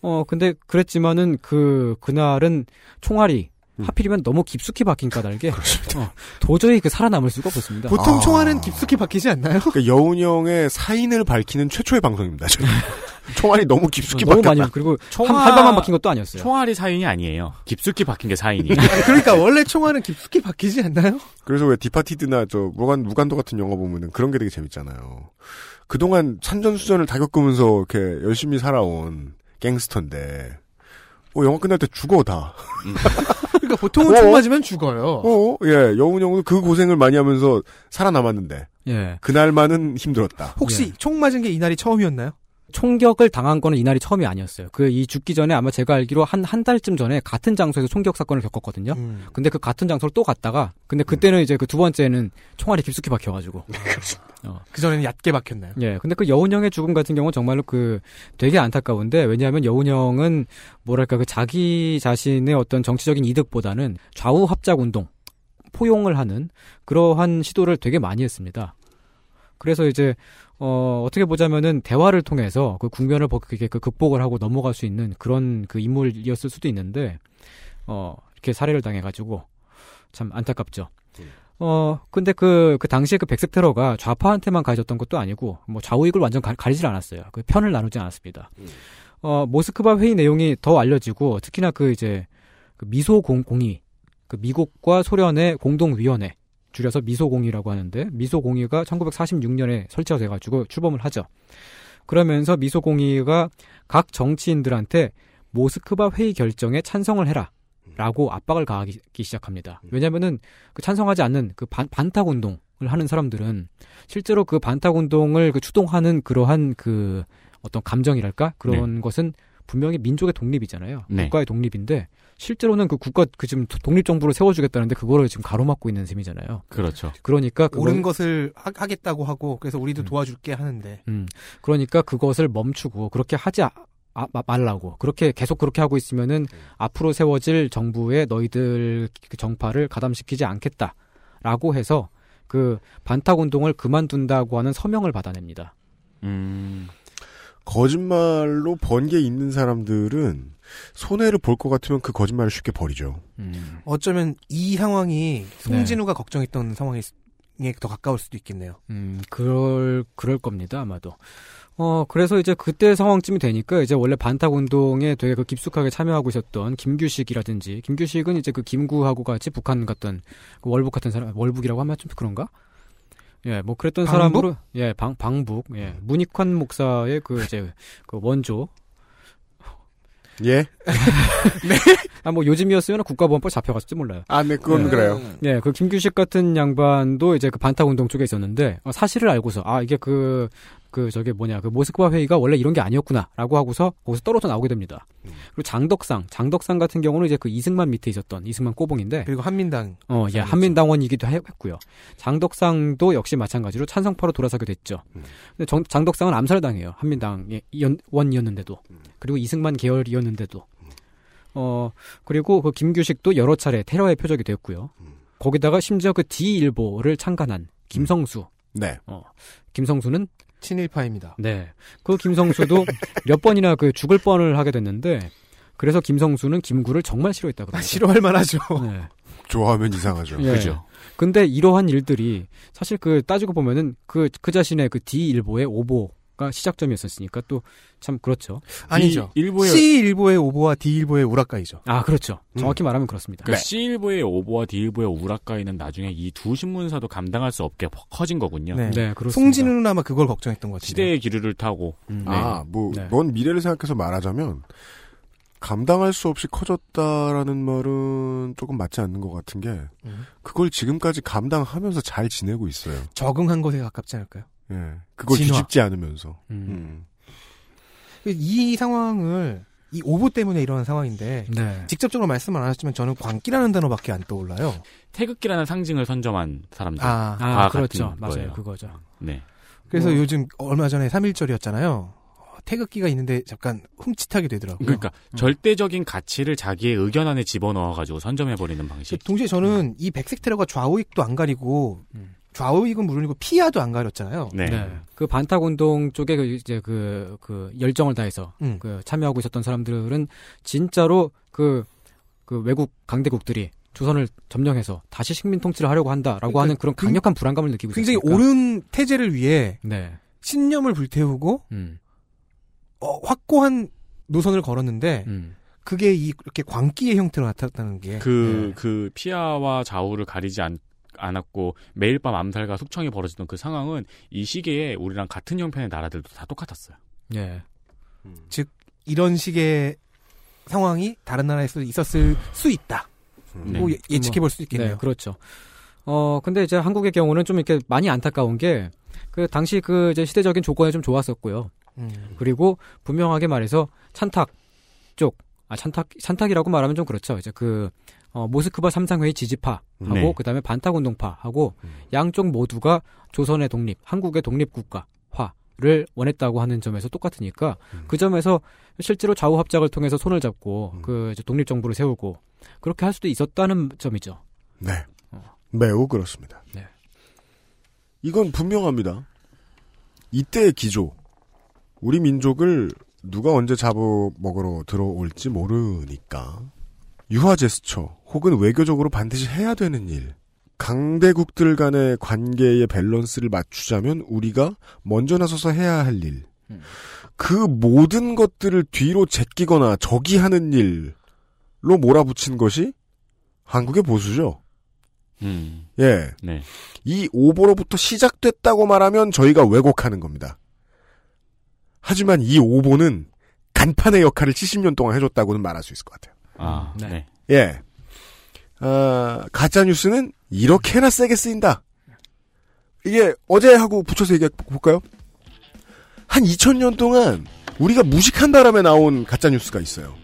어, 근데 그랬지만은 그, 그날은 총알이 음. 하필이면 너무 깊숙이 박힌 까닭에 어, 도저히 그 살아남을 수가 없었습니다. 보통 아. 총알은 깊숙이 박히지 않나요? 그러니까 여운형의 사인을 밝히는 최초의 방송입니다. 저는. 총알이 너무 깊숙이 너무 박혔다. 많이 그리고 한, 총알- 한 발만 박힌 것도 아니었어요. 총알이 사인이 아니에요. 깊숙이 박힌 게 사인이에요. 그러니까 원래 총알은 깊숙이 박히지 않나요? 그래서 왜 디파티드나 저 무간 무간도 같은 영화 보면은 그런 게 되게 재밌잖아요. 그동안 산전수전을 다 겪으면서 이렇게 열심히 살아온 갱스터인데 어 영화 끝날 때 죽어 다. 그러니까 보통은 어? 총 맞으면 죽어요. 어, 예, 여운 형도 그 고생을 많이 하면서 살아남았는데 예. 그날만은 힘들었다. 혹시 총 맞은 게 이날이 처음이었나요? 총격을 당한 거는 이날이 처음이 아니었어요. 그 이 죽기 전에 아마 제가 알기로 한 한 달쯤 전에 같은 장소에서 총격 사건을 겪었거든요. 음. 근데 그 같은 장소를 또 갔다가 근데 그때는 이제 그 두 번째는 총알이 깊숙이 박혀가지고. 어. 그 전에는 얕게 박혔나요? 예. 근데 그 여운형의 죽음 같은 경우는 정말로 그 되게 안타까운데 왜냐하면 여운형은 뭐랄까 그 자기 자신의 어떤 정치적인 이득보다는 좌우 합작 운동 포용을 하는 그러한 시도를 되게 많이 했습니다. 그래서 이제 어 어떻게 보자면은 대화를 통해서 그 국면을 그 극복을 하고 넘어갈 수 있는 그런 그 인물이었을 수도 있는데 어 이렇게 살해를 당해가지고 참 안타깝죠. 어 근데 그 그 당시에 그 백색 테러가 좌파한테만 가해졌던 것도 아니고 뭐 좌우익을 완전 가, 가리질 않았어요. 그 편을 나누지 않았습니다. 어 모스크바 회의 내용이 더 알려지고 특히나 그 이제 그 미소 공, 공의 그 미국과 소련의 공동위원회 줄여서 미소공의라고 하는데 미소공의가 1946년에 설치가 돼가지고 출범을 하죠. 그러면서 미소공의가 각 정치인들한테 모스크바 회의 결정에 찬성을 해라. 라고 압박을 가하기 시작합니다. 왜냐면은 그 찬성하지 않는 그 반, 반탁 운동을 하는 사람들은 실제로 그 반탁 운동을 그 추동하는 그러한 그 어떤 감정이랄까 그런 것은 분명히 민족의 독립이잖아요. 네. 국가의 독립인데 실제로는 그 국가 그 지금 독립 정부를 세워주겠다는데 그거를 지금 가로막고 있는 셈이잖아요. 그렇죠. 그러니까 그걸- 옳은 것을 하, 겠다고 하고 그래서 우리도 도와줄게 하는데 음, 그러니까 그것을 멈추고 그렇게 하지 아- 아- 마- 말라고 그렇게 계속 그렇게 하고 있으면은 앞으로 세워질 정부에 너희들 그 정파를 가담시키지 않겠다라고 해서 그 반탁 운동을 그만둔다고 하는 서명을 받아냅니다. 음. 거짓말로 번게 있는 사람들은 손해를 볼 것 같으면 그 거짓말을 쉽게 버리죠. 어쩌면 이 상황이 송진우가 걱정했던 상황에 더 가까울 수도 있겠네요. 음, 그럴, 그럴 겁니다, 아마도. 어, 그래서 이제 그때 상황쯤이 되니까 이제 원래 반탁 운동에 되게 그 깊숙하게 참여하고 있었던 김규식이라든지, 김규식은 이제 그 김구하고 같이 북한 갔던 그 월북 같은 사람, 월북이라고 하면 좀 그런가? 예, 뭐 그랬던 방북? 사람으로, 예, 방, 방북, 예, 문익환 목사의 그 이제 그 원조. 예? 네. 아, 뭐 요즘이었으면 국가보안법 잡혀갔을지 몰라요. 아, 네, 그건 예. 그래요. 예, 그 김규식 같은 양반도 이제 그 반탁 운동 쪽에 있었는데 어, 사실을 알고서 아 이게 그 그 저게 뭐냐 그 모스크바 회의가 원래 이런 게 아니었구나라고 하고서 거기서 떨어져 나오게 됩니다. 그리고 장덕상, 장덕상 같은 경우는 이제 그 이승만 밑에 있었던 이승만 꼬봉인데 그리고 한민당 어, 예, 한민당원이기도 해- 했고요. 장덕상도 역시 마찬가지로 찬성파로 돌아서게 됐죠. 근데 정- 장덕상은 암살을 당해요. 한민당의 연- 원이었는데도. 그리고 이승만 계열이었는데도. 어, 그리고 그 김규식도 여러 차례 테러의 표적이 됐고요. 거기다가 심지어 그 D일보를 창간한 김성수. 네. 어, 김성수는 친일파입니다. 네. 그 김성수도 몇 번이나 그 죽을 뻔을 하게 됐는데 그래서 김성수는 김구를 정말 싫어했다 그러죠. 싫어할 만하죠. 네. 좋아하면 이상하죠. 예. 근데 이러한 일들이 사실 그 따지고 보면은 그, 그 자신의 그 D일보의 오보 가 시작점이었었으니까 또 참 그렇죠. 아니죠. 일보의- C일보의 오보와 D일보의 우라카이죠. 아, 그렇죠. 정확히 말하면 그렇습니다. 그러니까 C일보의 오보와 D일보의 우라카이는 나중에 이 두 신문사도 감당할 수 없게 퍼- 커진 거군요. 네. 송진우는 아마 그걸 걱정했던 것 같은데. 시대의 기류를 타고. 음, 네. 아, 뭐, 먼 미래를 생각해서 말하자면, 감당할 수 없이 커졌다라는 말은 조금 맞지 않는 것 같은 게, 음. 그걸 지금까지 감당하면서 잘 지내고 있어요. 적응한 것에 가깝지 않을까요? 예. 그걸 진화. 뒤집지 않으면서. 음. 이 상황을 이 오보 때문에 일어난 상황인데 네. 직접적으로 말씀 안 하셨지만 저는 광기라는 단어밖에 안 떠올라요. 태극기라는 상징을 선점한 사람들. 아, 다 아, 그렇죠. 맞아요. 거예요. 그거죠. 네. 그래서 뭐. 요즘 얼마 전에 3.1절이었잖아요. 어, 태극기가 있는데 잠깐 흠칫하게 되더라고요. 그러니까 절대적인 가치를 자기의 의견 안에 집어넣어가지고 선점해버리는 방식. 동시에 저는 이 백색 테러가 좌우익도 안 가리고 좌우익은 물론이고 피하도 안 가렸잖아요. 네. 그 반탁 운동 쪽에 그 이제 그, 그 열정을 다해서 음. 그 참여하고 있었던 사람들은 진짜로 그, 그 외국 강대국들이 조선을 점령해서 다시 식민 통치를 하려고 한다라고 그러니까 하는 그런 그- 강력한 불안감을 느끼고 굉장히 있었으니까. 옳은 태제를 위해 네. 신념을 불태우고 음. 어, 확고한 노선을 걸었는데 음. 그게 이- 이렇게 광기의 형태로 나타났다는 게 그, 네. 그 피아와 좌우를 가리지 않, 않았고 매일 밤 암살과 숙청이 벌어지던 그 상황은 이 시기에 우리랑 같은 형편의 나라들도 다 똑같았어요. 예. 즉 이런 식의 상황이 다른 나라에서 있었을 수 있다. 네. 뭐 예- 예측해 볼 수 있겠네요. 네, 그렇죠. 어, 근데 이제 한국의 경우는 좀 이렇게 많이 안타까운 게, 그 당시 그 이제 시대적인 조건이 좀 좋았었고요. 음. 그리고 분명하게 말해서 찬탁 쪽, 아 찬탁 찬탁이라고 말하면 좀 그렇죠. 이제 그 어, 모스크바 삼상회의 지지파하고 네. 그다음에 반탁운동파하고 양쪽 모두가 조선의 독립, 한국의 독립국가화를 원했다고 하는 점에서 똑같으니까 그 점에서 실제로 좌우 합작을 통해서 손을 잡고 그 이제 독립 정부를 세우고 그렇게 할 수도 있었다는 점이죠. 네. 매우 그렇습니다. 네. 이건 분명합니다. 이때의 기조. 우리 민족을 누가 언제 잡아 먹으러 들어올지 모르니까 유화 제스처 혹은 외교적으로 반드시 해야 되는 일. 강대국들 간의 관계의 밸런스를 맞추자면 우리가 먼저 나서서 해야 할 일. 그 모든 것들을 뒤로 제끼거나 저기하는 일로 몰아붙인 것이 한국의 보수죠. 음. 예. 네. 이 오보로부터 시작됐다고 말하면 저희가 왜곡하는 겁니다. 하지만 이 오보는 간판의 역할을 70년 동안 해줬다고는 말할 수 있을 것 같아요. 아, 네. 예. 아, 가짜 뉴스는 이렇게나 세게 쓰인다. 이게 어제 하고 붙여서 얘기해 볼까요? 한 2000년 동안 우리가 무식한 바람에 나온 가짜 뉴스가 있어요.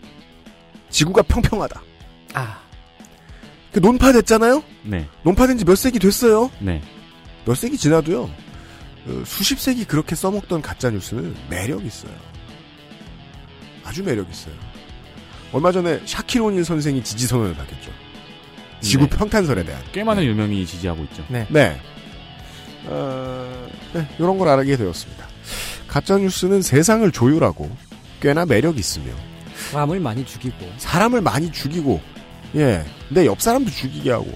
지구가 평평하다. 아. 그 논파됐잖아요? 네. 논파된 지 몇 세기 됐어요? 네. 몇 세기 지나도요. 어, 수십 세기 그렇게 써먹던 가짜 뉴스는 매력 있어요. 아주 매력 있어요. 얼마 전에 샤키로닐 선생이 지지 선언을 밝혔죠. 지구 네. 평탄설에 대한. 꽤 많은 유명인이 지지하고 있죠. 네. 네. 어, 네, 이런 걸 알게 되었습니다. 가짜 뉴스는 세상을 조율하고 꽤나 매력 있으며 사람을 많이 죽이고 사람을 많이 죽이고 예, 내 옆 사람도 죽이게 하고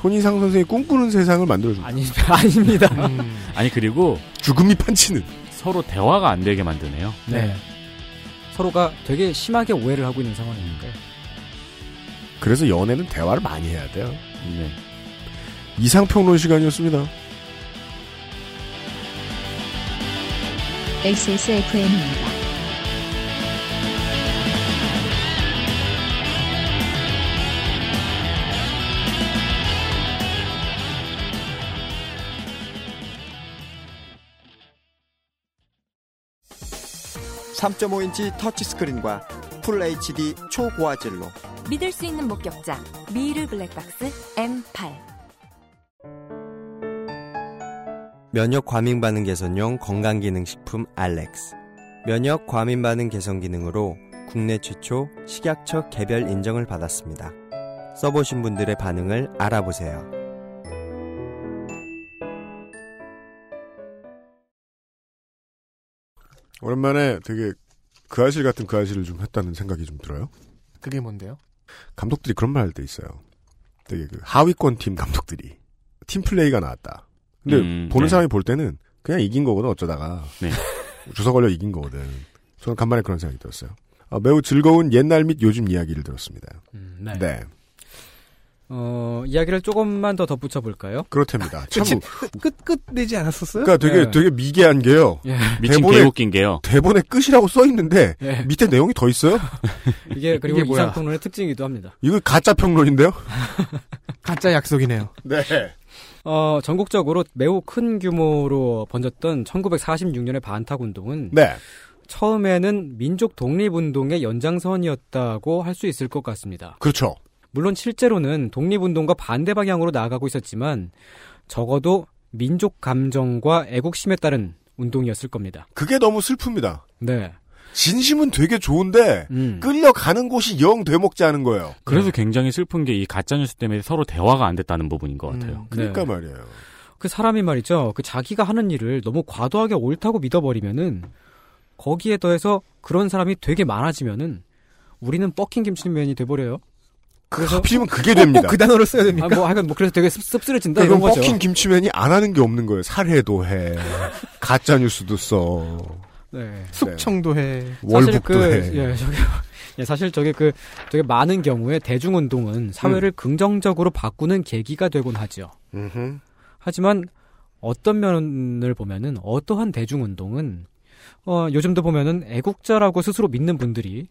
손희상 선생이 꿈꾸는 세상을 만들어줍니다. 아니 아닙니다. 아니 그리고 죽음이 판치는 서로 대화가 안 되게 만드네요. 네. 서로가 되게 심하게 오해를 하고 있는 상황이니까요. 그래서 연애는 대화를 많이 해야 돼요. 네. 이상평론 시간이었습니다. XSFM입니다. 삼.5 인치 터치스크린과 풀 HD 초고화질로 믿을 수 있는 목격자 미르 블랙박스 M8 면역 과민 반응 개선용 건강 기능 식품 알렉스. 면역 과민 반응 개선 기능으로 국내 최초 식약처 개별 인정을 받았습니다. 써보신 분들의 반응을 알아보세요. 오랜만에 되게 그 아실 같은 그 아실을 좀 했다는 생각이 좀 들어요. 그게 뭔데요? 감독들이 그런 말 할 때 있어요. 되게 그 하위권 팀 감독들이 팀 플레이가 나왔다. 근데 음, 보는 네. 사람이 볼 때는 그냥 이긴 거거든 어쩌다가 네. 주워 걸려 이긴 거거든. 저는 간만에 그런 생각이 들었어요. 아, 매우 즐거운 옛날 및 요즘 이야기를 들었습니다. 네. 네. 어, 이야기를 조금만 더 덧붙여 볼까요? 그렇답니다. 참 끝이 끝, 끝 내지 않았었어요? 그러니까 되게 네. 되게 미개한 게요. 예. 미친 대본에- 개웃긴 게요. 대본에 끝이라고 써 있는데 예. 밑에 내용이 더 있어요. 이게 그리고 이게 뭐야? 이상 평론의 특징이기도 합니다. 이거 가짜 평론인데요. 가짜 약속이네요. 네. 어, 전국적으로 매우 큰 규모로 번졌던 1946년의 반탁 운동은 네. 처음에는 민족 독립 운동의 연장선이었다고 할 수 있을 것 같습니다. 그렇죠. 물론 실제로는 독립운동과 반대 방향으로 나아가고 있었지만 적어도 민족 감정과 애국심에 따른 운동이었을 겁니다. 그게 너무 슬픕니다. 네. 진심은 되게 좋은데 음. 끌려가는 곳이 영 되먹지 않은 거예요. 그래서 굉장히 슬픈 게 이 가짜 뉴스 때문에 서로 대화가 안 됐다는 부분인 것 같아요. 음. 그러니까 네. 말이에요. 그 사람이 말이죠. 그 자기가 하는 일을 너무 과도하게 옳다고 믿어버리면은 거기에 더해서 그런 사람이 되게 많아지면은 우리는 뻑킹 김치맨이 돼버려요. 그래서 하필이면 그게 됩니다. 꼭 그 단어를 써야 됩니까? 아, 뭐 하여간 뭐 그래서 되게 씁, 씁쓸해진다 그럼 이런 거죠. 버킹 김치맨이 안 하는 게 없는 거예요. 살해도 해. 가짜 뉴스도 써. 네. 숙청도 해. 사실 월북도 그, 해. 예, 저기, 예, 사실 저게 그, 되게 많은 경우에 대중운동은 사회를 긍정적으로 바꾸는 계기가 되곤 하죠. 음흠. 하지만 어떤 면을 보면은 어떠한 대중운동은 어, 요즘도 보면은 애국자라고 스스로 믿는 분들이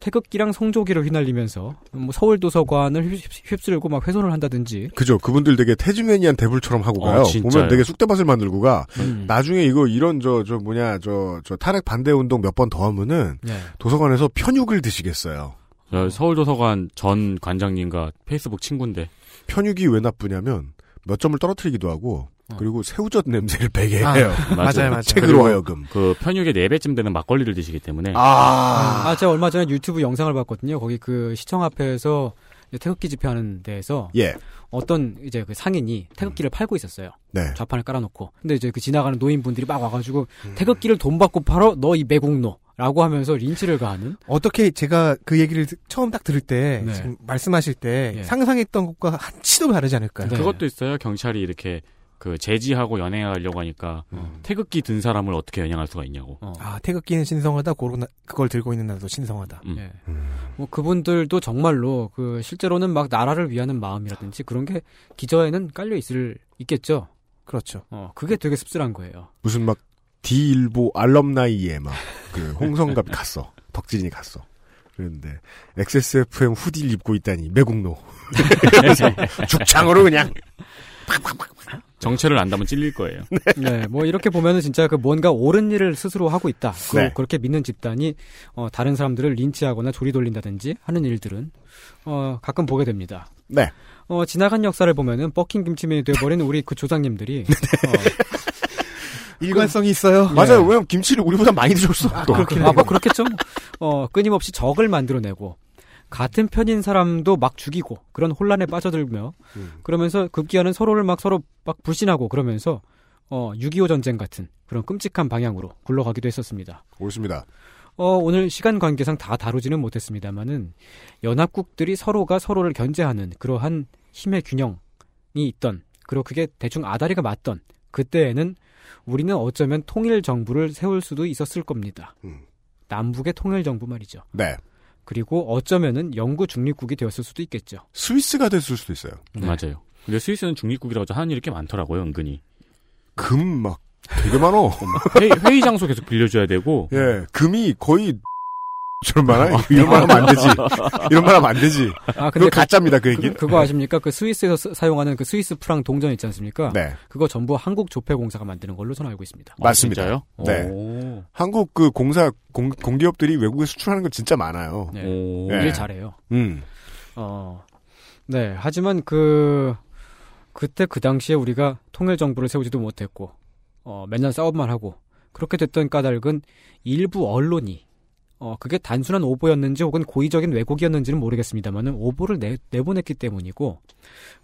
태극기랑 성조기를 휘날리면서 뭐 서울 도서관을 휩- 휩쓸고 막 훼손을 한다든지 그죠. 그분들 되게 태즈메니안 대불처럼 하고 어, 가요. 진짜요. 보면 되게 쑥대밭을 만들고 가. 음. 나중에 이거 이런 저, 저 뭐냐, 저, 저 탈핵 반대 운동 몇 번 더 하면은 네. 도서관에서 편육을 드시겠어요. 저 서울 도서관 전 관장님과 페이스북 친구인데 편육이 왜 나쁘냐면 몇 점을 떨어뜨리기도 하고 그리고 새우젓 냄새를 배게 아, 해요. 맞아요, 맞아요. 책으로 하여금. 그 편육의 4배쯤 되는 막걸리를 드시기 때문에 아, 제가 얼마 전에 유튜브 영상을 봤거든요. 거기 그 시청 앞에서 태극기 집회하는 데에서 예. 어떤 이제 그 상인이 태극기를 팔고 있었어요. 네. 좌판을 깔아놓고. 근데 이제 그 지나가는 노인분들이 막 와가지고 태극기를 돈 받고 팔어 너 이 매국노. 라고 하면서 린치를 가하는 어떻게 제가 그 얘기를 듣- 처음 딱 들을 때 네. 지금 말씀하실 때 예. 상상했던 것과 한치도 다르지 않을까요? 그것도 있어요. 경찰이 이렇게 그 제지하고 연행하려고 하니까 태극기 든 사람을 어떻게 연행할 수가 있냐고. 아 태극기는 신성하다. 고로나 그걸 들고 있는 나도 신성하다. 음. 예. 뭐 그분들도 정말로 그 실제로는 막 나라를 위하는 마음이라든지 그런 게 기저에는 깔려 있을 있겠죠. 그렇죠. 어 그게 되게 씁쓸한 거예요. 무슨 막 디일보 알럼나이에 막 그 홍성갑이 갔어. 덕진이 갔어. 그런데 XSFM 후디를 입고 있다니 매국노. 그래서 죽창으로 그냥 정체를 안다면 찔릴 거예요. 네, 뭐 이렇게 보면은 진짜 그 뭔가 옳은 일을 스스로 하고 있다. 그, 네. 그렇게 믿는 집단이 어, 다른 사람들을 린치하거나 조리 돌린다든지 하는 일들은 어, 가끔 보게 됩니다. 네. 어, 지나간 역사를 보면은 버킹 김치맨이 돼버린 우리 그 조상님들이 어, 일관성이 있어요. 맞아요. 왜냐면 김치를 우리보다 많이 드셨어. 또. 그렇긴 아, 뭐 그렇겠죠. 어, 끊임없이 적을 만들어내고 같은 편인 사람도 막 죽이고 그런 혼란에 빠져들며 그러면서 급기야는 서로를 막 서로 막 불신하고 그러면서 어, 6.25 전쟁 같은 그런 끔찍한 방향으로 굴러가기도 했었습니다. 옳습니다. 어, 오늘 시간 관계상 다 다루지는 못했습니다만은 연합국들이 서로가 서로를 견제하는 그러한 힘의 균형이 있던 그리고 그게 대충 아다리가 맞던 그때에는 우리는 어쩌면 통일 정부를 세울 수도 있었을 겁니다. 남북의 통일 정부 말이죠. 네. 그리고 어쩌면은 영구 중립국이 되었을 수도 있겠죠. 스위스가 됐을 수도 있어요. 맞아요. 근데 스위스는 중립국이라고 하는 일이 꽤 많더라고요, 은근히. 금 막 되게 많어. 회의, 회의 장소 계속 빌려줘야 되고. 예, 금이 거의 저런 말 하면 이런 말 하면 안 되지. 이런 말 하면 안 되지. 아, 그거 그- 가짜입니다, 그 얘기는. 그거 아십니까? 그 스위스에서 쓰- 사용하는 그 스위스 프랑 동전 있지 않습니까? 네. 그거 전부 한국 조폐공사가 만드는 걸로 저는 알고 있습니다. 맞습니다. 네. 한국 그 공사 공, 공기업들이 외국에 수출하는 건 진짜 많아요. 네. 네. 일 잘해요. 음. 어, 네. 하지만 그, 그때 그 당시에 우리가 통일 정부를 세우지도 못했고, 어, 맨날 싸움만 하고, 그렇게 됐던 까닭은 일부 언론이, 어, 그게 단순한 오보였는지 혹은 고의적인 왜곡이었는지는 모르겠습니다만은 오보를 내, 내보냈기 때문이고,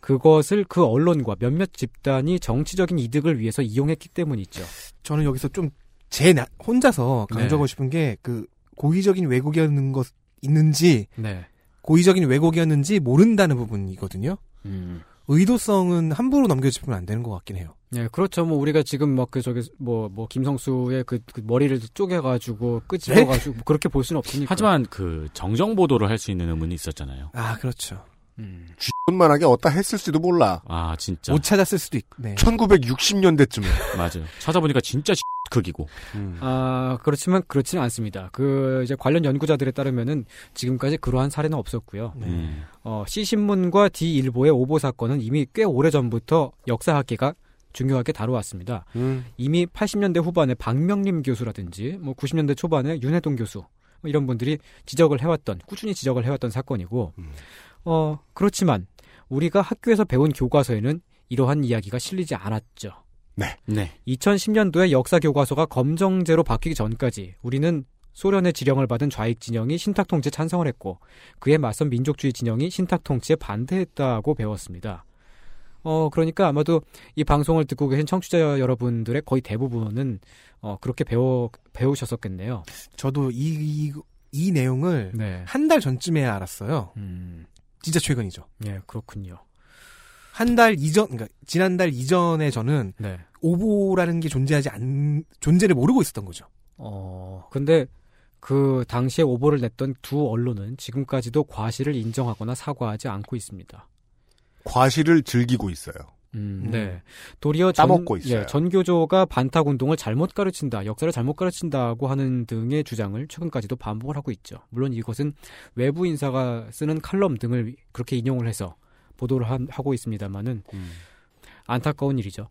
그것을 그 언론과 몇몇 집단이 정치적인 이득을 위해서 이용했기 때문이죠. 저는 여기서 좀 제 혼자서 네. 강조하고 싶은 게 그 고의적인 왜곡이었는 것 있는지 네. 고의적인 왜곡이었는지 모른다는 부분이거든요. 음. 의도성은 함부로 넘겨짚으면 안 되는 것 같긴 해요. 네, 그렇죠. 뭐 우리가 지금 막 그 저기 뭐 뭐 김성수의 그, 그 머리를 쪼개가지고 끄집어가지고 뭐 그렇게 볼 수는 없으니까. 하지만 그 정정 보도를 할 수 있는 의문이 있었잖아요. 아 그렇죠. 쥐만하게 어디다 했을지도 몰라. 아 진짜. 못 찾았을 수도 있고. 네. 1960년대쯤에. 맞아요. 찾아보니까 진짜 극이고. 아, 그렇지만 그렇지는 않습니다. 그 이제 관련 연구자들에 따르면은 지금까지 그러한 사례는 없었고요. 음. 어, C신문과 D일보의 오보 사건은 이미 꽤 오래 전부터 역사학계가 중요하게 다루었습니다. 음. 이미 80년대 후반에 박명림 교수라든지 뭐 90년대 초반에 윤해동 교수 뭐 이런 분들이 지적을 해왔던 꾸준히 지적을 해왔던 사건이고 어 그렇지만 우리가 학교에서 배운 교과서에는 이러한 이야기가 실리지 않았죠. 네. 네. 2010년도에 역사 교과서가 검정제로 바뀌기 전까지 우리는 소련의 지령을 받은 좌익 진영이 신탁 통치에 찬성을 했고 그에 맞선 민족주의 진영이 신탁 통치에 반대했다고 배웠습니다. 어 그러니까 아마도 이 방송을 듣고 계신 청취자 여러분들의 거의 대부분은 어 그렇게 배워 배우셨었겠네요. 저도 이, 이, 이 내용을 네. 한달 전쯤에 알았어요. 음. 진짜 최근이죠. 예, 그렇군요. 한 달 이전, 그러니까 지난달 이전에 저는 네. 오보라는 게 존재하지 않, 존재를 모르고 있었던 거죠. 어, 근데 그 당시에 오보를 냈던 두 언론은 지금까지도 과실을 인정하거나 사과하지 않고 있습니다. 과실을 즐기고 있어요. 음, 네. 도리어 전, 따먹고 있어요. 예, 전교조가 반탁 운동을 잘못 가르친다, 역사를 잘못 가르친다고 하는 등의 주장을 최근까지도 반복을 하고 있죠. 물론 이것은 외부 인사가 쓰는 칼럼 등을 그렇게 인용을 해서 보도를 한- 하고 있습니다만은 안타까운 일이죠.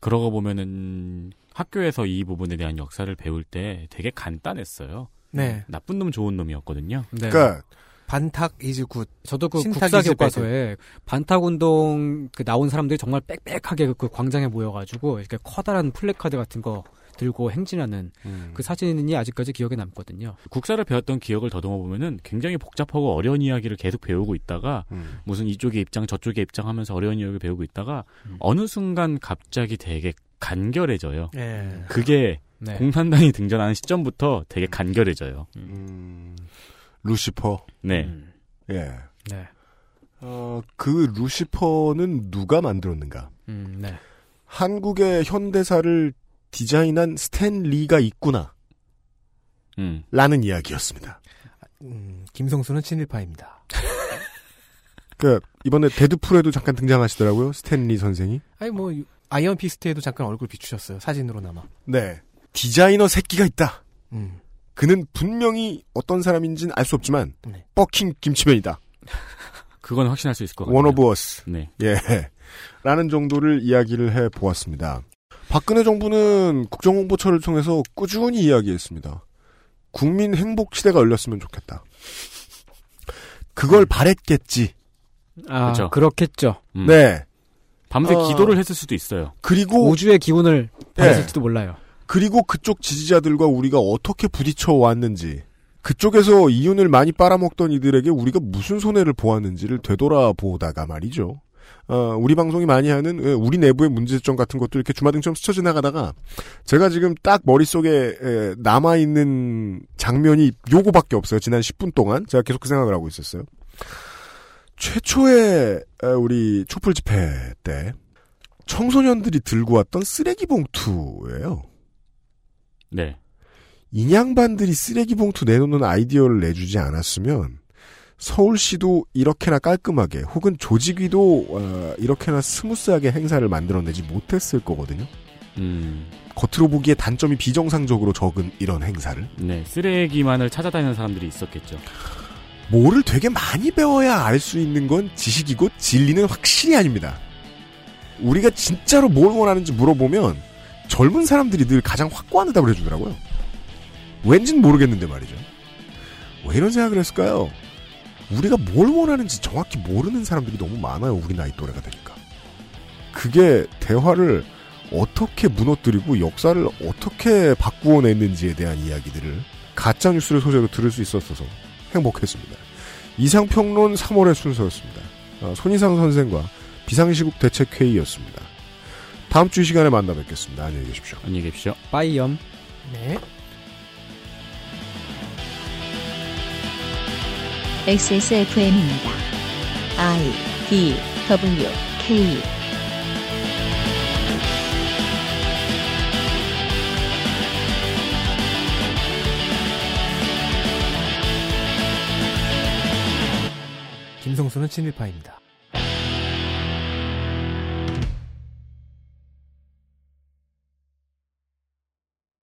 그러고 보면은 학교에서 이 부분에 대한 역사를 배울 때 되게 간단했어요. 네. 나쁜 놈 좋은 놈이었거든요. 네. 그러니까 반탁 is good. 저도 그 국사 교과서에 반탁 운동 그 나온 사람들이 정말 빽빽하게 그- 그 광장에 모여가지고 이렇게 커다란 플래카드 같은 거 들고 행진하는 그 사진이 아직까지 기억에 남거든요. 국사를 배웠던 기억을 더듬어 보면은 굉장히 복잡하고 어려운 이야기를 계속 배우고 있다가 음. 무슨 이쪽의 입장 저쪽의 입장 하면서 어려운 이야기를 배우고 있다가 음. 어느 순간 갑자기 되게 간결해져요. 예. 그게 네. 공산당이 등장하는 시점부터 되게 간결해져요. 음, 루시퍼. 네. 예. 네. 어, 그 루시퍼는 누가 만들었는가? 음, 네. 한국의 현대사를 디자인한 스탠 리가 있구나. 음. 라는 이야기였습니다. 음, 김성수는 친일파입니다. 그 이번에 데드풀에도 잠깐 등장하시더라고요. 스탠리 선생이. 아니 뭐 아이언 피스트에도 잠깐 얼굴 비추셨어요. 사진으로나마. 네. 디자이너 새끼가 있다. 음. 그는 분명히 어떤 사람인지는 알 수 없지만 네. fucking 김치man이다. 그건 확신할 수 있을 것 같아요. One of us. 네. 예. 라는 정도를 이야기를 해 보았습니다. 박근혜 정부는 국정홍보처를 통해서 꾸준히 이야기했습니다. 국민 행복 시대가 열렸으면 좋겠다. 그걸 바랬겠지. 아, 그렇죠. 그렇겠죠. 음. 네. 밤새 어, 기도를 했을 수도 있어요. 그리고 우주의 기운을 예. 받았을지도 몰라요. 그리고 그쪽 지지자들과 우리가 어떻게 부딪혀 왔는지, 그쪽에서 이윤을 많이 빨아먹던 이들에게 우리가 무슨 손해를 보았는지를 되돌아보다가 말이죠. 어, 우리 방송이 많이 하는 예, 우리 내부의 문제점 같은 것도 이렇게 주마등처럼 스쳐 지나가다가 제가 지금 딱 머릿속에 에, 남아있는 장면이 요거밖에 없어요. 지난 10분 동안 제가 계속 그 생각을 하고 있었어요. 최초의 에, 우리 촛불 집회 때 청소년들이 들고 왔던 쓰레기 봉투예요. 네. 이 양반들이 쓰레기 봉투 내놓는 아이디어를 내주지 않았으면 서울시도 이렇게나 깔끔하게 혹은 조직위도 어, 이렇게나 smooth하게 행사를 만들어내지 못했을 거거든요. 음. 겉으로 보기에 단점이 비정상적으로 적은 이런 행사를 네. 쓰레기만을 찾아다니는 사람들이 있었겠죠. 뭐를 되게 많이 배워야 알 수 있는 건 지식이고 진리는 확실히 아닙니다. 우리가 진짜로 뭘 원하는지 물어보면 젊은 사람들이 늘 가장 확고한 대답을 해주더라고요. 왠진 모르겠는데 말이죠. 왜 이런 생각을 했을까요? 우리가 뭘 원하는지 정확히 모르는 사람들이 너무 많아요. 우리 나이 또래가 되니까. 그게 대화를 어떻게 무너뜨리고 역사를 어떻게 바꾸어 냈는지에 대한 이야기들을 가짜뉴스를 소재로 들을 수 있었어서 행복했습니다. 이상평론 3월의 순서였습니다. 아, 손희상 선생과 비상시국 대책회의였습니다. 다음 주 이 시간에 만나 뵙겠습니다. 안녕히 계십시오. 안녕히 계십시오. 빠이염. 네. XSFM입니다. I D W K 김성수는 친일파입니다.